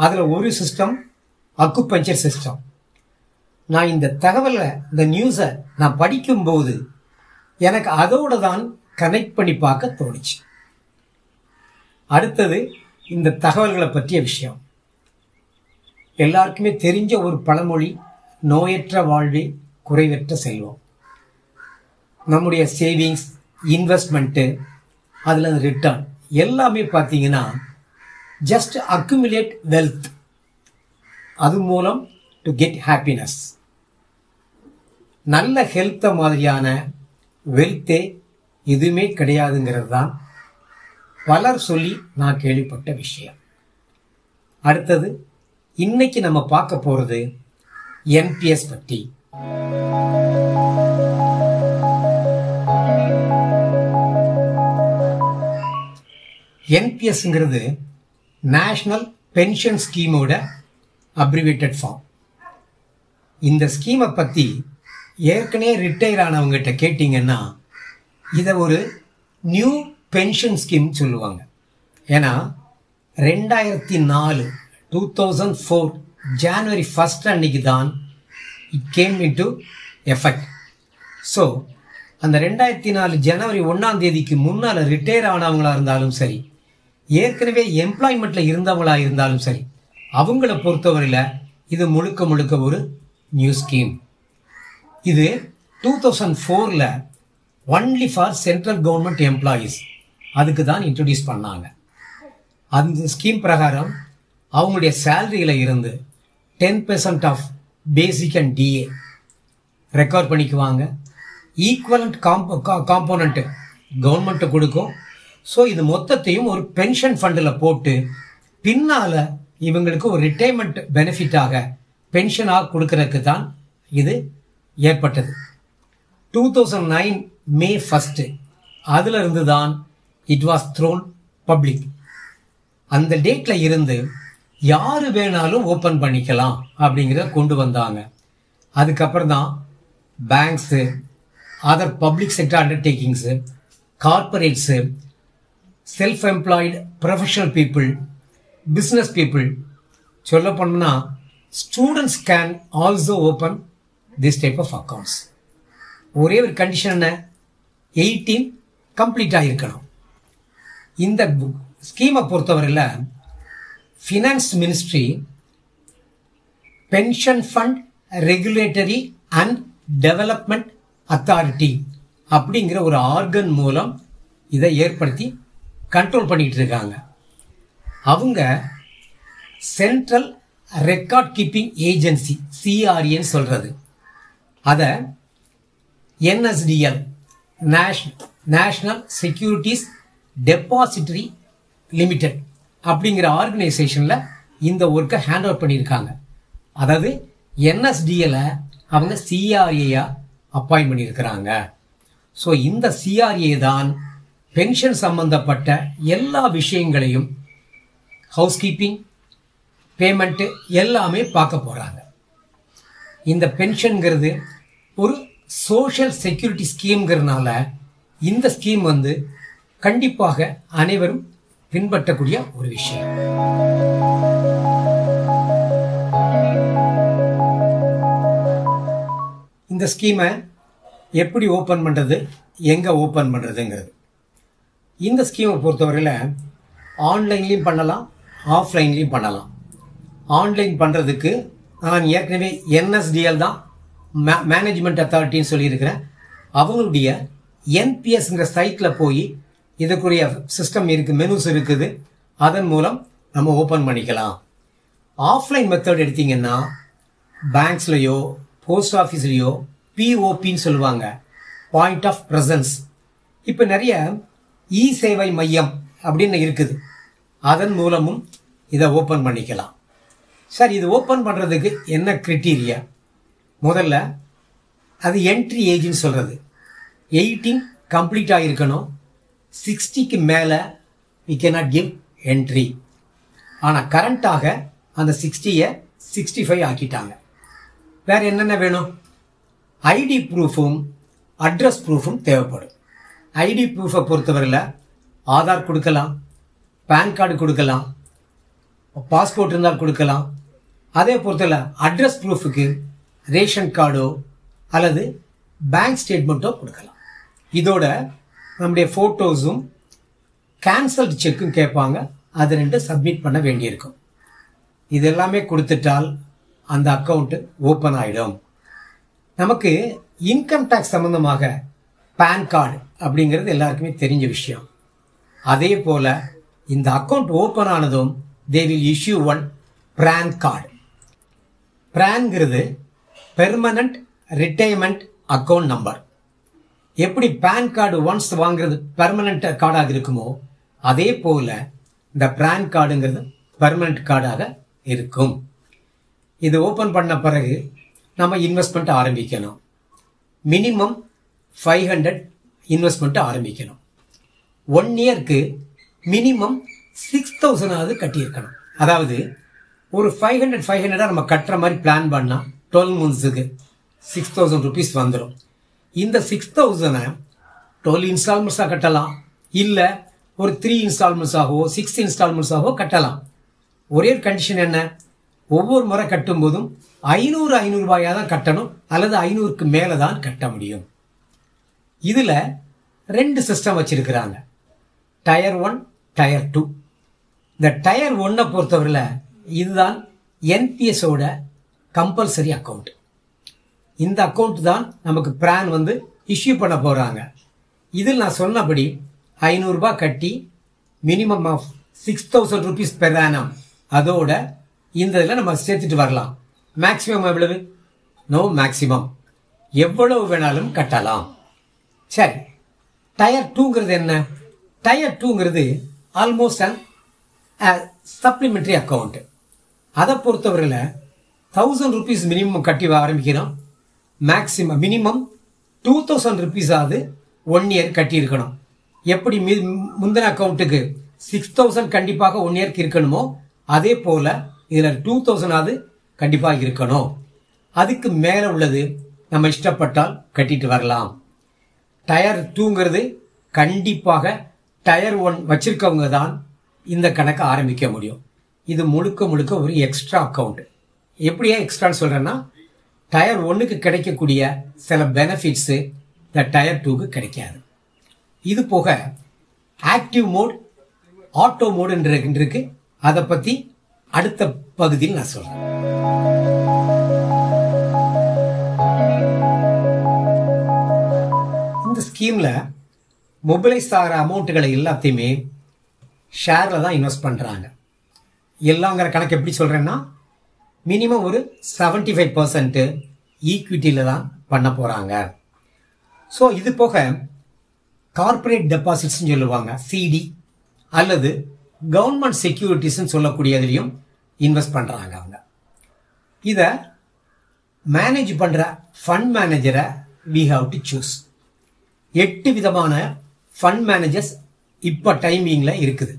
அதில் ஒரு சிஸ்டம் அக்குபஞ்சர் சிஸ்டம் நான் இந்த தகவலை இந்த நியூஸை நான் படிக்கும்போது எனக்கு அதோடு தான் கனெக்ட் பண்ணி பார்க்க தோணுச்சு. அடுத்தது இந்த தகவல்களை பற்றிய விஷயம். எல்லாருக்குமே தெரிஞ்ச ஒரு பழமொழி நோயற்ற வாழ்வே குறைவற்ற செல்வம். நம்முடைய சேவிங்ஸ் இன்வெஸ்ட்மெண்ட்டு அதில் ரிட்டர்ன் எல்லாமே பார்த்தீங்கன்னா ஜஸ்ட் அக்குமுலேட் வெல்த் அது மூலம் டு கெட் ஹாப்பினஸ் நல்ல ஹெல்த்தை மாதிரியான வெல்த்தே எதுவுமே கிடையாதுங்கிறது தான் பலர் சொல்லி நான் கேள்விப்பட்ட விஷயம். அடுத்தது இன்னைக்கு நம்ம பார்க்க போகிறது என்பிஎஸ் பற்றி என்பிஎஸ்ங்கிறது நேஷ்னல் பென்ஷன் ஸ்கீமோட அப்ரிவேட்டட் ஃபார்ம் இந்த ஸ்கீமை பற்றி ஏற்கனவே ரிட்டையர் ஆனவங்ககிட்ட கேட்டிங்கன்னா இதை ஒரு நியூ பென்ஷன் ஸ்கீம் சொல்லுவாங்க. ஏன்னா ரெண்டாயிரத்தி நாலு two thousand four January first அன்னைக்கு தான் it came in to effect so அந்த ரெண்டாயிரத்தி நாலு ஜனவரி ஒன்றாம் தேதிக்கு முன்னால் ரிட்டையர் ஆனவங்களாக இருந்தாலும் சரி ஏற்கனவே எம்ப்ளாய்மெண்ட்டில் இருந்தவங்களாக இருந்தாலும் சரி அவங்கள பொறுத்தவரையில் இது முழுக்க முழுக்க ஒரு நியூ ஸ்கீம் இது டூ தௌசண்ட் ஃபோரில் only for central government employees அதுக்கு தான் இன்ட்ரடியூஸ் பண்ணாங்க. அந்த ஸ்கீம் பிரகாரம் அவங்களுடைய சேலரியில் இருந்து ten percent of basic and DA record பண்ணிக்குவாங்க. ஈக்குவலண்ட் காம்போ காம்போனண்ட்டு கவர்மெண்ட்டு கொடுக்கும். ஸோ இது மொத்தத்தையும் ஒரு பென்ஷன் ஃபண்டில் போட்டு பின்னால் இவங்களுக்கு ஒரு ரிட்டைர்மெண்ட் பெனிஃபிட்டாக பென்ஷனாக கொடுக்கறதுக்கு தான் இது ஏற்பட்டது. Two thousand nine May first அதில் இருந்து தான் இட் வாஸ் த்ரோன் பப்ளிக் அந்த டேட்டில் இருந்து யார் வேணாலும் ஓப்பன் பண்ணிக்கலாம் அப்படிங்கிறத கொண்டு வந்தாங்க. அதுக்கப்புறம் தான் banks other public sector undertakings corporates self employed professional people business people சொல்ல போனோம்னா students can also open this type of accounts ஒரே ஒரு கண்டிஷன் என்ன? எயிட்டீன் கம்ப்ளீட்டாக இருக்கணும் இந்த ஸ்கீமை பொறுத்தவரையில் finance ministry pension fund regulatory and development authority அப்படிங்கிற ஒரு ஆர்கன் மூலம் இதை ஏற்படுத்தி கண்ட்ரோல் பண்ணிகிட்டு இருக்காங்க. அவங்க சென்ட்ரல் ரெக்கார்ட் கீப்பிங் ஏஜென்சி சிஆர்ஏன்னு சொல்கிறது அதை NSDL national securities depository limited அப்படிங்கிற ஆர்கனைசேஷனில் இந்த ஒர்க்கை ஹேண்ட் அவுட் பண்ணியிருக்காங்க. அதாவது என்எஸ்டிஎலை அவங்க சிஆர்ஏயாக அப்பாயின் பண்ணியிருக்கிறாங்க. ஸோ இந்த சிஆர்ஏ தான் பென்ஷன் சம்பந்தப்பட்ட எல்லா விஷயங்களையும் ஹவுஸ் கீப்பிங் பேமெண்ட்டு எல்லாமே பார்க்க போகிறாங்க இந்த பென்ஷனுங்கிறது ஒரு சோஷியல் செக்யூரிட்டி ஸ்கீம்ங்கிறதுனால இந்த ஸ்கீம் வந்து கண்டிப்பாக அனைவரும் பின்பற்றக்கூடிய ஒரு விஷயம். இந்த ஸ்கீமை எப்படி ஓப்பன் பண்ணுறது எங்கே ஓப்பன் பண்ணுறதுங்கிறது இந்த ஸ்கீமை பொறுத்தவரையில் ஆன்லைன்லேயும் பண்ணலாம் ஆஃப்லைன்லேயும் பண்ணலாம். ஆன்லைன் பண்ணுறதுக்கு நான் ஏற்கனவே என்எஸ்டிஎல் தான் மே மேனேஜ்மெண்ட் அத்தாரிட்டின்னு சொல்லியிருக்கிறேன் அவங்களுடைய என்பிஎஸ்ங்கிற சைட்டில் போய் இதுக்குரிய சிஸ்டம் இருக்குது மெனுஸ் இருக்குது. அதன் மூலம் நம்ம ஓப்பன் பண்ணிக்கலாம். ஆஃப்லைன் மெத்தட் எடுத்திங்கன்னா பேங்க்ஸ்லையோ போஸ்ட் ஆஃபீஸ்லேயோ பிஓபின்னு சொல்லுவாங்க. பாயிண்ட் ஆஃப் ப்ரெசன்ஸ் இப்போ நிறைய இ சேவை மையம் அப்படின்னு இருக்குது. அதன் மூலமும் இதை ஓப்பன் பண்ணிக்கலாம். சார் இது ஓப்பன் பண்ணுறதுக்கு என்ன க்ரிட்டீரியா முதல்ல அது என்ட்ரி ஏஜ்னு சொல்கிறது எயிட்டீன் கம்ப்ளீட் ஆகிருக்கணும் சிக்ஸ்டிக்கு மேலே வி கேனாட் கிவ் என்ட்ரி ஆனால் கரண்ட்டாக அந்த சிக்ஸ்டியை சிக்ஸ்டி ஃபைவ் ஆக்கிட்டாங்க. வேறு என்னென்ன வேணும்? ஐடி ப்ரூஃபும் அட்ரஸ் ப்ரூஃபும் தேவைப்படும். ஐடி ப்ரூஃபை பொறுத்தவரையில் ஆதார் கொடுக்கலாம் பேன் கார்டு கொடுக்கலாம் பாஸ்போர்ட் இருந்தால் கொடுக்கலாம். அதே பொறுத்தவரை அட்ரஸ் ப்ரூஃபுக்கு ரேஷன் கார்டோ அல்லது பேங்க் ஸ்டேட்மெண்ட்டோ கொடுக்கலாம். இதோட நம்முடைய ஃபோட்டோஸும் கேன்சல்டு செக்கும் கேட்பாங்க. அது ரெண்டு சப்மிட் பண்ண வேண்டியிருக்கும். இது எல்லாமே கொடுத்துட்டால் அந்த அக்கௌண்ட்டு ஓப்பன் ஆகிடும் நமக்கு இன்கம் டேக்ஸ் சம்மந்தமாக பேன் கார்டு அப்படிங்கிறது எல்லாருக்குமே தெரிஞ்ச விஷயம். அதே போல் இந்த அக்கௌண்ட் ஓப்பன் ஆனதும் they will issue one PRAN card பிரான்ங்கிறது permanent retirement account number எப்படி பேன் கார்டு ஒன்ஸ் வாங்குறது பெர்மனண்ட் கார்டாக இருக்குமோ அதே போல் இந்த பேன் கார்டுங்கிறது பெர்மனண்ட் கார்டாக இருக்கும். இது ஓப்பன் பண்ண பிறகு நம்ம இன்வெஸ்ட்மெண்ட் ஆரம்பிக்கணும். மினிமம் ஃபைவ் ஹண்ட்ரட் இன்வெஸ்ட்மெண்ட் ஆரம்பிக்கணும். ஒன் இயர்க்கு மினிமம் சிக்ஸ் தௌசண்டாவது கட்டியிருக்கணும். அதாவது ஒரு ஃபைவ் ஹண்ட்ரட் ஃபைவ் ஹண்ட்ரடாக நம்ம கட்டுற மாதிரி பிளான் பண்ணால் டுவெல் மந்த்ஸுக்கு சிக்ஸ் தௌசண்ட் ருபீஸ் வந்துடும் இந்த சிக்ஸ் தௌசண்டை டுவெல் இன்ஸ்டால்மெண்ட்ஸாக கட்டலாம். இல்லை ஒரு த்ரீ இன்ஸ்டால்மெண்ட்ஸாகவோ சிக்ஸ் இன்ஸ்டால்மெண்ட்ஸாகவோ கட்டலாம். ஒரே கண்டிஷன் என்ன? ஒவ்வொரு முறை கட்டும்போதும் ஐநூறு ஐநூறுபாயாக தான் கட்டணும் அல்லது ஐநூறுக்கு மேலே தான் கட்ட முடியும். இதில் ரெண்டு சிஸ்டம் வச்சுருக்கிறாங்க. டயர் ஒன் டயர் டூ இந்த டயர் ஒன்னை பொறுத்தவரையில் இதுதான் என்பிஎஸோட கம்பல்சரி அக்கௌண்ட் இந்த அக்கௌண்ட் தான் நமக்கு பிரான் வந்து இஷ்யூ பண்ண போகிறாங்க இதில் நான் சொன்னபடி ஐநூறுரூபா கட்டி minimum of six thousand rupees per annum அதோட இந்த இதில் நம்ம சேர்த்துட்டு வரலாம். மேக்ஸிமம் எவ்வளவு? நோ மேக்ஸிமம் எவ்வளவு வேணாலும் கட்டலாம். சரி. டயர் டூங்கிறது என்ன? டயர் டூங்கிறது ஆல்மோஸ்ட் அண்ட் சப்ளிமெண்ட்ரி அக்கௌண்ட் அதை பொறுத்தவரையில் தௌசண்ட் ருபீஸ் மினிமம் கட்டி ஆரம்பிக்கிறோம். மேக்ஸிமம் மினிமம் டூ தௌசண்ட் ருபீஸாவது ஒன் இயர் கட்டியிருக்கணும் எப்படி மி முந்தின அக்கௌண்ட்டுக்கு சிக்ஸ் தௌசண்ட் கண்டிப்பாக ஒன் இயர்க்கு இருக்கணுமோ அதே போல் இதில் டூ தௌசண்டாவது கண்டிப்பாக இருக்கணும். அதுக்கு மேலே உள்ளது நம்ம இஷ்டப்பட்டால் கட்டிட்டு வரலாம். டயர் டூங்கிறது கண்டிப்பாக டயர் ஒன் வச்சிருக்கவங்க தான் இந்த கணக்கை ஆரம்பிக்க முடியும். இது முழுக்க முழுக்க ஒரு எக்ஸ்ட்ரா அக்கௌண்ட் எப்படியா எக்ஸ்ட்ரான்னு சொல்கிறேன்னா டயர் ஒன்றுக்கு கிடைக்கக்கூடிய சில பெனிஃபிட்ஸு இந்த டயர் டூக்கு கிடைக்காது. இது போக ஆக்டிவ் மோட் ஆட்டோ மோடுன்ற இருக்கு. அதை பற்றி அடுத்த பகுதியில் நான் சொல்கிறேன் இந்த ஸ்கீமில் மொபைலைஸ் ஆகிற அமௌண்ட்டுகளை எல்லாத்தையுமே ஷேரில் தான் இன்வெஸ்ட் பண்ணுறாங்க எல்லாங்கிற கணக்கு எப்படி சொல்கிறேன்னா மினிமம் ஒரு செவன்டி ஃபைவ் பர்சன்ட்டு ஈக்விட்டியில் தான் பண்ண போகிறாங்க ஸோ இது போக கார்ப்பரேட் டெபாசிட்ஸ்னு சொல்லுவாங்க சிடி அல்லது கவர்மெண்ட் செக்யூரிட்டிஸ்ன்னு சொல்லக்கூடியதுலையும் இன்வெஸ்ட் பண்ணுறாங்க அவங்க. இதை மேனேஜ் பண்ணுற ஃபண்ட் மேனேஜரை வி ஹாவ் டு சூஸ் எட்டு விதமான ஃபண்ட் மேனேஜர்ஸ் இப்போ டைமிங்கில் இருக்குது.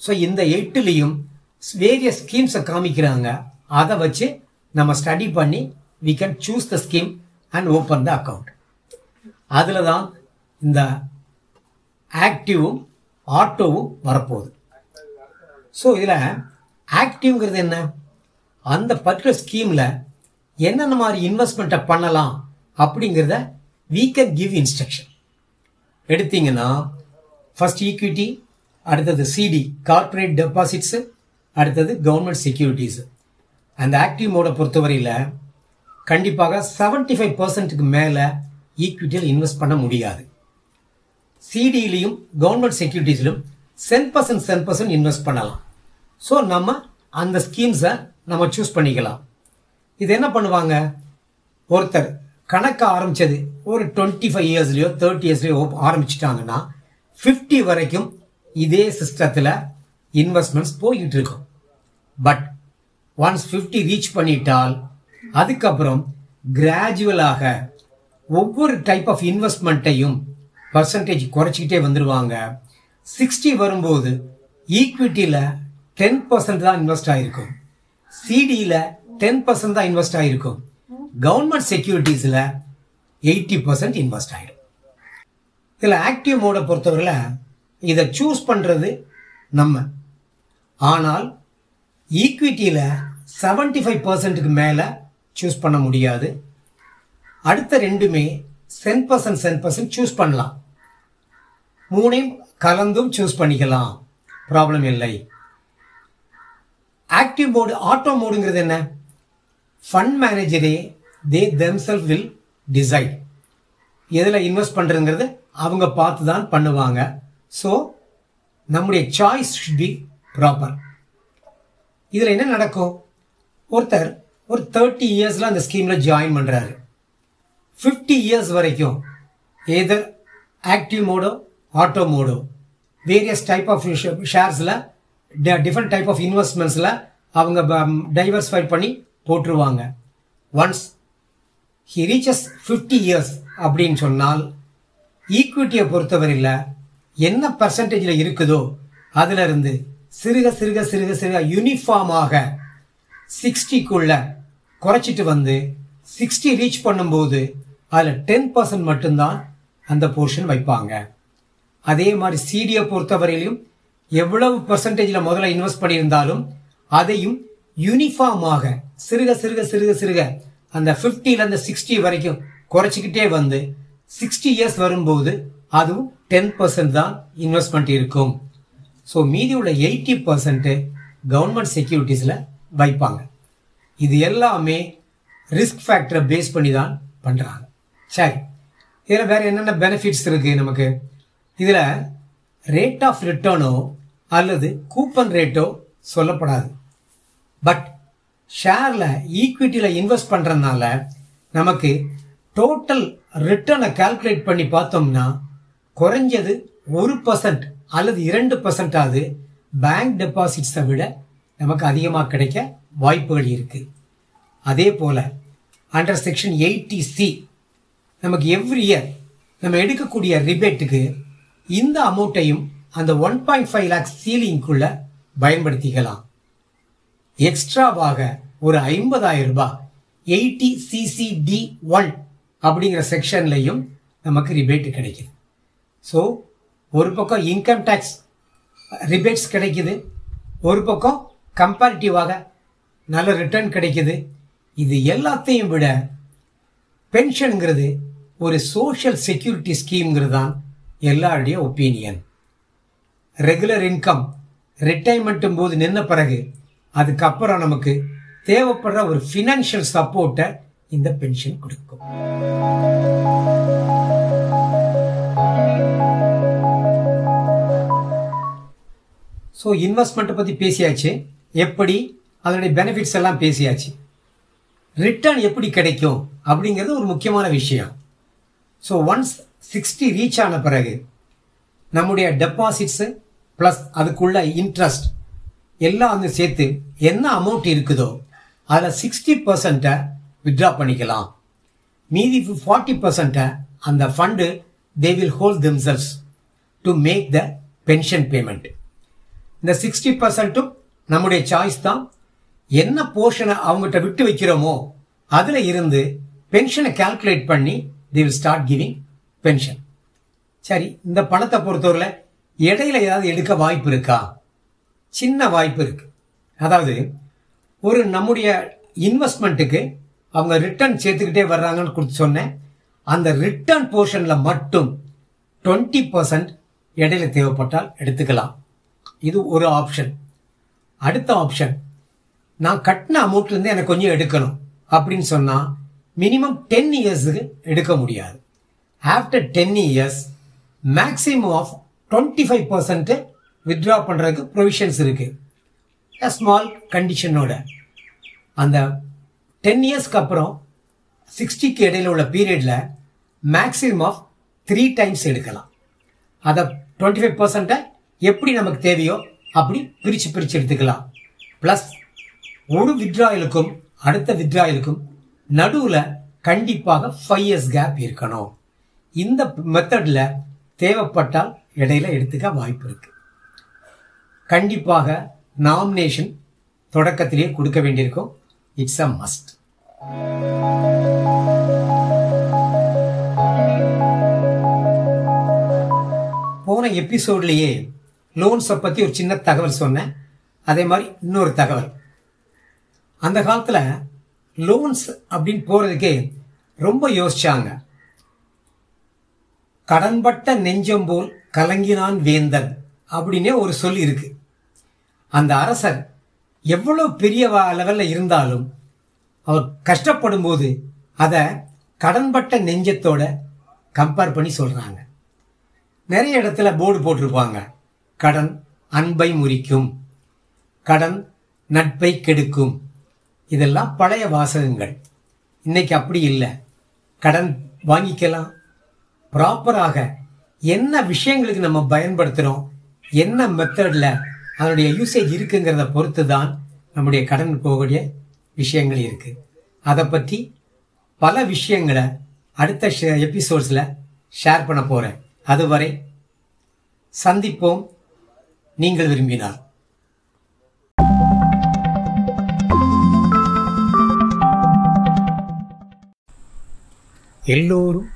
ஸோ இந்த எட்டுலேயும் வேரியஸ் ஸ்கீம்ஸை காமிக்கிறாங்க. அதை வச்சு நம்ம ஸ்டடி பண்ணி we can choose the scheme and open the account அதில் தான் இந்த ஆக்டிவும் ஆட்டோவும் வரப்போகுது. ஸோ இதில் ஆக்டிவ்ங்கிறது என்ன? அந்த பர்டிகுலர் ஸ்கீமில் என்னென்ன மாதிரி இன்வெஸ்ட்மெண்ட்டை பண்ணலாம் அப்படிங்கிறத வீ கேன் கிவ் இன்ஸ்ட்ரக்ஷன் எடுத்தீங்கன்னா ஃபஸ்ட் ஈக்விட்டி அடுத்தது சிடி கார்ப்பரேட் டெபாசிட்ஸு அடுத்தது கவர்மெண்ட் செக்யூரிட்டிஸு அந்த ஆக்டிவ் மோடை பொறுத்தவரையில் கண்டிப்பாக செவன்டி ஃபைவ் பர்சன்ட்டுக்கு மேலே ஈக்விட்டியில் இன்வெஸ்ட் பண்ண முடியாது. சிடியிலையும் கவர்மெண்ட் செக்யூரிட்டிஸ்லையும் Sen percent Sen percent invest பண்ணலாம். ஸோ நம்ம அந்த ஸ்கீம்ஸை நம்ம சூஸ் பண்ணிக்கலாம். இது என்ன பண்ணுவாங்க? ஒருத்தர் கணக்க ஆரம்பித்தது ஒரு டுவெண்ட்டி ஃபைவ் இயர்ஸ்லையோ தேர்ட்டி இயர்ஸ்லையோ ஆரம்பிச்சிட்டாங்கன்னா ஃபிஃப்டி வரைக்கும் இதே சிஸ்டத்தில் இன்வெஸ்ட்மெண்ட்ஸ் போய்கிட்டு இருக்கும். பட் ஒன்ஸ் ஃபிஃப்டி ரீச் பண்ணிட்டால் அதுக்கப்புறம் கிராஜுவலாக ஒவ்வொரு டைப் ஆஃப் இன்வெஸ்ட்மெண்ட்டையும் பர்சன்டேஜ் குறைச்சிக்கிட்டே வந்துடுவாங்க சிக்ஸ்டி வரும்போது ஈக்விட்டியில் டென் பர்சன்ட் தான் இன்வெஸ்ட் ஆகிருக்கும் சிடியில் டென் பர்சன்ட் தான் இன்வெஸ்ட் ஆகிருக்கும் கவர்மெண்ட் செக்யூரிட்டிஸில் எயிட்டி பர்சன்ட் இன்வெஸ்ட் ஆகிடும் இதில் ஆக்டிவ் மோடை பொறுத்தவரையில் இதை சூஸ் பண்ணுறது நம்ம. ஆனால் ஈக்விட்டியில் செவன்டி ஃபைவ் பர்சன்ட்டுக்கு மேலே சூஸ் பண்ண முடியாது. அடுத்த ரெண்டுமே cent percent cent percent choose பண்ணலாம். மூணையும் கலந்தும் சூஸ் பண்ணிக்கலாம். ப்ராப்ளம் இல்லை. ஆக்டிவ் மோடு ஆட்டோ மோடுங்கிறது என்ன? Fund மேனேஜரே they them self will decide எதில் இன்வெஸ்ட் பண்ணுறதுங்கிறது அவங்க பார்த்து தான் பண்ணுவாங்க. ஸோ நம்முடைய சாய்ஸ் ஷுட் பி ப்ராப்பர் இதில் என்ன நடக்கும்? ஒருத்தர் ஒரு தேர்ட்டி இயர்ஸில் அந்த ஸ்கீமில் ஜாயின் பண்ணுறாரு ஃபிஃப்டி இயர்ஸ் வரைக்கும் ஏதர் ஆக்டிவ் மோடோ ஆட்டோ மோடோ வேரியஸ் டைப் ஆஃப் ஷேர்ஸில் டிஃப்ரெண்ட் டைப் ஆஃப் இன்வெஸ்ட்மெண்ட்ஸில் அவங்க டைவர்ஸ்ஃபை பண்ணி போட்டுருவாங்க. Once he reaches fifty years அப்படின்னு சொன்னால் ஈக்விட்டியை பொறுத்தவரையில் என்ன பர்சன்டேஜில் இருக்குதோ அதிலிருந்து சிறுக சிறுக சிறுக சிறுக யூனிஃபார்மாக சிக்ஸ்டிக்குள்ள குறைச்சிட்டு வந்து சிக்ஸ்டி ரீச் பண்ணும்போது அதில் டென் பர்சன்ட் மட்டும்தான் அந்த போர்ஷன் வைப்பாங்க. அதே மாதிரி சிடியை பொறுத்தவரையிலும் எவ்வளவு பர்சன்டேஜில் முதல்ல இன்வெஸ்ட் பண்ணியிருந்தாலும் அதையும் யூனிஃபார்மாக சிறுக சிறுக சிறுக சிறுக அந்த ஃபிஃப்டிலேருந்து சிக்ஸ்டி வரைக்கும் குறைச்சிக்கிட்டே வந்து சிக்ஸ்டி இயர்ஸ் வரும்போது அதுவும் டென் பர்சன்ட் தான் இன்வெஸ்ட்மெண்ட் இருக்கும். ஸோ மீதி உள்ள எயிட்டி பர்சன்ட்டு கவர்மெண்ட் செக்யூரிட்டிஸில் வைப்பாங்க. இது எல்லாமே ரிஸ்க் ஃபேக்டரை பேஸ் பண்ணி தான் பண்ணுறாங்க சரி. இதில் வேறு என்னென்ன பெனிஃபிட்ஸ் இருக்குது நமக்கு? இதில் ரேட் ஆஃப் ரிட்டர்னோ அல்லது கூப்பன் ரேட்டோ சொல்லப்படாது. பட் ஷேரில் ஈக்விட்டியில் இன்வெஸ்ட் பண்ணுறதுனால நமக்கு டோட்டல் ரிட்டர்னை கால்குலேட் பண்ணி பார்த்தோம்னா குறைஞ்சது ஒரு பர்சன்ட் அல்லது இரண்டு பர்சன்டாவது பேங்க் டெபாசிட்ஸை விட நமக்கு அதிகமாக கிடைக்க வாய்ப்புகள் இருக்குது அதே போல் அண்டர் செக்ஷன் எயிட்டி சி நமக்கு எவ்ரி இயர் நம்ம எடுக்கக்கூடிய ரிபேட்டுக்கு இந்த அமௌண்ட்டையும் அந்த ஒன் பாயிண்ட் ஃபைவ் லேக்ஸ் சீலிங்குள்ள பயன்படுத்திக்கலாம். எக்ஸ்ட்ராவாக ஒரு ஐம்பதாயிரம் ரூபாய் எயிட்டி சிசிடி ஒன் அப்படிங்கிற செக்ஷன்லையும் நமக்கு ரிபேட்டு கிடைக்குது. ஸோ ஒரு பக்கம் இன்கம் டேக்ஸ் ரிபேட்ஸ் கிடைக்குது. ஒரு பக்கம் கம்பேரிட்டிவாக நல்ல ரிட்டர்ன் கிடைக்குது. இது எல்லாத்தையும் விட பென்ஷனுங்கிறது ஒரு சோஷியல் செக்யூரிட்டி ஸ்கீம்ங்கிறது தான் எல்லாருடைய ஒப்பீனியன் ரெகுலர் இன்கம் ரிட்டைர்மெண்ட்டும் போது நின்ன பிறகு அதுக்கப்புறம் நமக்கு தேவைப்படுற ஒரு ஃபினான்ஷியல் சப்போர்ட்டை இந்த பென்ஷன் கொடுக்கும். ஸோ இன்வெஸ்ட்மெண்ட்டை பற்றி பேசியாச்சு. எப்படி அதனுடைய பெனிஃபிட்ஸ் எல்லாம் பேசியாச்சு. ரிட்டர்ன் எப்படி கிடைக்கும் அப்படிங்கிறது ஒரு முக்கியமான விஷயம். ஸோ ஒன்ஸ் சிக்ஸ்டி ரீச் ஆன பிறகு நம்முடைய டெபாசிட்ஸு ப்ளஸ் அதுக்குள்ள இன்ட்ரெஸ்ட் எல்லாம் வந்து சேர்த்து என்ன அமௌண்ட் இருக்குதோ அதில் சிக்ஸ்டி பர்சன்ட்டை வித்ட்ரா பண்ணிக்கலாம். மீதி ஃபார்ட்டி பர்சன்ட்டை அந்த fund they will hold themselves to make the pension payment இந்த சிக்ஸ்டி பர்சன்ட்டும் நம்முடைய சாய்ஸ் தான். என்ன போர்ஷனை அவங்ககிட்ட விட்டு வைக்கிறோமோ அதில் இருந்து பென்ஷனை கால்குலேட் பண்ணி they will start giving pension சரி இந்த பணத்தை பொறுத்தவரையில் இடையில ஏதாவது எடுக்க வாய்ப்பு இருக்கா? சின்ன வாய்ப்பு இருக்கு. அதாவது ஒரு நம்முடைய இன்வெஸ்ட்மெண்ட்டுக்கு அவங்க ரிட்டர்ன் சேர்த்துக்கிட்டே வர்றாங்கன்னு கொடுத்து சொன்னேன். அந்த ரிட்டர்ன் போர்ஷனில் மட்டும் டுவெண்ட்டி பர்சன்ட் இடையில தேவைப்பட்டால் எடுத்துக்கலாம். இது ஒரு ஆப்ஷன் அடுத்த ஆப்ஷன் நான் கட்டின அமௌண்ட்லேருந்து எனக்கு கொஞ்சம் எடுக்கணும். அப்படின்னு சொன்னால் மினிமம் டென் இயர்ஸுக்கு எடுக்க முடியாது. After ten years maximum of twenty five percent withdraw பண்ணுறதுக்கு ப்ரொவிஷன்ஸ் இருக்குது ஸ்மால் கண்டிஷனோட அந்த டென் இயர்ஸ்க்கு அப்புறம் சிக்ஸ்டிக்கு இடையில உள்ள பீரியடில் மேக்ஸிமம் ஆஃப் த்ரீ டைம்ஸ் எடுக்கலாம். அதை டுவெண்ட்டி ஃபைவ் பர்சன்ட்டை எப்படி நமக்கு தேவையோ அப்படி பிரித்து பிரித்து எடுத்துக்கலாம். ப்ளஸ் ஒரு வித்ராயலுக்கும் அடுத்த வித்ராயலுக்கும் நடுவில் கண்டிப்பாக ஃபைவ் இயர்ஸ் கேப் இருக்கணும். இந்த மெத்தடில் தேவைப்பட்டால் இடையில எடுத்துக்க வாய்ப்பு இருக்கு. கண்டிப்பாக நாமினேஷன் தொடக்கத்திலேயே கொடுக்க வேண்டியிருக்கும். இட்ஸ் அ மஸ்ட் போன எபிசோட்லேயே லோன்ஸை பற்றி ஒரு சின்ன தகவல் சொன்னேன். அதே மாதிரி இன்னொரு தகவல். அந்த காலத்தில் லோன்ஸ் அப்படின்னு போகிறதுக்கே ரொம்ப யோசிச்சாங்க. கடன்பட்ட நெஞ்சம் போல் கலங்கினான் வேந்தன் அப்படின்னே ஒரு சொல் இருக்கு. அந்த அரசர் எவ்வளோ பெரிய லெவலில் இருந்தாலும் அவர் கஷ்டப்படும் போது அதை கடன்பட்ட நெஞ்சத்தோட கம்பேர் பண்ணி சொல்கிறாங்க நிறைய இடத்துல போர்டு போட்டிருப்பாங்க. கடன் அன்பை முறிக்கும். கடன் நட்பை கெடுக்கும். இதெல்லாம் பழைய வாசகங்கள். இன்னைக்கு அப்படி இல்லை. கடன் வாங்கிக்கலாம். ப்ராப்பராக என்ன விஷயங்களுக்கு நம்ம பயன்படுத்துகிறோம் என்ன மெத்தடில் அதனுடைய யூசேஜ் இருக்குங்கிறத பொறுத்து தான் நம்முடைய கடன் போகக்கூடிய விஷயங்கள் இருக்குது அதை பற்றி பல விஷயங்களை அடுத்த எபிசோட்ஸில் ஷேர் பண்ண போகிறேன் அதுவரை சந்திப்போம். நீங்கள் விரும்பினால். எல்லோரும்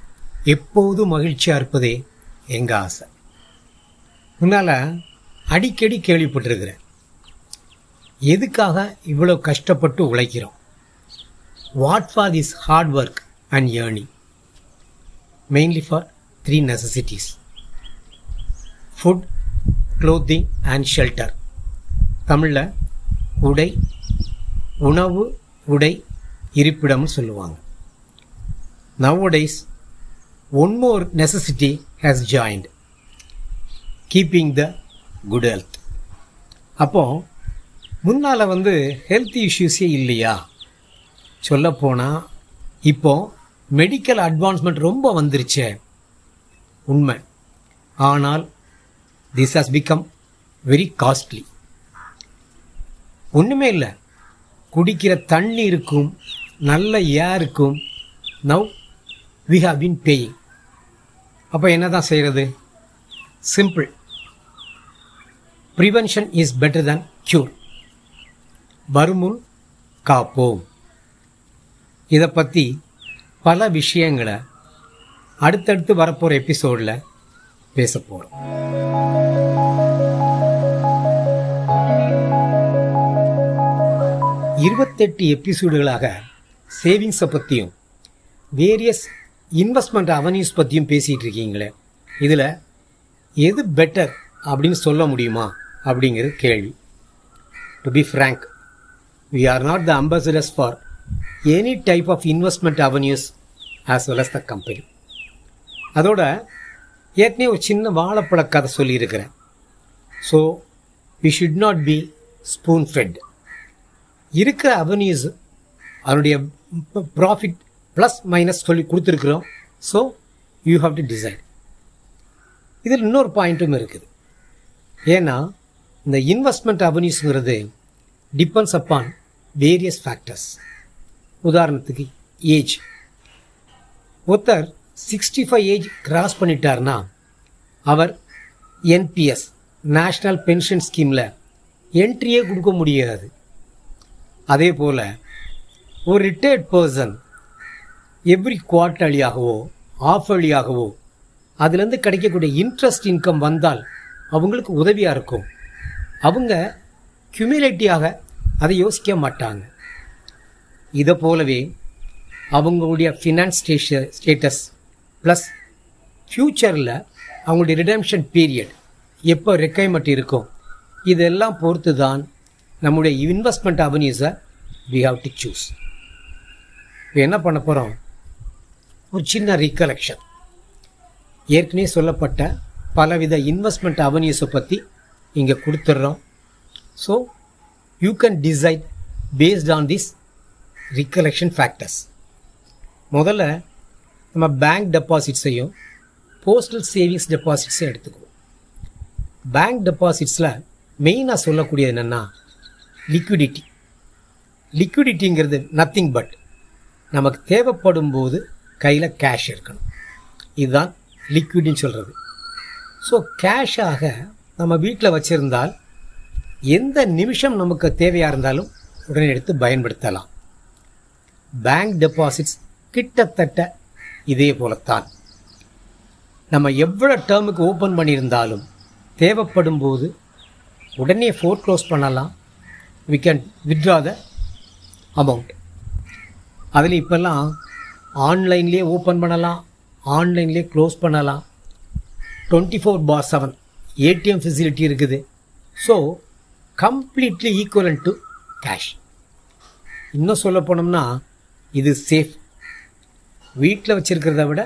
எப்போதும் மகிழ்ச்சியாக இருப்பதே எங்கள் ஆசை. முன்னால் அடிக்கடி கேள்விப்பட்டிருக்கிறேன். எதுக்காக இவ்வளோ கஷ்டப்பட்டு உழைக்கிறோம்? What for this hard work and earning mainly for three necessities food clothing and shelter தமிழில் உடை உணவு உடை இருப்பிடம்னு சொல்லுவாங்க. Nowadays one more necessity has joined keeping the good health அப்போ முன்னால் வந்து ஹெல்த் இஷ்யூஸே இல்லையா? சொல்லப்போனால் இப்போ மெடிக்கல் அட்வான்ஸ்மெண்ட் ரொம்ப வந்துருச்சே. உண்மை. ஆனால் this has become very costly ஒன்றுமே இல்லை. குடிக்கிற தண்ணீருக்கும் நல்ல ஏருக்கும் now we have been paying அப்போ என்ன தான் செய்கிறது simple prevention is better than cure வருமுன் காப்போம். இதை பற்றி பல விஷயங்களை அடுத்தடுத்து வரப்போகிற எபிசோடில் பேச போகிறோம் இருபத்தெட்டு எபிசோடுகளாக சேவிங்ஸை பற்றியும் வேரியஸ் இன்வெஸ்ட்மெண்ட் அவென்யூஸ் பற்றியும் பேசிகிட்டு இருக்கீங்களே இதில் எது பெட்டர் அப்படின்னு சொல்ல முடியுமா அப்படிங்கிறது கேள்வி. To be frank we are not the ambassadors for any type of investment avenues as well as the company அதோட ஏற்கனவே ஒரு சின்ன வாழைப்பழ கதை சொல்லியிருக்கிறேன். So we should not be spoon fed இருக்கிற அவென்யூஸ் அதனுடைய ப்ராஃபிட் ப்ளஸ் மைனஸ் சொல்லி கொடுத்துருக்குறோம். So you have to decide இதில் இன்னொரு பாயிண்ட்டும் இருக்குது. ஏன்னா இந்த இன்வெஸ்ட்மெண்ட் அவென்யூஸுங்கிறது டிபெண்ட்ஸ் அப்பான் வேரியஸ் ஃபேக்டர்ஸ் உதாரணத்துக்கு ஏஜ் ஒருத்தர் சிக்ஸ்டி ஃபைவ் ஏஜ் கிராஸ் பண்ணிட்டார்னா அவர் என்பிஎஸ் நேஷ்னல் பென்ஷன் ஸ்கீமில் என்ட்ரியே கொடுக்க முடியாது. அதே போல் ஒரு ரிட்டையர்ட் பர்சன் எவ்ரி குவார்டர்லியாகவோ ஆஃப் அலியாகவோ அதுலேருந்து கிடைக்கக்கூடிய இன்ட்ரெஸ்ட் இன்கம் வந்தால் அவங்களுக்கு உதவியாக இருக்கும். அவங்க கியூமிலேட்டிவாக அதை யோசிக்க மாட்டாங்க. இதை போலவே அவங்களுடைய ஃபினான்ஸ் ஸ்டேஷ ஸ்டேட்டஸ் ப்ளஸ் ஃப்யூச்சரில் அவங்களுடைய ரிடம்ஷன் பீரியட் எப்போ ரெக்கைமெண்ட் இருக்கும் இதெல்லாம் பொறுத்து தான் நம்முடைய இன்வெஸ்ட்மெண்ட் அவென்யூஸை வி ஹாவ் டு சூஸ் இப்போ என்ன பண்ண போகிறோம் ஒரு சின்ன ரீகலெக்ஷன் ஏற்கனவே சொல்லப்பட்ட பலவித இன்வெஸ்ட்மெண்ட் அவென்யூஸை பற்றி இங்கே கொடுத்துட்றோம். So you can decide based on this recollection factors முதல்ல நம்ம பேங்க் டெபாசிட்ஸையும் போஸ்டல் சேவிங்ஸ் டெபாசிட்ஸையும் எடுத்துக்குவோம். பேங்க் டெபாசிட்ஸில் மெயினாக சொல்லக்கூடியது என்னென்னா லிக்விடிட்டி லிக்விடிட்டிங்கிறது நத்திங் பட் நமக்கு தேவைப்படும் போது கையில் கேஷ் இருக்கணும். இதுதான் லிக்விடின்னு சொல்கிறது ஸோ கேஷாக நம்ம வீட்டில் வச்சுருந்தால் எந்த நிமிஷம் நமக்கு தேவையாக இருந்தாலும் உடனே எடுத்து பயன்படுத்தலாம். பேங்க் டெபாசிட்ஸ் கிட்டத்தட்ட இதே போலத்தான். நம்ம எவ்வளோ டேர்முக்கு ஓப்பன் பண்ணியிருந்தாலும் தேவைப்படும் போது உடனே ஃபோர் க்ளோஸ் பண்ணலாம். We can withdraw the amount அதில் இப்போல்லாம் ஆன்லைன்லேயே ஓப்பன் பண்ணலாம் ஆன்லைன்லேயே க்ளோஸ் பண்ணலாம். Twenty four by seven ATM facility இருக்குது. So completely equivalent to cash இன்னும் சொல்ல போனோம்னா இது சேஃப் வீட்டில் வச்சுருக்கிறத விட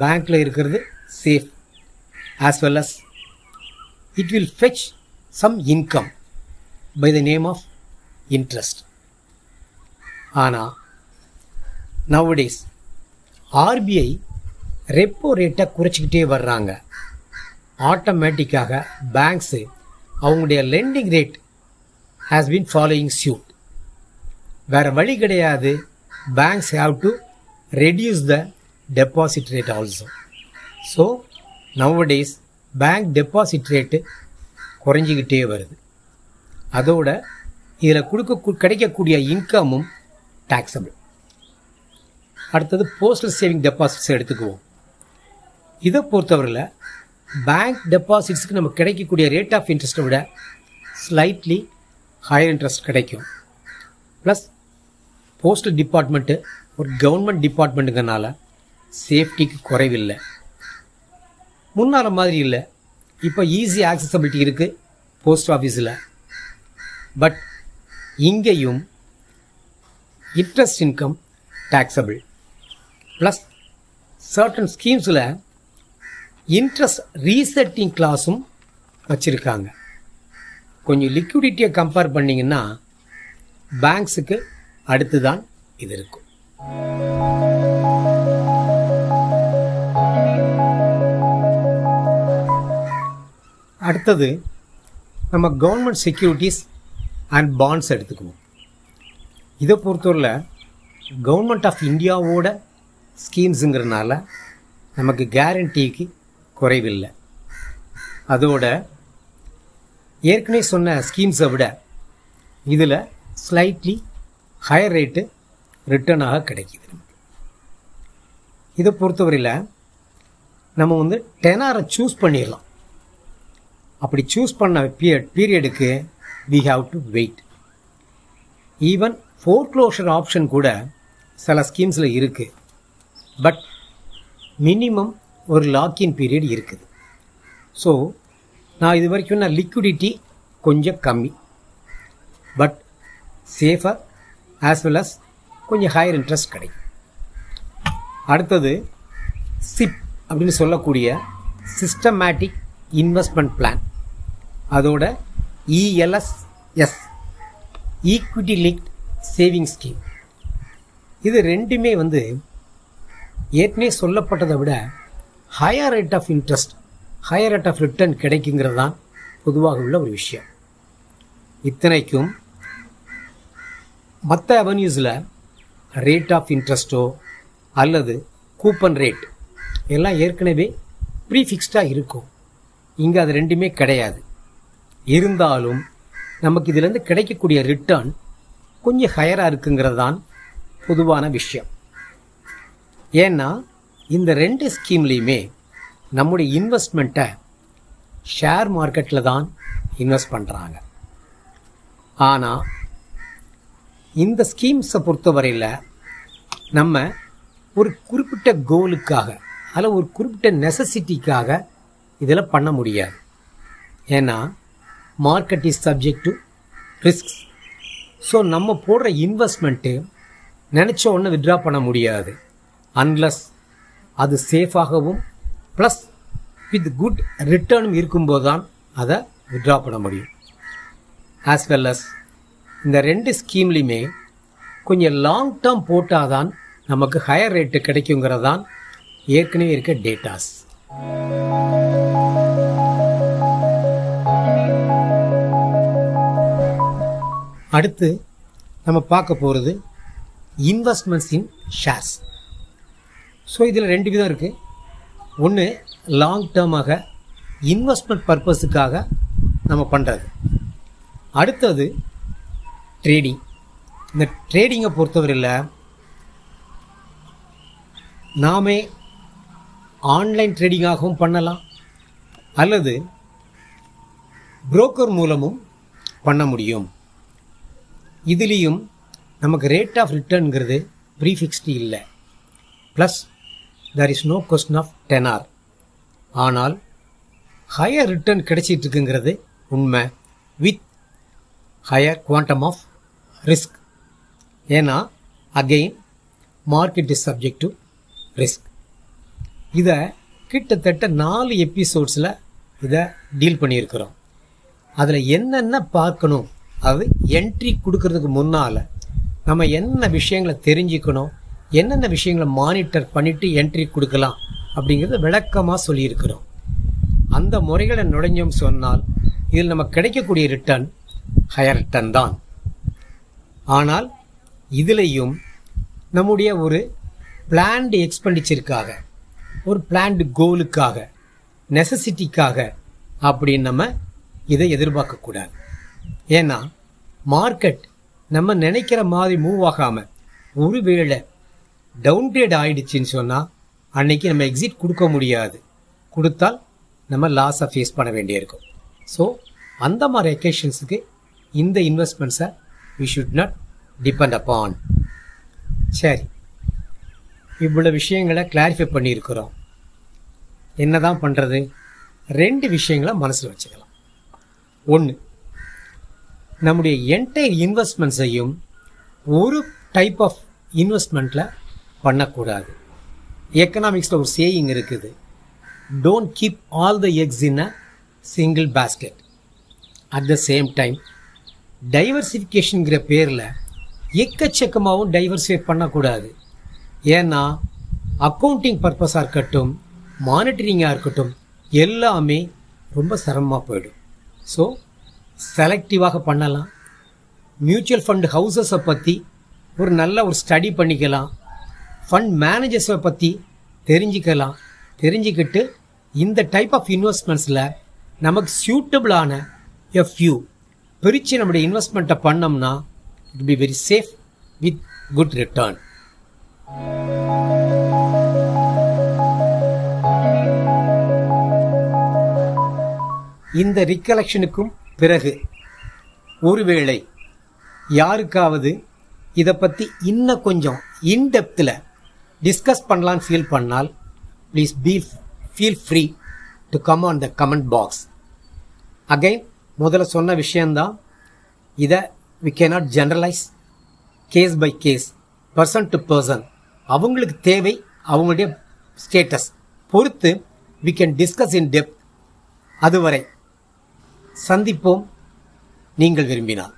பேங்க்கில் இருக்கிறது safe as well as it will fetch some income by the name of interest ஆனால் நவடேஸ் ஆர்பிஐ ரெப்போ ரேட்டை குறைச்சிக்கிட்டே வர்றாங்க. ஆட்டோமேட்டிக்காக பேங்க்ஸு அவங்களுடைய lending rate has been following suit வேறு வழி கிடையாது. Banks have to reduce the deposit rate also so nowadays bank deposit rate குறைஞ்சிக்கிட்டே வருது. அதோட இதில் கொடுக்க கிடைக்கக்கூடிய இன்கமும் டேக்ஸபிள் அடுத்தது போஸ்டல் சேவிங் டெபாசிட்ஸ் எடுத்துக்குவோம். இதை பொறுத்தவரையில் பேங்க் டெபாசிட்ஸுக்கு நம்ம கிடைக்கக்கூடிய ரேட் ஆஃப் இன்ட்ரெஸ்ட்டை விட ஸ்லைட்லி ஹையர் இன்ட்ரெஸ்ட் கிடைக்கும். ப்ளஸ் போஸ்டல் டிபார்ட்மெண்ட்டு ஒரு கவர்மெண்ட் டிபார்ட்மெண்ட்டுங்கிறனால சேஃப்டிக்கு குறைவில்லை. முன்னால் மாதிரி இல்லை. இப்போ ஈஸி ஆக்சசபிலிட்டி இருக்குது போஸ்ட் ஆஃபீஸில் பட் இங்கேயும் interest income taxable plus certain ஸ்கீம்ஸில் interest resetting கிளாஸும் வச்சுருக்காங்க. கொஞ்சம் லிக்விடிட்டியை கம்பேர் பண்ணிங்கன்னா பேங்க்ஸுக்கு அடுத்து தான் இது இருக்கும். அடுத்தது நம்ம கவர்மெண்ட் செக்யூரிட்டிஸ் அண்ட் பாண்ட்ஸ் எடுத்துக்குவோம். இதை பொறுத்தவரையில் கவர்மெண்ட் ஆஃப் இந்தியாவோட ஸ்கீம்ஸுங்கிறனால நமக்கு கேரண்டிக்கு குறைவில்லை. அதோட ஏற்கனவே சொன்ன ஸ்கீம்ஸை விட இதில் ஸ்லைட்லி ஹையர் ரேட்டு ரிட்டர்னாக கிடைக்கிது. நமக்கு இதை பொறுத்தவரையில் நம்ம வந்து டெனாரை சூஸ் பண்ணிடலாம். அப்படி சூஸ் பண்ண period பீரியடுக்கு we have to wait even foreclosure option கூட சில ஸ்கீம்ஸில் இருக்குது பட் மினிமம் ஒரு லாக்இன் பீரியட் இருக்குது. ஸோ நான் இது வரைக்கும் நான் லிக்விடிட்டி கொஞ்சம் கம்மி. But safer as well as கொஞ்சம் ஹையர் இன்ட்ரெஸ்ட் கிடைக்கும். அடுத்தது சிப் அப்படின்னு சொல்லக்கூடிய சிஸ்டமேட்டிக் இன்வெஸ்ட்மெண்ட் பிளான் அதோட ELSS equity linked saving scheme இது ரெண்டுமே வந்து ஏற்கனவே சொல்லப்பட்டதை விட higher rate of interest higher rate of return கிடைக்குங்கிறது தான் பொதுவாக உள்ள ஒரு விஷயம். இத்தனைக்கும் மற்ற அவென்யூஸில் ரேட் ஆஃப் இன்ட்ரெஸ்ட்டோ அல்லது கூப்பன் ரேட் எல்லாம் ஏற்கனவே ப்ரீஃபிக்ஸ்டாக இருக்கும். இங்கே அது ரெண்டுமே கிடையாது. இருந்தாலும் நமக்கு இதிலேருந்து கிடைக்கக்கூடிய ரிட்டர்ன் கொஞ்சம் ஹையராக இருக்குங்கிறது தான் பொதுவான விஷயம். ஏன்னா இந்த ரெண்டு ஸ்கீம்லேயுமே நம்முடைய இன்வெஸ்ட்மெண்ட்டை ஷேர் மார்க்கெட்டில் தான் இன்வெஸ்ட் பண்ணுறாங்க ஆனால் இந்த ஸ்கீம்ஸை பொறுத்தவரையில் நம்ம ஒரு குறிப்பிட்ட கோலுக்காக அல்ல ஒரு குறிப்பிட்ட நெசசிட்டிக்காக இதில் பண்ண முடியாது. ஏன்னா market is subject to risk so நம்ம போடுற இன்வெஸ்ட்மெண்ட்டு நினச்ச ஒன்று வித்ட்ரா பண்ண முடியாது. அன்லஸ் அது சேஃபாகவும் ப்ளஸ் வித் குட் ரிட்டர்னும் இருக்கும்போது தான் அதை வித்ட்ரா பண்ண முடியும். ஆஸ் வெல் அஸ் இந்த ரெண்டு ஸ்கீம்லையுமே கொஞ்சம் லாங் டேர்ம் போட்டால் தான் நமக்கு ஹையர் ரேட்டு கிடைக்குங்கிறதான் ஏற்கனவே இருக்க டேட்டாஸ் அடுத்து நம்ம பார்க்க போகிறது இன்வெஸ்ட்மெண்ட்ஸ் இன் ஷேர்ஸ் ஸோ இதில் ரெண்டு விதம் இருக்குது ஒன்று லாங் டேர்மாக இன்வெஸ்ட்மெண்ட் பர்பஸுக்காக நம்ம பண்ணுறது அடுத்தது ட்ரேடிங் இந்த ட்ரேடிங்கை பொறுத்தவரையில் நாமே ஆன்லைன் ட்ரேடிங்காகவும் பண்ணலாம் அல்லது புரோக்கர் மூலமும் பண்ண முடியும். இதுலேயும் நமக்கு ரேட் ஆஃப் ரிட்டர்னுங்கிறது ப்ரீஃபிக்ஸ்டு இல்லை. Plus there is no question of tenure ஆனால் ஹையர் ரிட்டர்ன் கிடைச்சிட்டு இருக்குங்கிறது உண்மை with higher quantum of risk ஏன்னா again market is subject to risk இதை கிட்டத்தட்ட நாலு எபிசோட்ஸில் இதை டீல் பண்ணியிருக்கிறோம். அதில் என்னென்ன பார்க்கணும்? அது என்ட்ரி கொடுக்கறதுக்கு முன்னால் நம்ம என்ன விஷயங்களை தெரிஞ்சுக்கணும் என்னென்ன விஷயங்களை மானிட்டர் பண்ணிவிட்டு என்ட்ரி கொடுக்கலாம் அப்படிங்கிறத விளக்கமாக சொல்லியிருக்கிறோம். அந்த முறைகளை நுழைஞ்சோம் சொன்னால் இதில் நம்ம கிடைக்கக்கூடிய ரிட்டர்ன் ஹையர் ரிட்டர்ன் தான். ஆனால் இதுலேயும் நம்முடைய ஒரு பிளான்டு எக்ஸ்பெண்டிச்சருக்காக ஒரு பிளான்டு கோலுக்காக நெசசிட்டிக்காக அப்படின்னு நம்ம இதை எதிர்பார்க்கக்கூடாது ஏன்னா மார்க்கெட் நம்ம நினைக்கிற மாதிரி மூவ் ஆகாமல் ஒருவேளை டவுன்கிரேட் ஆகிடுச்சின்னு சொன்னால் அன்னைக்கு நம்ம எக்ஸிட் கொடுக்க முடியாது. கொடுத்தால் நம்ம லாஸை ஃபேஸ் பண்ண வேண்டியிருக்கும். ஸோ அந்த மாதிரி எக்கேஷன்ஸுக்கு இந்த இன்வெஸ்ட்மெண்ட்ஸை we should not depend upon சரி. இவ்வளோ விஷயங்களை கிளாரிஃபை பண்ணியிருக்கிறோம். என்ன தான் பண்ணுறது ரெண்டு விஷயங்களை மனசில் வச்சுக்கலாம். ஒன்று நம்முடைய என்டையர் இன்வெஸ்ட்மெண்ட்ஸையும் ஒரு டைப் ஆஃப் இன்வெஸ்ட்மெண்ட்டில் பண்ணக்கூடாது. எக்கனாமிக்ஸில் ஒரு சேயிங் இருக்குது. Don't keep all the eggs in a single basket at the same time டைவர்சிஃபிகேஷனுங்கிற பேரில் எக்கச்சக்கமாகவும் டைவர்சிஃபை பண்ணக்கூடாது. ஏன்னா அக்கௌண்டிங் பர்பஸாக இருக்கட்டும் மானிட்டரிங்காக இருக்கட்டும் எல்லாமே ரொம்ப சிரமமாக போயிடும். ஸோ செலக்டிவாக பண்ணலாம். மியூச்சுவல் ஃபண்ட் ஹவுசஸை பற்றி ஒரு நல்ல ஒரு ஸ்டடி பண்ணிக்கலாம். ஃபண்ட் மேனேஜர்ஸை பற்றி தெரிஞ்சுக்கலாம். தெரிஞ்சுக்கிட்டு இந்த டைப் ஆஃப் இன்வெஸ்ட்மெண்ட்ஸில் நமக்கு சூட்டபிளான எஃப்யூ பிரித்து நம்முடைய இன்வெஸ்ட்மெண்ட்டை பண்ணோம்னா it be very safe with good return இந்த ரிகலெக்ஷனுக்கும் பிறகு ஒருவேளை யாருக்காவது இதை பற்றி இன்னும் கொஞ்சம் இன்டெப்த்தில் டிஸ்கஸ் பண்ணலான்னு ஃபீல் பண்ணால் please be feel free to come on the comment box again முதல்ல சொன்ன விஷயந்தான் இதை we can not generalise case by case person to person அவங்களுக்கு தேவை அவங்களுடைய ஸ்டேட்டஸ் பொறுத்து we can discuss in depth அதுவரை சந்திப்போம். நீங்கள் விரும்பினால்.